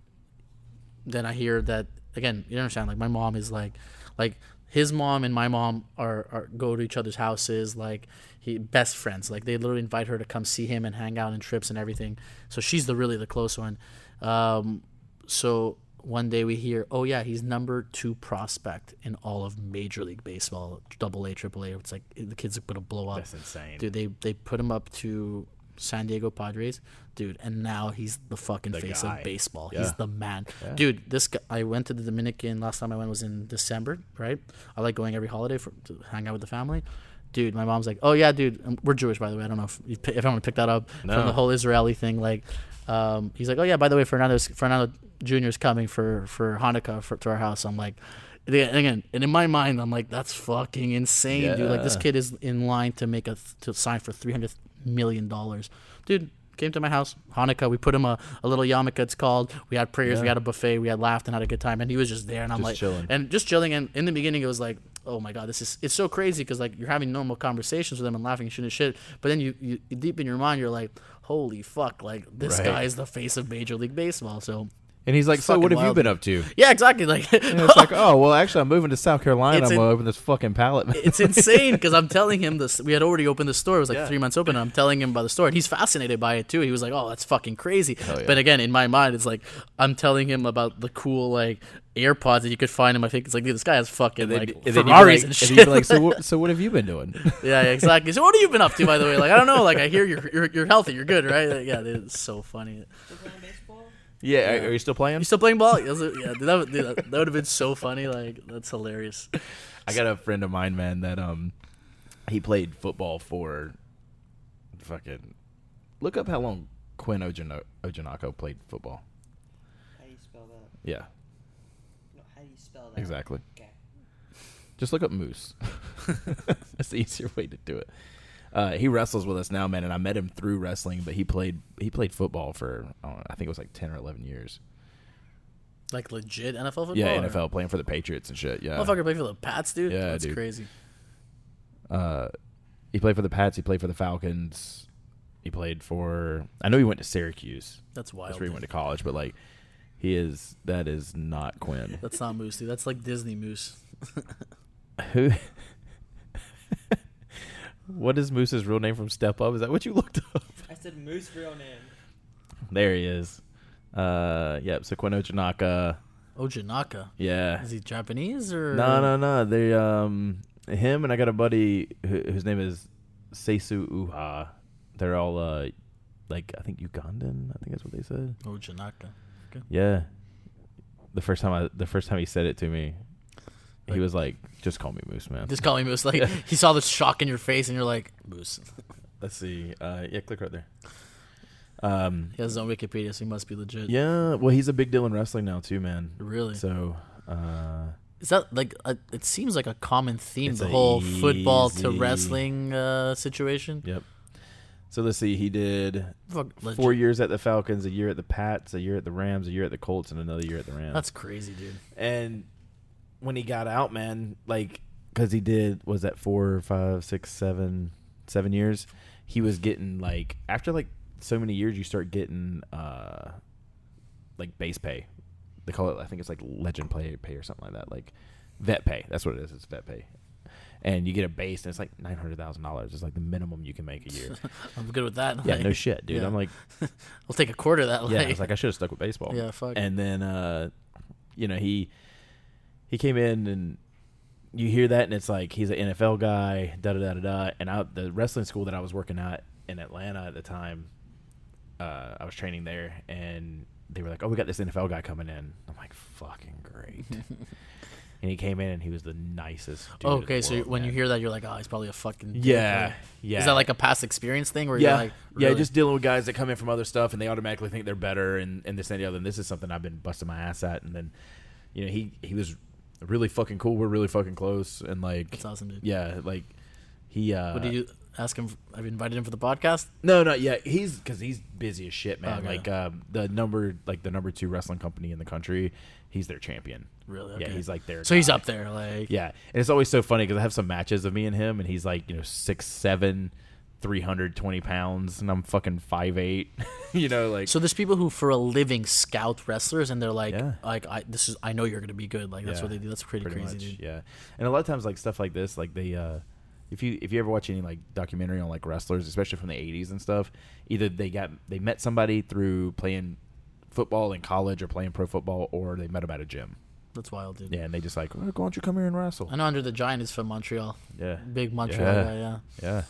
then I hear that again. You understand? Like my mom is like, like his mom and my mom are, are go to each other's houses. Like he best friends. Like they literally invite her to come see him and hang out and trips and everything. So she's the really the close one. Um, so one day we hear, oh yeah, he's number two prospect in all of Major League Baseball, Double A, Triple A. It's like the kid's are gonna blow up. That's insane. Dude, they they put him up to San Diego Padres, dude, and now he's the fucking The face guy. of baseball. Yeah. He's the man, Yeah. dude. This guy, I went to the Dominican last time I went was in December, right? I like going every holiday for to hang out with the family. Dude, my mom's like, "Oh yeah, dude, um, we're Jewish by the way. I don't know if if I want to pick that up No. from the whole Israeli thing. Like, um, he's like, "Oh yeah, by the way, Fernando Fernando Junior's coming for for Hanukkah for, to our house. I'm like, and again, and in my mind, I'm like, that's fucking insane, dude. Like this kid is in line to make a to sign for three hundred million dollars, dude. Came to my house, Hanukkah. We put him a, a little yarmulke. It's called. We had prayers. We had a buffet. We had laughed and had a good time. And he was just there. And I'm Just like, chilling. and just chilling. And in the beginning, it was like, oh my god, this is it's so crazy because like you're having normal conversations with them and laughing and shooting shit. But then you, you deep in your mind, you're like, holy fuck, like this Right. guy is the face of Major League Baseball. So And he's like, It's "So what fucking have you been up to?" yeah, exactly. Like And it's like, "Oh, well, actually, I'm moving to South Carolina. It's I'm in- gonna open this fucking pallet." it's insane because I'm telling him this. We had already opened the store. It was like Yeah. three months open. And I'm telling him about the store, and he's fascinated by it too. He was like, "Oh, that's fucking crazy." Yeah. But again, in my mind, it's like I'm telling him about the cool like AirPods that you could find in my face. It's like, dude, this guy has fucking then, like and then you'd be Ferraris like, and and shit. then like, "So, what, so what have you been doing?" yeah, yeah, exactly. So, what have you been up to, by the way? Like, I don't know. Like, I hear you're you're, you're healthy. You're good, right? Like, yeah, dude, it's so funny. Yeah, Are, are you still playing? You still playing ball? Yeah, dude, that would, dude, that, that would have been so funny. Like, that's hilarious. I got a friend of mine, man, that um, he played football for fucking. Look up how long Quinn Ojino- Ojinako played football. How do you spell that? Yeah, No, how do you spell that? exactly. Okay. Just look up Moose. That's the easier way to do it. Uh, he wrestles with us now, man, and I met him through wrestling. But he played he played football for I, know, I think it was like ten or eleven years. Like legit NFL football. yeah, or- NFL playing for the Patriots and shit. Yeah, Motherfucker play for the Pats, dude. Yeah, that's dude. crazy. uh, he played for the Pats. He played for the Falcons. He played for. I know he went to Syracuse. That's wild. That's where he went to college. But like, he is that is not Quinn. That's not Moose, dude. That's like Disney Moose. Who? What is Moose's real name from Step Up? Is that what you looked up? I said Moose real name. There he is. Uh, yep. So Quinn Ojinnaka. Ojinnaka. Yeah. Is he Japanese or No, no, no. They um him and I got a buddy who, whose name is Seisu Uha. They're all uh like I think Ugandan. I think that's what they said. Ojinnaka. Yeah. The first time I the first time he said it to me, he was like, "Just call me Moose, man." Just call me Moose. Like he saw the shock in your face, and you're like Moose. Let's see. Uh, yeah, click right there. Um, He has his own Wikipedia, so he must be legit. yeah. Well, he's a big deal in wrestling now too, man. Really? So, uh, Is that like a, it seems like a common theme? The whole football to wrestling uh, situation. yep. So let's see. He did Fuck, four years at the Falcons, a year at the Pats, a year at the Rams, a year at the Colts, and another year at the Rams. That's crazy, dude. and when he got out, man, like, because he did was that four, five, six, seven, seven years. He was getting like after like so many years, you start getting uh like base pay. They call it, I think it's like legend play pay or something like that, like vet pay. That's what it is. It's vet pay. And you get a base, and it's like nine hundred thousand dollars. It's like the minimum you can make a year. I'm good with that. yeah, Like, no shit, dude. yeah. I'm like, I'll take a quarter of that. yeah, Like, I was like, I should have stuck with baseball. yeah, fuck. And then uh you know, he he came in and you hear that and it's like he's an NFL guy, da da da da da. And out the wrestling school that I was working at in Atlanta at the time, uh, I was training there and they were like, Oh, we got this NFL guy coming in. I'm like, fucking great. and he came in and he was the nicest dude. the okay, so world, when you hear that, you're like, oh, he's probably a fucking. Yeah. Yeah. Is that like a past experience thing where yeah, you're like, yeah, just dealing with guys that come in from other stuff and they automatically think they're better and, and this and the other. And this is something I've been busting my ass at. And then, you know, he he was really fucking cool. We're really fucking close. And like, That's awesome, dude. yeah, like he. uh What did you ask him? Have you invited him for the podcast? No, not yet. He's because he's busy as shit, man. Okay. Like um, the number, like the number two wrestling company in the country. He's their champion. Really? Yeah, he's like their. So he's up there, like. Yeah, and it's always so funny because I have some matches of me and him, and he's like, you know, six seven, three hundred twenty pounds, and I'm fucking five eight. you know, like So there's people who, for a living, scout wrestlers, and they're like, Yeah. like, I this is, I know you're gonna be good. Like that's Yeah, what they do. That's pretty, crazy, much, dude. Yeah, and a lot of times like stuff like this, like they, uh, if you if you ever watch any like documentary on like wrestlers, especially from the '80s and stuff, either they got they met somebody through playing football in college or playing pro football, or they met them at a gym. That's wild, dude. Yeah, and they just like, well, why don't you come here and wrestle? I know André the Giant is from Montreal. Yeah, Big Montreal Yeah. guy. Yeah. yeah.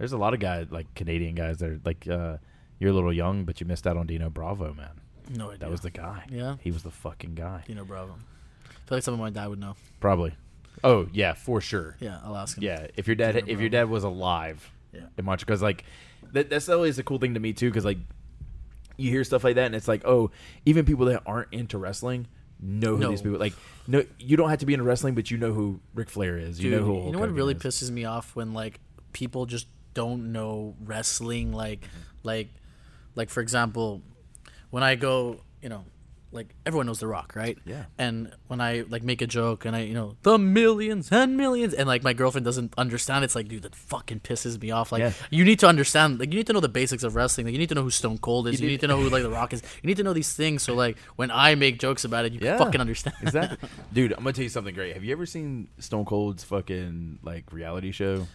There's a lot of guys like Canadian guys that are like, uh, you're a little young, but you missed out on Dino Bravo, man. No idea. That was the guy. Yeah. He was the fucking guy. Dino Bravo. I feel like someone my dad would know. Probably. Oh yeah, for sure. Yeah, I'll ask him. Yeah, if your dad Dino if your dad was alive Yeah. in Montreal, because like that, that's always a cool thing to me too, because like you hear stuff like that, and it's like, oh, even people that aren't into wrestling know who No. these people like. No, you don't have to be into wrestling, but you know who Ric Flair is. you Dude, know who. you know what Hogan really is. pisses me off when like people just don't know wrestling like like like for example when I go you know like everyone knows the rock right Yeah. and when I like make a joke and I you know the millions and millions and like my girlfriend doesn't understand it's like dude that fucking pisses me off like Yeah. you need to understand like you need to know the basics of wrestling like you need to know who Stone Cold is you, need- need to know who like the rock is you need to know these things so like when I make jokes about it you Yeah. fucking understand exactly, dude. I'm gonna tell you something great. Have you ever seen Stone Cold's fucking like reality show,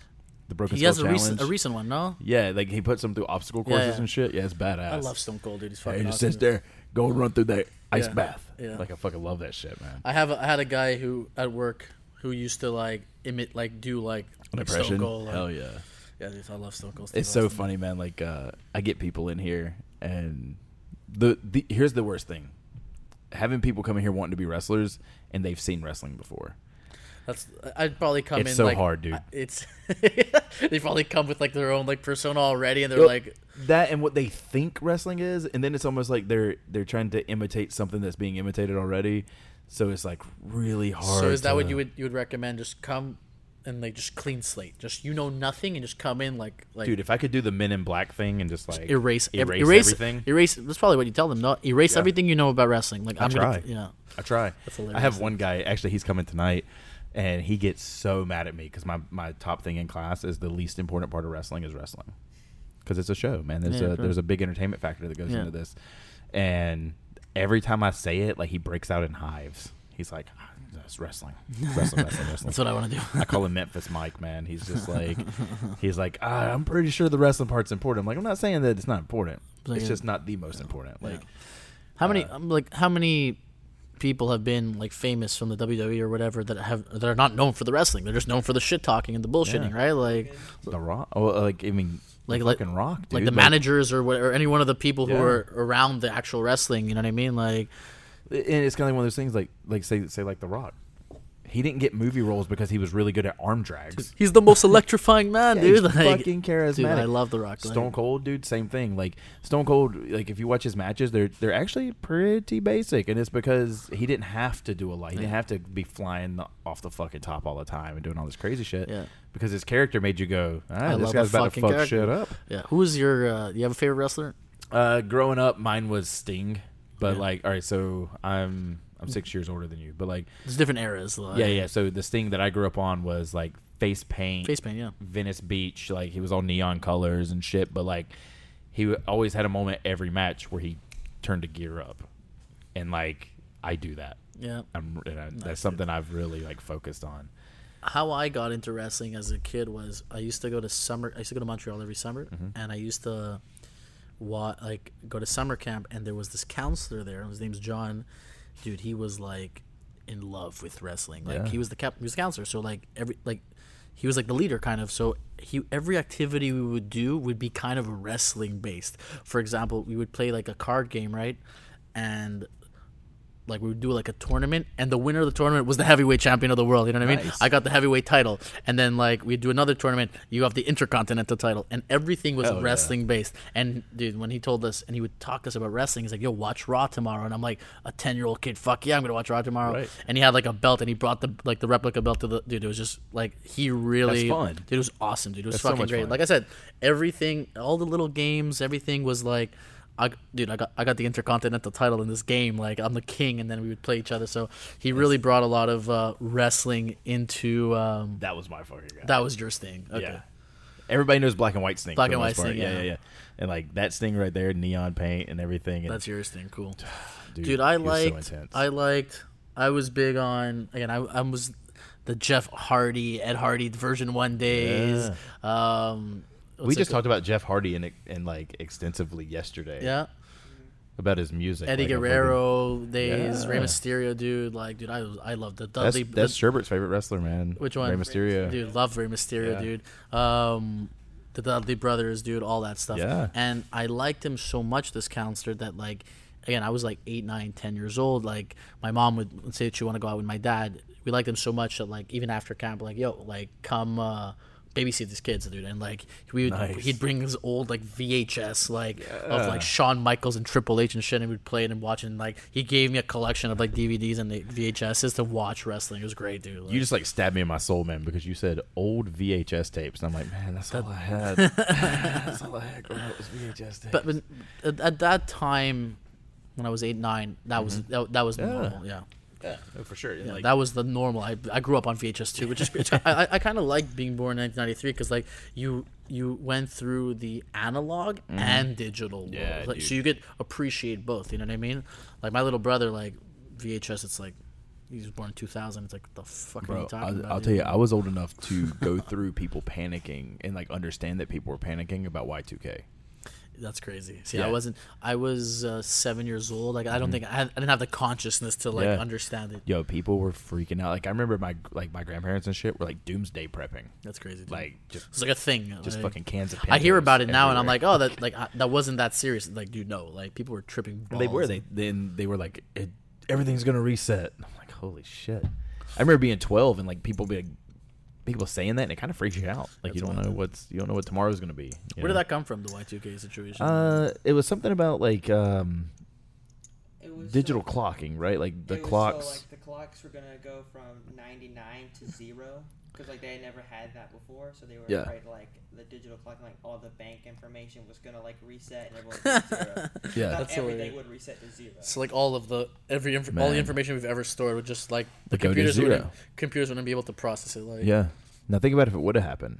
The Broken he Skull has a Challenge? recent a recent one no yeah, like he puts them through obstacle Yeah, courses yeah. and shit. Yeah, it's badass. I love Stone Cold dude he's Yeah, he just awesome. sits there, go run through that ice Yeah, bath. yeah. Like I fucking love that shit, man. I have a, I had a guy who at work who used to like imit like do like, like. Stone Cold. Like, Hell yeah. yeah, dude, I love Stone Cold. Steve It's so Austin. funny, man. Like uh, I get people in here, and the, the here's the worst thing: having people come in here wanting to be wrestlers, and they've seen wrestling before. That's I'd probably come in. It's in. so like, hard, dude. It's they probably come with like their own like persona already, and they're like, that and what they think wrestling is, and then it's almost like they're they're trying to imitate something that's being imitated already. So it's like really hard. so is that what you would you would recommend? Just come and like just clean slate. Just you know nothing and just come in like like dude? If I could do the Men in Black thing and just like erase erase, erase everything, Erase. That's probably what you tell them. No, erase Yeah. everything you know about wrestling. Like I I'm try. gonna, yeah. I try. That's I have one guy. Actually, he's coming tonight, and he gets so mad at me because my my top thing in class is the least important part of wrestling is wrestling, because it's a show, man. There's Yeah, a there's a big entertainment factor that goes Yeah. into this, and every time I say it, like he breaks out in hives. He's like, ah, "It's wrestling, wrestling, wrestling, wrestling." That's what I want to do. I call him Memphis Mike, man. He's just like, he's like, ah, I'm pretty sure the wrestling part's important. I'm like, I'm not saying that it's not important. Like, it's just not the most important. Like, How many Uh, um, like how many people have been like famous from the WWE or whatever that have that are not known for the wrestling? They're just known for the shit talking and the bullshitting, Yeah. right? Like the Rock, oh, uh, like I mean, Like- like like- fucking Rock, dude. like the managers or what, or any one of the people who are around the actual wrestling. You know what I mean? Like and it's kind of like one of those things, like like say say like the Rock. He didn't get movie roles because he was really good at arm drags. he's the most electrifying man, Yeah, dude. he's Like, fucking charismatic. Dude, I love the Rock. Like, Stone Cold, dude, same thing. Like Stone Cold, like if you watch his matches, they're they're actually pretty basic, and it's because he didn't have to do a lot. He didn't have to be flying the, off the fucking top all the time and doing all this crazy shit. Yeah. Because his character made you go, ah, I this guy's about to fuck character. shit up. Yeah. Who is your? Uh, you have a favorite wrestler? Uh, growing up, mine was Sting, but Yeah. like, all right, so I'm I'm six years older than you, but like, There's different eras. Like, yeah, yeah. So this thing that I grew up on was like face paint, Face paint. Yeah. Venice Beach. Like he was all neon colors and shit. But like he w- always had a moment every match where he turned to gear up, and like I do that. Yeah. I'm, and I, Nice, that's something I've really like focused on. how I got into wrestling as a kid was I used to go to summer. I used to go to Montreal every summer, Mm-hmm. and I used to, wa- like go to summer camp. And there was this counselor there. His name's John. Dude, he was like in love with wrestling. Like Yeah. he was the cap. He was the counselor. So like every like. He was like the leader, kind of. So he every activity we would do would be kind of wrestling based. For example, we would play like a card game, right? And like we would do like a tournament and the winner of the tournament was the heavyweight champion of the world you know what i mean Nice. i got the heavyweight title and then like we'd do another tournament you have the intercontinental title and everything was Hell yeah. wrestling based and dude when he told us and he would talk to us about wrestling he's like yo watch raw tomorrow and i'm like a 10 year old kid fuck yeah i'm gonna watch raw tomorrow Right. and he had like a belt and he brought the like the replica belt to the dude it was just like he really That's fun. dude it was awesome dude it was That's fucking much great fun. like i said everything all the little games everything was like I, dude, I got I got the intercontinental title in this game. Like I'm the king, and then we would play each other. So he really brought a lot of uh, wrestling into. Um, That was my fucking guy. that was your thing. Okay. Yeah. Everybody knows black and white Sting. Black and white. Sting, Yeah, yeah. yeah, yeah. And like that Sting right there, neon paint and everything. And, That's yours thing. Cool, dude, dude. I was so liked. I liked. I was big on again. I, I was the Jeff Hardy, Ed Hardy version one days. Um, we just called? talked about Jeff Hardy and and like extensively yesterday. Yeah, About his music. Eddie like, Guerrero days, Rey Yeah. Mysterio, dude. Like, dude, I I love the That's, Dudley. that's Sherbert's favorite wrestler, man. Which one? Rey Mysterio. Dude, love Rey Mysterio, Yeah. dude. Um, the Dudley brothers, dude, all that stuff. Yeah. And I liked him so much, this counselor, that like, again, I was like eight, nine, ten years old. Like, my mom would say that she want to go out with my dad. We liked him so much that like, even after camp, like, yo, like, come. uh babysit these kids, dude, and like we would, Nice. he'd bring his old like VHS like of like Shawn Michaels and Triple H and shit, and we'd play it and watch it. And like he gave me a collection of like DVDs and the VHSs to watch wrestling. It was great, dude. Like, You just like stabbed me in my soul, man, because you said old VHS tapes, and I'm like, man, that's all I had. that's all I had growing up was VHS tapes. but, but at, at that time when I was eight nine, that was that, that was Mm-hmm. Yeah. normal. Yeah. Yeah, for sure. Yeah, like, that was the normal. I, I grew up on VHS too, which is it's, I, I- I kind of like being born in 1993 because like you you went through the analog and digital world, Mm-hmm. Yeah, like, so you could appreciate both. You know what I mean? Like my little brother, like VHS, it's like he was born in 2000. It's like what the fuck are Bro, you talking I'll, about? I'll dude? tell you, I was old enough to go through people panicking and like understand that people were panicking about Y2K. That's crazy. See, Yeah. Mm-hmm. I wasn't. I was uh, seven years old. Like I don't think I, had, I didn't have the consciousness to like Yeah. understand it. Yo, people were freaking out. Like I remember my like my grandparents and shit were like doomsday prepping, That's crazy. Dude. like just it's like a thing. just like- fucking cans of. I hear about it now, and I'm like, oh, that like I, that wasn't that serious. Like, dude, no, like people were tripping. And they were balls. they then they were like it, everything's gonna reset. I'm like holy shit. I remember being 12 and like people be like, people saying that and it kind of freaks you out. Like you don't know what's you don't know what tomorrow's gonna be. you Where did that come from? The Y2K situation. Uh, it was something about like um It was digital so- clocking, right? Like the clocks. So, like the clocks were gonna go from 99 to zero because like they had never had that before, so they were Yeah. afraid like the digital clock, like all the bank information was gonna like reset and everyone would be zero. yeah. Not That's everything hilarious. would reset to zero. so like all of the every inf- all the information we've ever stored would just like the Would go to computers zero. wouldn't computers wouldn't be able to process it. Like yeah. Now think about if it would have happened.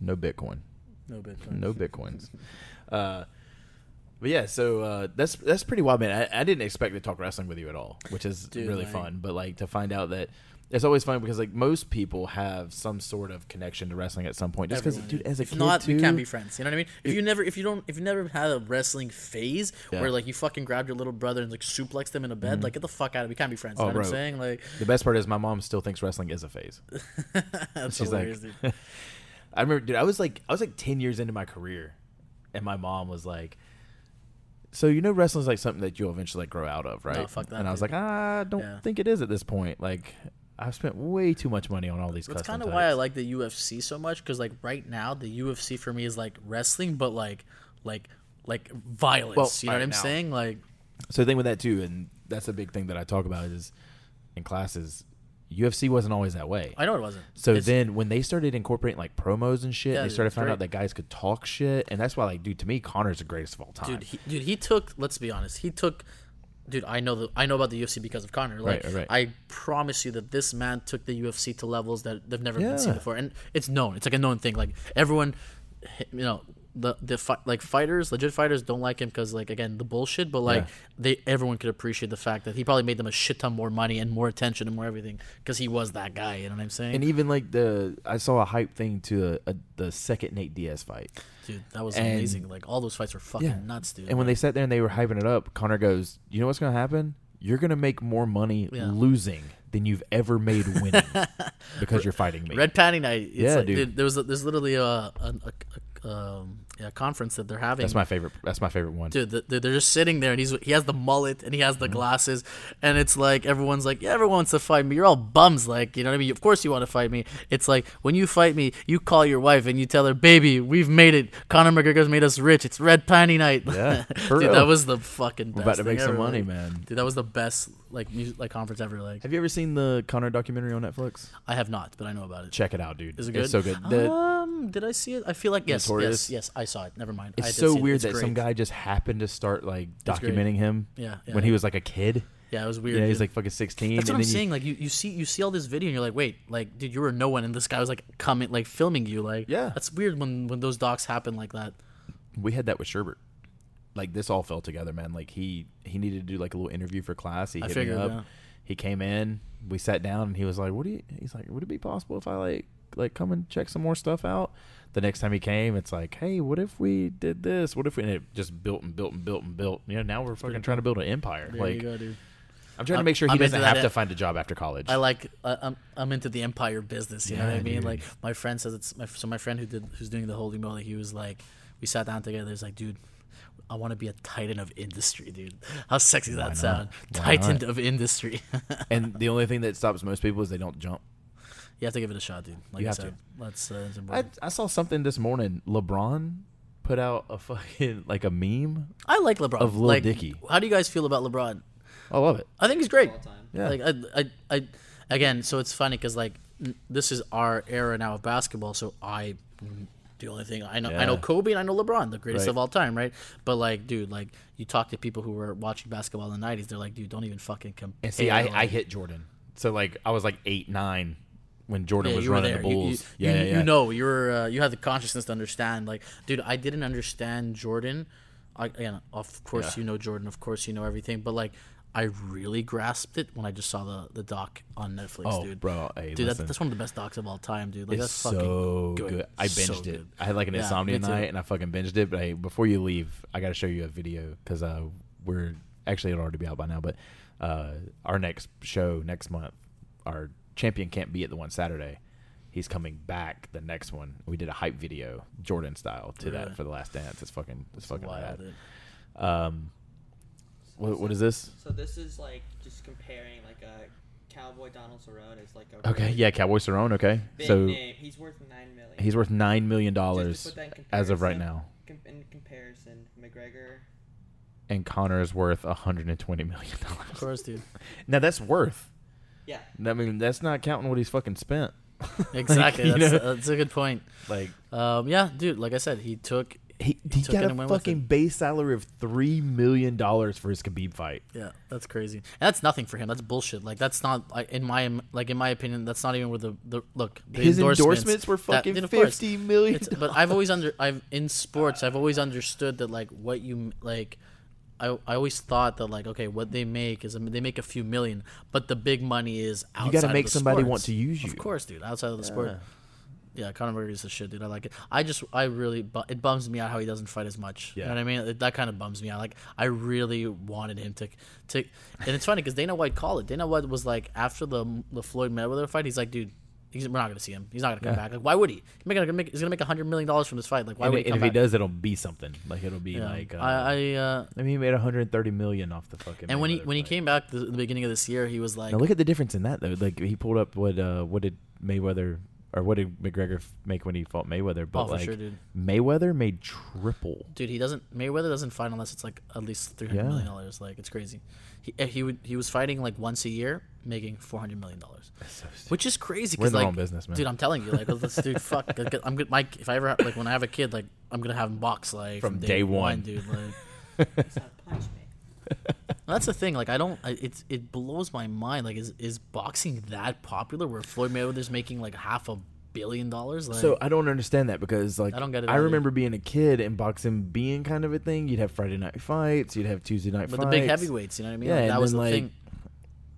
No Bitcoin. no Bitcoin. no bitcoins. Uh, but yeah, so uh, that's that's pretty wild, man. I, I didn't expect to talk wrestling with you at all, which is Dude, really like- fun. But like to find out that it's always fun because like most people have some sort of connection to wrestling at some point. Just because, dude, as a if kid not, too, we can't be friends. You know what I mean? If you never, if you don't, if you never had a wrestling phase Yeah. where like you fucking grabbed your little brother and like suplexed him in a bed, like get the fuck out of. it. We can't be friends. Mm-hmm. Oh, you know what I'm saying? Like the best part is my mom still thinks wrestling is a phase. She's like. I remember, dude. I was like, I was like ten years into my career, and my mom was like, "So you know, wrestling's like something that you'll eventually like grow out of, right?" fuck that, and I was dude. like, "Ah, I don't Yeah. think it is at this point. Like, I've spent way too much money on all these. That's kind of why I like the UFC so much because like right now the UFC for me is like wrestling, but like like like violence. Well, you know what I'm now- saying? Like So the thing with that too, and that's a big thing that I talk about is in classes. UFC wasn't always that way. I know it wasn't. So It's- then when they started incorporating like promos and shit, Yeah, they started finding out that guys could talk shit, and that's why like, dude, to me, Conor's the greatest of all time. dude, he, dude, he took. Let's be honest, he took. Dude, I know the I know about the UFC because of Conor. Like, Right, right. I promise you that this man took the UFC to levels that they've never been seen before, and it's known. It's like a known thing. Like everyone, you know, the the fi- like fighters, legit fighters, don't like him because like again the bullshit. But like Yeah. they, everyone could appreciate the fact that he probably made them a shit ton more money and more attention and more everything because he was that guy. You know what I'm saying? and even like the I saw a hype thing to a, a, the second Nate Diaz fight, dude, that was and- amazing. Like all those fights were fucking Yeah. nuts, dude. and when they sat there and they were hyping it up, Conor goes, "You know what's gonna happen? You're gonna make more money Yeah. losing than you've ever made winning because you're fighting me." Red Panty Night. It's Yeah, like, dude. There was a, there's literally a, a, a, a um, yeah, conference that they're having. That's my favorite. That's my favorite one. Dude, th- they're just sitting there, and he's he has the mullet and he has the Mm-hmm. glasses, and it's like everyone's like, yeah, everyone wants to fight me. You're all bums, like you know what I mean. Of course you want to fight me. It's like when you fight me, you call your wife and you tell her, baby, we've made it. Conor McGregor's made us rich. It's Red Panty Night. Yeah, dude, real. that was the fucking. Best We're about to make some ever, money, like- man. Dude, that was the best like music like conference ever. Like Have you ever seen the Conor documentary on Netflix? I have not, but I know about it. Check it out, dude. Is it good? It's so good. The- um, did I see it? I feel like yes, Notorious? yes, yes. I saw it. Never mind. I it's did so see it. weird It's that some great. guy just happened to start like great. documenting him Yeah, yeah, when he yeah. was like a kid. Yeah, it was weird. Yeah, he's dude. like fucking sixteen. That's what and I'm then you- saying. Like you, you see you see all this video and you're like, wait, like dude, you were no one, and this guy was like coming, like filming you. Like, Yeah. that's weird when when those docs happen like that. we had that with Sherbert. Like this all fell together, man. Like he he needed to do like a little interview for class. He hit figured, me up. yeah. He came in. We sat down, and he was like, "What do you?" He's like, "Would it be possible if I like like come and check some more stuff out?" The next time he came, it's like, "Hey, what if we did this? What if we?" And it just built and built and built and built. You know, now we're fucking trying to build an empire. There like you go, dude. I'm trying to I'm- make sure he I'm doesn't have to find a job after college. I like uh, I'm I'm into the empire business. You know what I mean? dude. Like my friend says it's my so my friend who did who's doing the holy moly. He was like, we sat down together. He's like, dude. I want to be a titan of industry, dude. How sexy does that not? sound? Why Titan not? of industry. and the only thing that stops most people is they don't jump. You have to give it a shot, dude. Like You I have said, to. let's. Uh, it's I, important. I saw something this morning. LeBron put out a fucking like a meme. I, like LeBron. of Lil like, Dicky. How do you guys feel about LeBron? I love it. I think he's great. All time. Yeah. Like I, I, I, again, so it's funny because like n- this is our era now of basketball. So I, the only thing I know, I know Kobe and I know LeBron, the greatest Right. of all time, right? But like, dude, like you talk to people who were watching basketball in the '90s, they're like, dude, don't even fucking compare. And see, I, I hit Jordan. So like I was like eight, nine when Jordan Yeah, was running the You- you- Bulls. You, yeah, you, yeah, yeah. know, you're uh, you had the consciousness to understand. Like, dude, I didn't understand Jordan. I, again, of course Yeah. you know Jordan. Of course you know everything. But like, I really grasped it when I just saw the the doc on Netflix, Oh, dude. bro, hey, dude, that's, that's one of the best docs of all time, dude. Like, it's that's so good. good. I So binged it. good. I had like an Yeah, insomnia night, and I fucking binged it. But hey, before you leave, I got to show you a video because uh, we're actually it'll already be out by now. But uh, our next show next month, our champion can't be at the one Saturday. He's coming back the next one. We did a hype video, Jordan style, to Really? that for the last dance. It's fucking, it's fucking Wild, rad. dude. Um, what, what is this? So this is like just comparing like a cowboy Donald Cerrone is like a Okay, really yeah, Cowboy Cerrone. Okay, big so name. He's worth nine million. he's worth nine million dollars put that in as of right now, Com- in comparison, McGregor. and Conor is worth hundred and twenty million dollars. Of course, dude. Now that's worth. Yeah. I mean, that's not counting what he's fucking spent. Exactly. you that's, know? that's a good point. Like Um, yeah, dude. Like I said, he took. he, he took got a and went with fucking base salary of three million dollars for his Khabib fight. Yeah, that's crazy. And that's nothing for him. That's bullshit. Like that's not like, in my like in my opinion. That's not even where the the look. The His endorsements were fucking dude, of course. fifty million. But I've always under I've in sports I've always understood that like what you like I, I always thought that like okay what they make is I mean, they make a few million but the big money is outside You gotta make somebody sports. want to use you. of course dude outside of the Yeah. sport yeah Conor McGregor is the shit dude I like it I just I really bu- it bums me out how he doesn't fight as much you Yeah. know what I mean It- that kind of bums me out like I really wanted him to to and it's funny because Dana White called it Dana White was like after the the Floyd Mayweather fight he's like dude He's, we're not gonna see him. He's not gonna come Yeah. back. Like, why would he? He's gonna make. He's make hundred million dollars from this fight. Like, why and, would he come if back? he does, it'll be something. Like it'll be Yeah. like uh, I, I uh, I mean, he made 130 million off the fucking. and when he when he came back the, the beginning of this year, he was like, now look at the difference in that though. Like he pulled up what uh what did Mayweather or what did McGregor make when he fought Mayweather? But oh for like sure, dude. Mayweather made triple. Dude, he doesn't. Mayweather doesn't fight unless it's like at least three hundred Yeah. million dollars. Like it's crazy. He uh, he would he was fighting like once a year, making four hundred million dollars, which is crazy. We're in Because the like, wrong business, man. dude, I'm telling you, like, this dude, fuck. like, I'm good. Mike, if I ever like when I have a kid, like, I'm gonna have him box like From day one. dude. Like, He's not punch me. that's the thing. Like, I don't. I, it's it blows my mind. Like, is is boxing that popular where Floyd Mayweather's making like half a billion dollars? Like, So I don't understand that because like I don't get it I either. remember being a kid and boxing being kind of a thing. You'd have Friday night fights. You'd have Tuesday night but fights. the big heavyweights, you know what I mean? Yeah, like, that was the like, thing.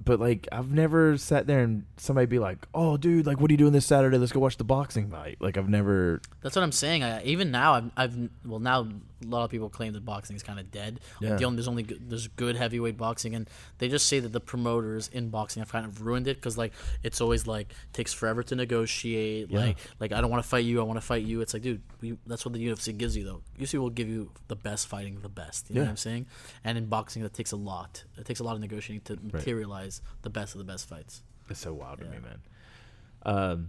But like I've never sat there and somebody be like, "Oh, dude, like what are you doing this Saturday? Let's go watch the boxing fight." Like I've never. That's what I'm saying. I, even now, I've, I've well now a lot of people claim that boxing is kind of dead. Yeah. The only, there's only good, there's good heavyweight boxing, and they just say that the promoters in boxing have kind of ruined it because like it's always like takes forever to negotiate. Yeah. Like like I don't want to fight you, I want to fight you. It's like dude, we, that's what the UFC gives you though. UFC will give you the best fighting the best. You know Yeah. what I'm saying? And in boxing, that takes a lot. It takes a lot of negotiating to materialize the best of the best fights. It's so wild to me, man. Um,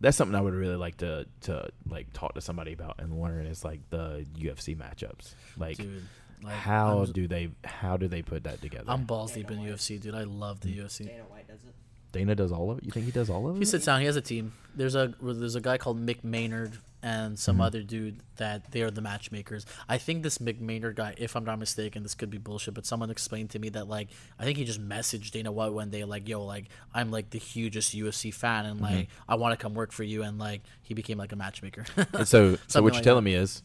that's something I would really like to to like talk to somebody about and learn is like the UFC matchups. Like Dude, like, how I'm, do they how do they put that together? I'm balls deep in UFC, dude. I love the. UFC. Dana White does it. Dana does all of it. You think he does all of it? He sits down. He has a team. There's a there's a guy called Mick Maynard and some Mm-hmm. other dude that they are the matchmakers. I think this Mick Maynard guy, if I'm not mistaken, this could be bullshit, but someone explained to me that like I think he just messaged Dana White one day like, "Yo, like I'm like the hugest UFC fan and like Mm-hmm. I want to come work for you," and like he became like a matchmaker. And so so what you're telling me is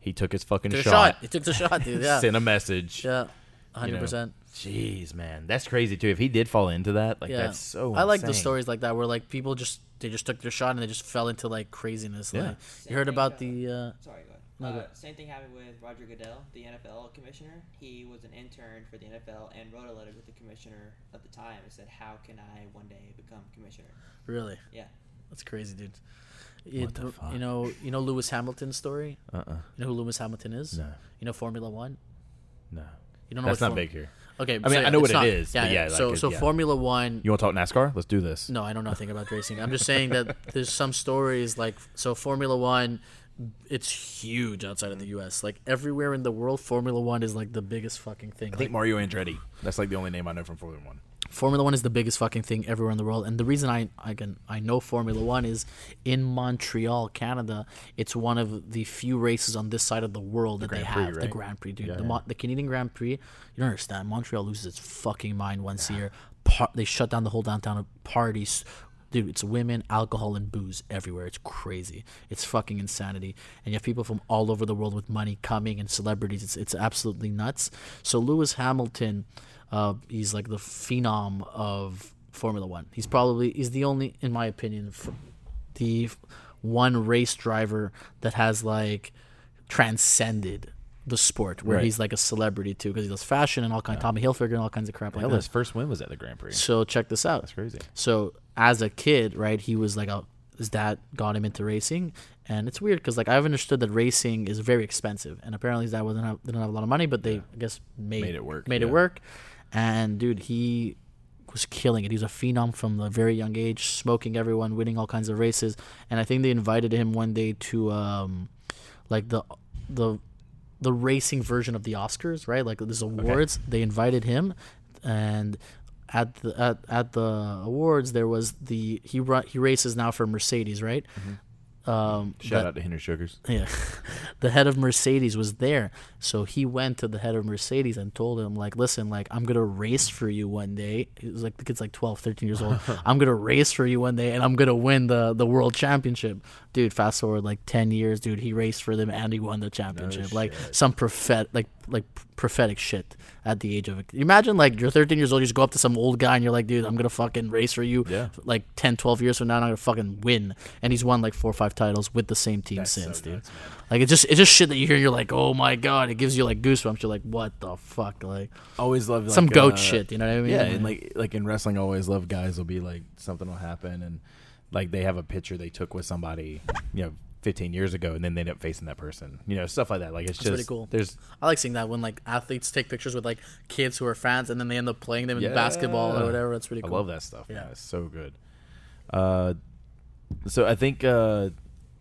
he took his fucking Took shot, shot. He took the shot, dude. Yeah, sent a message. yeah, you hundred know. percent. Jeez, man, that's crazy too. If he did fall into that, like Yeah, that's so. I like the insane. stories like that where like people just they just took their shot and they just fell into like craziness. Yeah. Like you heard Same about thing, the. Uh, Sorry, go ahead. Uh, ahead. same thing happened with Roger Goodell, the NFL commissioner. He was an intern for the NFL and wrote a letter to the commissioner at the time and said, "How can I one day become commissioner?" Really? Yeah. That's crazy, dude. What It- the fuck? You know, you know Lewis Hamilton's story. Uh uh You know who Lewis Hamilton is? No, You know Formula One. no. You don't know That's not Form- big here. Okay, I mean, so I know what not- is, Yeah, yeah. yeah, so like, so yeah. Formula One. You want to talk NASCAR? Let's do this. No, I know nothing about racing. I'm just saying that there's some stories like so Formula One. It's huge outside of the U.S. Like everywhere in the world, Formula One is like the biggest fucking thing. I think Like, Mario Andretti. That's like the only name I know from Formula One. Formula One is the biggest fucking thing everywhere in the world, and the reason I I can I know Formula One is in Montreal, Canada. It's one of the few races on this side of the world that they Prix, have. The? Grand Prix, dude. Yeah, the, yeah. The Canadian Grand Prix. You don't understand. Montreal loses its fucking mind once a year. Par- they shut down the whole downtown of parties. Dude, it's women, alcohol, and booze everywhere. It's crazy. It's fucking insanity. And you have people from all over the world with money coming and celebrities. It's it's absolutely nuts. So Lewis Hamilton, uh, he's like the phenom of Formula One. He's probably he's the only, in my opinion, f- the one race driver that has like transcended the sport, where Right. he's like a celebrity too, because he does fashion and all kind, Tommy Hilfiger and all kinds of crap like Hell, that. his first win was at the Grand Prix. So check this out. That's crazy. So as a kid, right, he was like, a, his dad got him into racing, and it's weird because like I've understood that racing is very expensive, and apparently his dad wasn't have, didn't have a lot of money, but they I guess made, Made it work, made yeah. it work, and dude, he was killing it. He was a phenom from a very young age, smoking everyone, winning all kinds of races, and I think they invited him one day to um, like the the the racing version of the Oscars, right? Like there's awards. They invited him, and at the at, at the awards there was the he run he races now for Mercedes, right? Um, Shout that- out to Henry Sugars. yeah, the head of Mercedes was there, so he went to the head of Mercedes and told him like, "Listen, like I'm gonna race for you one day." He was like the kid's like 12, 13 years old. I'm gonna race for you one day, and I'm gonna win the the world championship, dude. Fast forward like ten years, dude. He raced for them and he won the championship. like some prophet like like prophetic shit at the age of it. Imagine like you're 13 years old, you just go up to some old guy and you're like, "Dude, I'm gonna fucking race for you." Yeah. Like 10, 12 years from now, I'm gonna fucking win. And he's won like four or five titles with the same team That's so since, dude. nuts. Like it's just it's just shit that you hear. You're like, oh my god, it gives you like goosebumps. You're like, what the fuck, like Always love like, some goat uh, shit. You know what I mean? Yeah, and like like in wrestling, I always love guys will be like something will happen and like they have a picture they took with somebody, you know, 15 years ago, and then they end up facing that person. You know, stuff like that. Like it's That's just pretty cool. There's I like seeing that when like athletes take pictures with like kids who are fans, and then they end up playing them in basketball or whatever. That's pretty cool. I love that stuff. Yeah, Yeah. it's so good. Uh, so I think uh,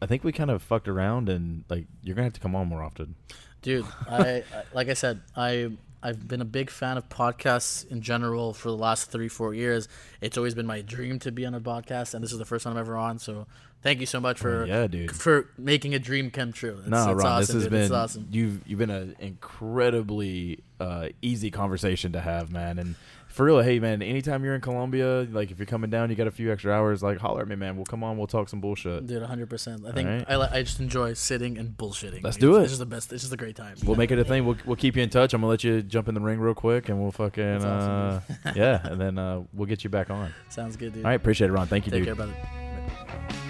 I think we kind of fucked around, and like you're gonna have to come on more often. dude I, I like i said i i've been a big fan of podcasts in general for the last three four years it's always been my dream to be on a podcast and this is the first time i'm ever on so thank you so much for yeah, dude. for making a dream come true it's, no, it's Ron, awesome, this has dude. been it's awesome you've you've been an incredibly uh, easy conversation to have, man. And for real, hey man, anytime you're in Columbia, like if you're coming down, you got a few extra hours, like holler at me, man. We'll come on, we'll talk some bullshit. Dude, 100%. I think Alright. I, li- I just enjoy sitting and bullshitting. Let's do it. It's just the best. It's just a great time. We'll make it a thing. We'll we'll keep you in touch. I'm gonna let you jump in the ring real quick, and we'll fucking That's uh, yeah, and then uh, we'll get you back on. Sounds good, dude. All right, appreciate it, Ron. Thank you, Take dude. care, brother.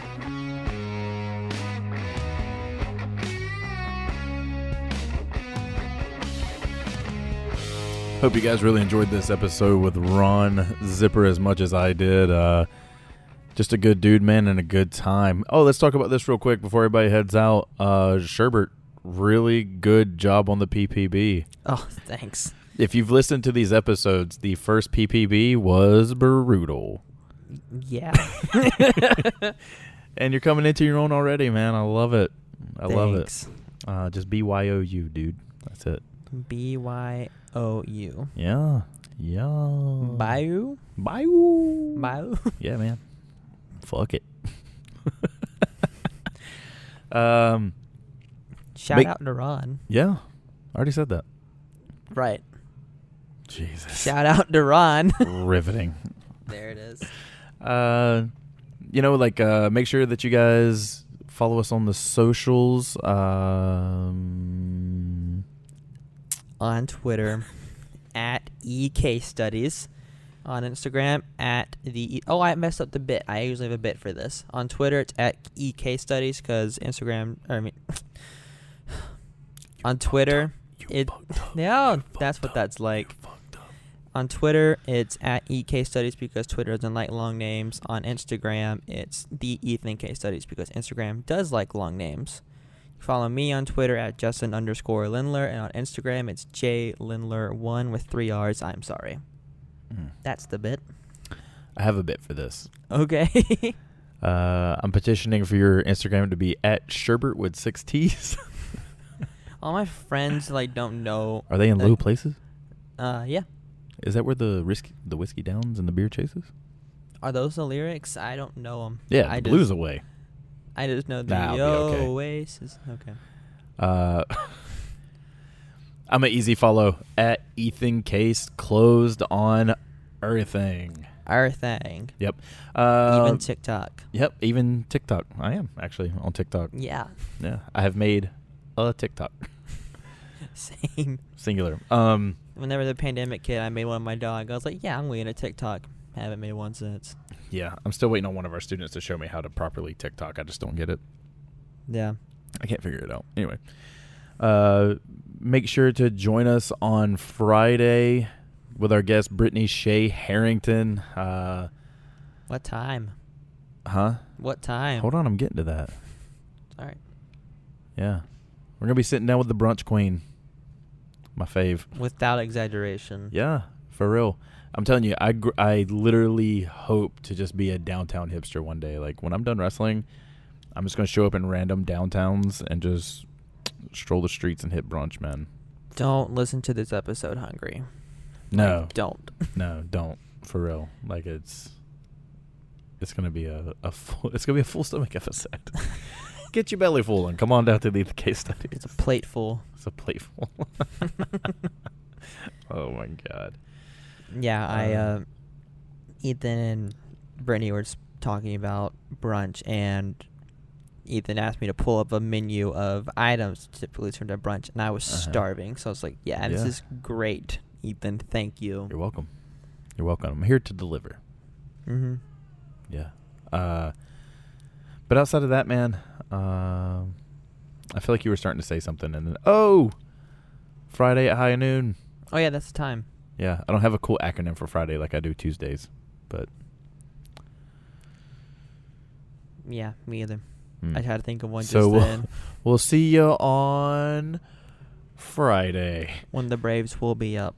Hope you guys really enjoyed this episode with Ron Zipper as much as I did. Uh, just a good dude, man, and a good time. Oh, let's talk about this real quick before everybody heads out. Uh, Sherbert, really good job on the PPB. Oh, thanks. If you've listened to these episodes, the first PPB was brutal. Yeah. And you're coming into your own already, man. I love it. I love it. Thanks. Uh, just BYOU, dude. That's it. B Y O U. Yeah. Yeah. Bayou? Bayou. Bayou? Yeah, man. Fuck it. um. Shout Make- out to Ron. Yeah. I already said that. Right. Jesus. Shout out to Ron. Riveting. there it is. Uh, you know, like, uh, make sure that you guys follow us on the socials. Um, On Twitter, at EK Studies. On Instagram, at the. Oh, I messed up the bit. I usually have a bit for this. On Twitter, it's at EK Studies because Instagram. Or, I mean. on Twitter, it. Yeah, that's what that's like. On Twitter, it's at EK Studies because Twitter doesn't like long names. On Instagram, it's the Ethan Case Studies because Instagram does like long names. Follow me on Twitter at Justin underscore Lindler, and on Instagram it's J Lindler1 with three R's. I'm sorry. Mm. That's the bit. I have a bit for this. Okay. Uh, I'm petitioning for your Instagram to be at Sherbert with six T's. All my friends like don't know. Are they in that- low places? Uh, yeah. Is that where the risk, the whiskey downs and the beer chases? Are those the lyrics? I don't know them. Yeah, I the blues away. I just know the Nah, okay. Oasis. Okay. Uh, I'm an easy follow at Ethan Case. Closed on everything. Our thing. Yep. Uh, Even TikTok. Yep. Even TikTok. I am actually on TikTok. Yeah. Yeah, I have made a TikTok. Same. Singular. Um. Whenever the pandemic hit, I made one of my dog. I was like, yeah, I'm going to TikTok. Haven't made one since. Yeah, I'm still waiting on one of our students to show me how to properly TikTok. I just don't get it. Yeah. I can't figure it out. Anyway, uh, make sure to join us on Friday with our guest Brittany Shea Harrington. Uh, What time? huh? What time? Hold on, I'm getting to that. All right. Yeah, we're gonna be sitting down with the brunch queen, my fave. Without exaggeration. Yeah, for real. I'm telling you, I gr- I literally hope to just be a downtown hipster one day. Like when I'm done wrestling, I'm just gonna show up in random downtowns and just stroll the streets and hit brunch, man. Don't listen to this episode hungry. No, Like, don't. no, don't for real. Like it's it's gonna be a, a full it's gonna be a full stomach episode. Get your belly full and come on down to the case study. It's a plate full. It's a plate full. oh my god. Yeah, I Uh, uh, Ethan and Brittany were talking about brunch, and Ethan asked me to pull up a menu of items typically served at brunch, and I was Uh-huh. starving, so I was like, "Yeah, this Yeah. is great, Ethan. Thank you." You're welcome. You're welcome. I'm here to deliver. Mm-hmm. Yeah. Uh, but outside of that, man, um, I feel like you were starting to say something, and then oh, Friday at high noon. Oh yeah, that's the time. Yeah, I don't have a cool acronym for Friday like I do Tuesdays, but Yeah, me either. hmm. I tried to think of one So just we'll, then. we'll see you on Friday. When the Braves will be up.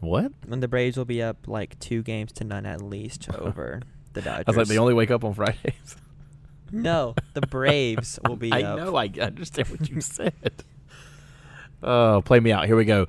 What? When the Braves will be up like two games to none at least over the Dodgers. I was like, they only wake up on Fridays. No, the Braves will be I up. know. I understand what you said. Oh, play me out. Here we go.